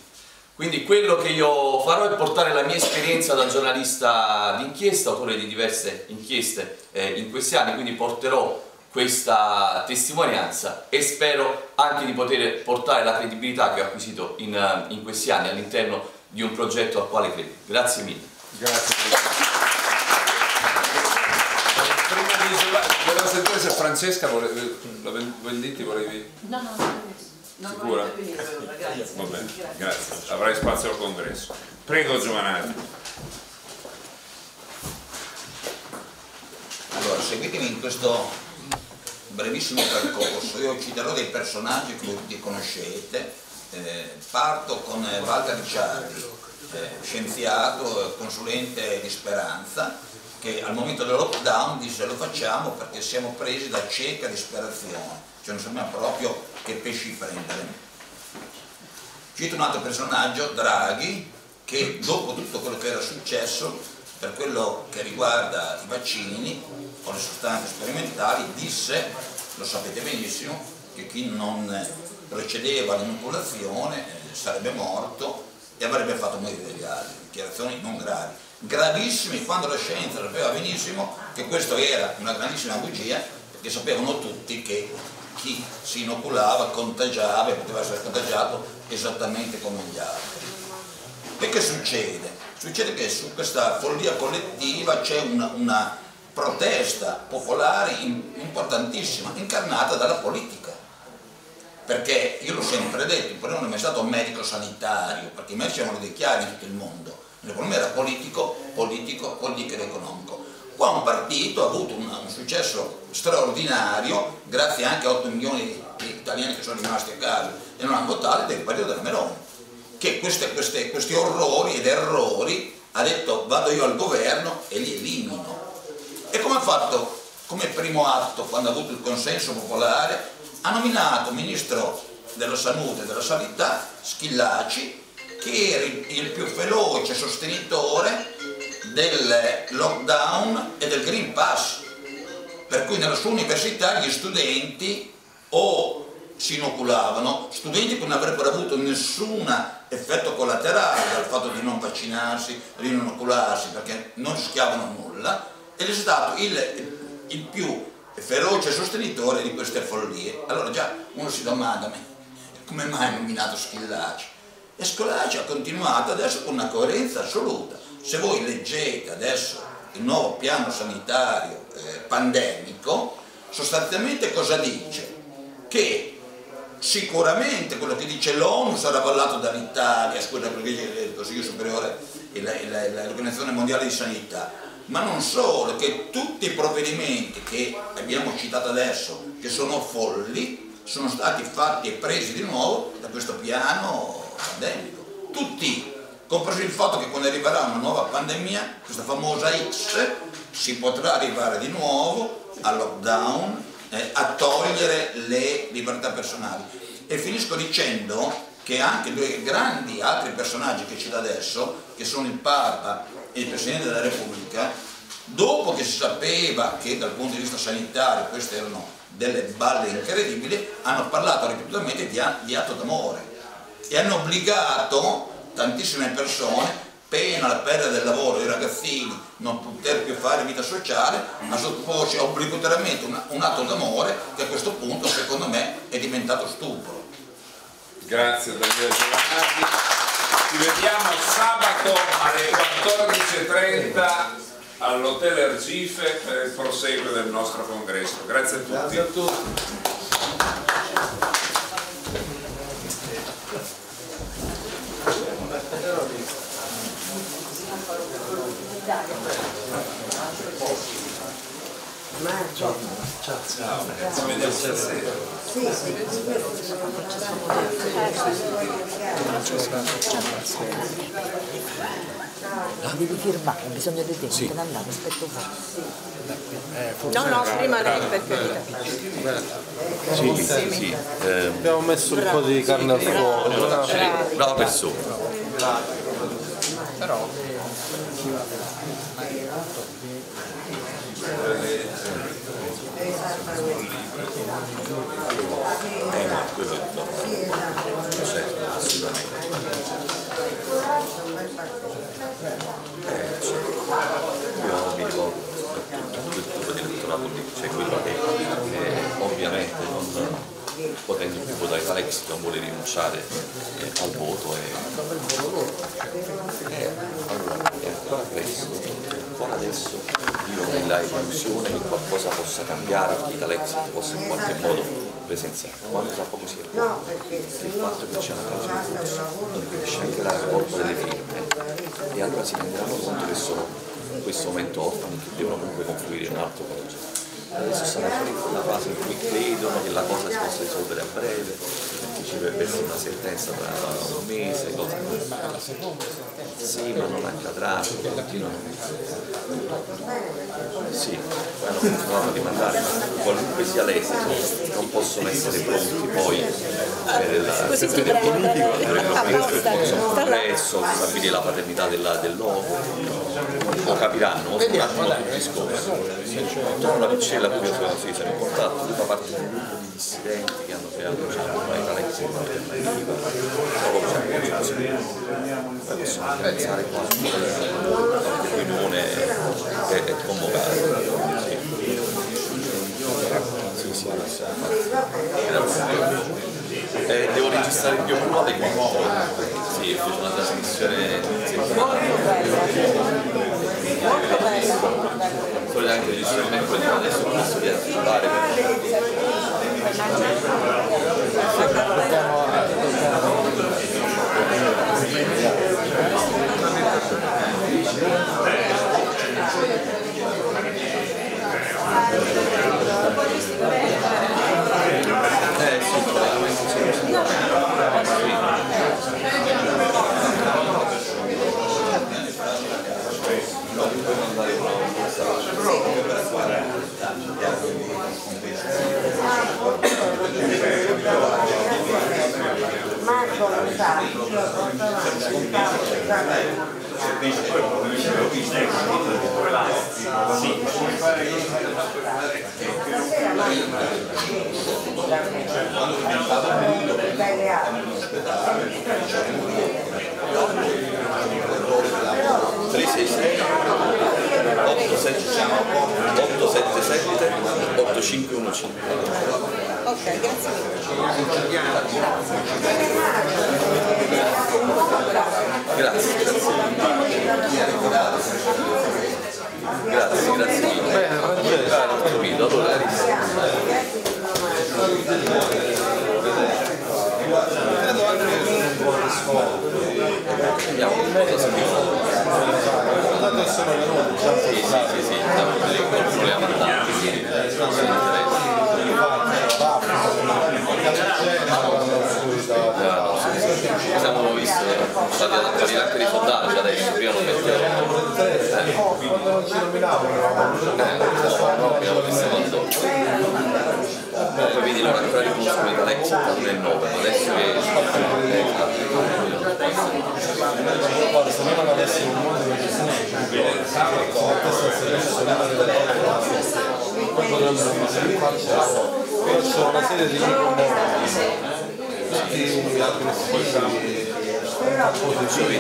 Quindi quello che io farò è portare la mia esperienza da giornalista d'inchiesta, autore di diverse inchieste eh, in questi anni, quindi porterò questa testimonianza e spero anche di poter portare la credibilità che ho acquisito in, uh, in questi anni all'interno di un progetto al quale credo. Grazie mille. Grazie. Prima di volevo sentire se Francesca volevi, la Venditti volevi... No, no, no. Non Sicura? Va bene, grazie. Avrai spazio al congresso. Prego Giovanni. Allora, seguitemi in questo brevissimo percorso. Io citerò dei personaggi che tutti conoscete. Eh, parto con eh, Walter Ricciardi, eh, scienziato, consulente di Speranza, che al momento del lockdown disse lo facciamo perché siamo presi da cieca disperazione, cioè non sappiamo proprio che pesci prendere. Cito un altro personaggio, Draghi, che dopo tutto quello che era successo per quello che riguarda i vaccini o le sostanze sperimentali, disse, lo sapete benissimo, che chi non procedeva all'inoculazione eh, sarebbe morto e avrebbe fatto morire degli altri, dichiarazioni non gravi. Gravissime quando la scienza sapeva benissimo che questo era una grandissima bugia, perché sapevano tutti che chi si inoculava contagiava e poteva essere contagiato esattamente come gli altri. E che succede? Succede che su questa follia collettiva c'è una, una protesta popolare importantissima, incarnata dalla politica. Perché io l'ho sempre detto, il problema non è mai stato medico-sanitario, perché i medici erano dei chiari in tutto il mondo, il problema era politico, politico, politico ed economico. Qua un partito ha avuto un, un successo straordinario, grazie anche a 8 milioni di italiani che sono rimasti a casa e non hanno votato, del partito della Meloni, che queste, queste, questi orrori ed errori ha detto vado io al governo e li elimino. E come ha fatto come primo atto, quando ha avuto il consenso popolare, ha nominato ministro della salute e della sanità Schillaci, che era il più veloce sostenitore del lockdown e del Green Pass, per cui nella sua università gli studenti o si inoculavano, studenti che non avrebbero avuto nessun effetto collaterale dal fatto di non vaccinarsi, di non inocularsi, perché non rischiavano nulla, ed è stato il, il più feroce sostenitore di queste follie. Allora già uno si domanda, ma come mai ha nominato Schillaci? E Schillaci ha continuato adesso con una coerenza assoluta. Se voi leggete adesso il nuovo piano sanitario eh, pandemico, sostanzialmente cosa dice? Che sicuramente quello che dice l'ONU sarà avallato dall'Italia, scusa, quello che dice il Consiglio Superiore e l'Organizzazione Mondiale di Sanità, ma non solo, che tutti i provvedimenti che abbiamo citato adesso, che sono folli, sono stati fatti e presi di nuovo da questo piano pandemico. Tutti, compreso il fatto che quando arriverà una nuova pandemia, questa famosa X, si potrà arrivare di nuovo al lockdown, eh, a togliere le libertà personali. E finisco dicendo che anche due grandi altri personaggi che cito adesso, che sono il Papa e il Presidente della Repubblica, dopo che si sapeva che dal punto di vista sanitario queste erano delle balle incredibili, hanno parlato ripetutamente di, di atto d'amore e hanno obbligato tantissime persone, pena la perdita del lavoro, i ragazzini non poter più fare vita sociale, a sottoporsi obbligatoriamente un, un atto d'amore che a questo punto secondo me è diventato stupro. Grazie Daniele Giovanardi. Ci vediamo sabato alle 14.30 all'Hotel Ergife per il proseguo del nostro congresso. Grazie a tutti. Ciao. Ciao, ci vediamo stasera. La devi firmare, ho bisogno di te, Sì. te ne andavo, aspetto un po'. No, no, prima lei, per carità. Sì, sì, sì. eh, Abbiamo messo un po' di carne al fuoco. sì, brava persona. Però Eh no, quello è il certo, assolutamente. Eh, certo. Io mi ricordo soprattutto quel tipo di elettorato lì, cioè quello che eh, ovviamente non potendo più votare Alex non vuole rinunciare eh, al voto e eh, allora è ancora presto, ancora adesso io ho la illusione che qualcosa possa cambiare, che Alex possa in qualche modo presenziare. Quando tra poco si è No, perché che il fatto che c'è una causa in corso non riesce anche la raccolta delle firme e allora si renderanno conto che sono in questo momento orfani che devono comunque confluire in un altro progetto. Adesso in quella fase in cui credono che la cosa si possa risolvere a breve, perché ci dovrebbe essere una sentenza tra un mese, cose Sì, ma non accadrà, continuano. Sì, poi hanno continuato a rimandare, ma qualunque sia l'esito, non possono essere pronti poi per il, Così per si il complesso, stabilire la paternità della- dell'uomo. Lo capiranno, molto un attimo tutti scoprono. Torno alla piccella qui io sono, in contatto, fa parte di un gruppo di dissidenti che hanno creato diciamo, una Alex in alternativa, così. Poi possiamo pensare qua la riunione è, è convocata. Sì, sì, sì. Eh, devo registrare il mio primo adeguato. Sì, ho fatto una trasmissione Solito anche registrare il mercoledì, ma adesso ho chiesto di anticipare Eh sì, veramente sì. Marco lo sa, io lo sei, sei, otto, sette, otto, sette, sette, otto, cinque, uno, cinque. Ok, grazie Grazie, grazie. Grazie, grazie mille. Bene, ho capito, allora Credo anche che un buon riscontro. Vediamo un po' cosa si Tanto sono venuti, già Sì, sì, sì, sì, mandati, quindi non si Ci siamo visti, sono stati attuali anche dei sondaggi adesso, prima non mettevo. Quando ci nominavano, Eh, no, abbiamo visto quando. Poi vedi non ancora riconosciuto l'ex 79, ma adesso che guarda, se noi non avessimo un mondo di gestione con la solare delle poi c'è una serie di tutti altri positivi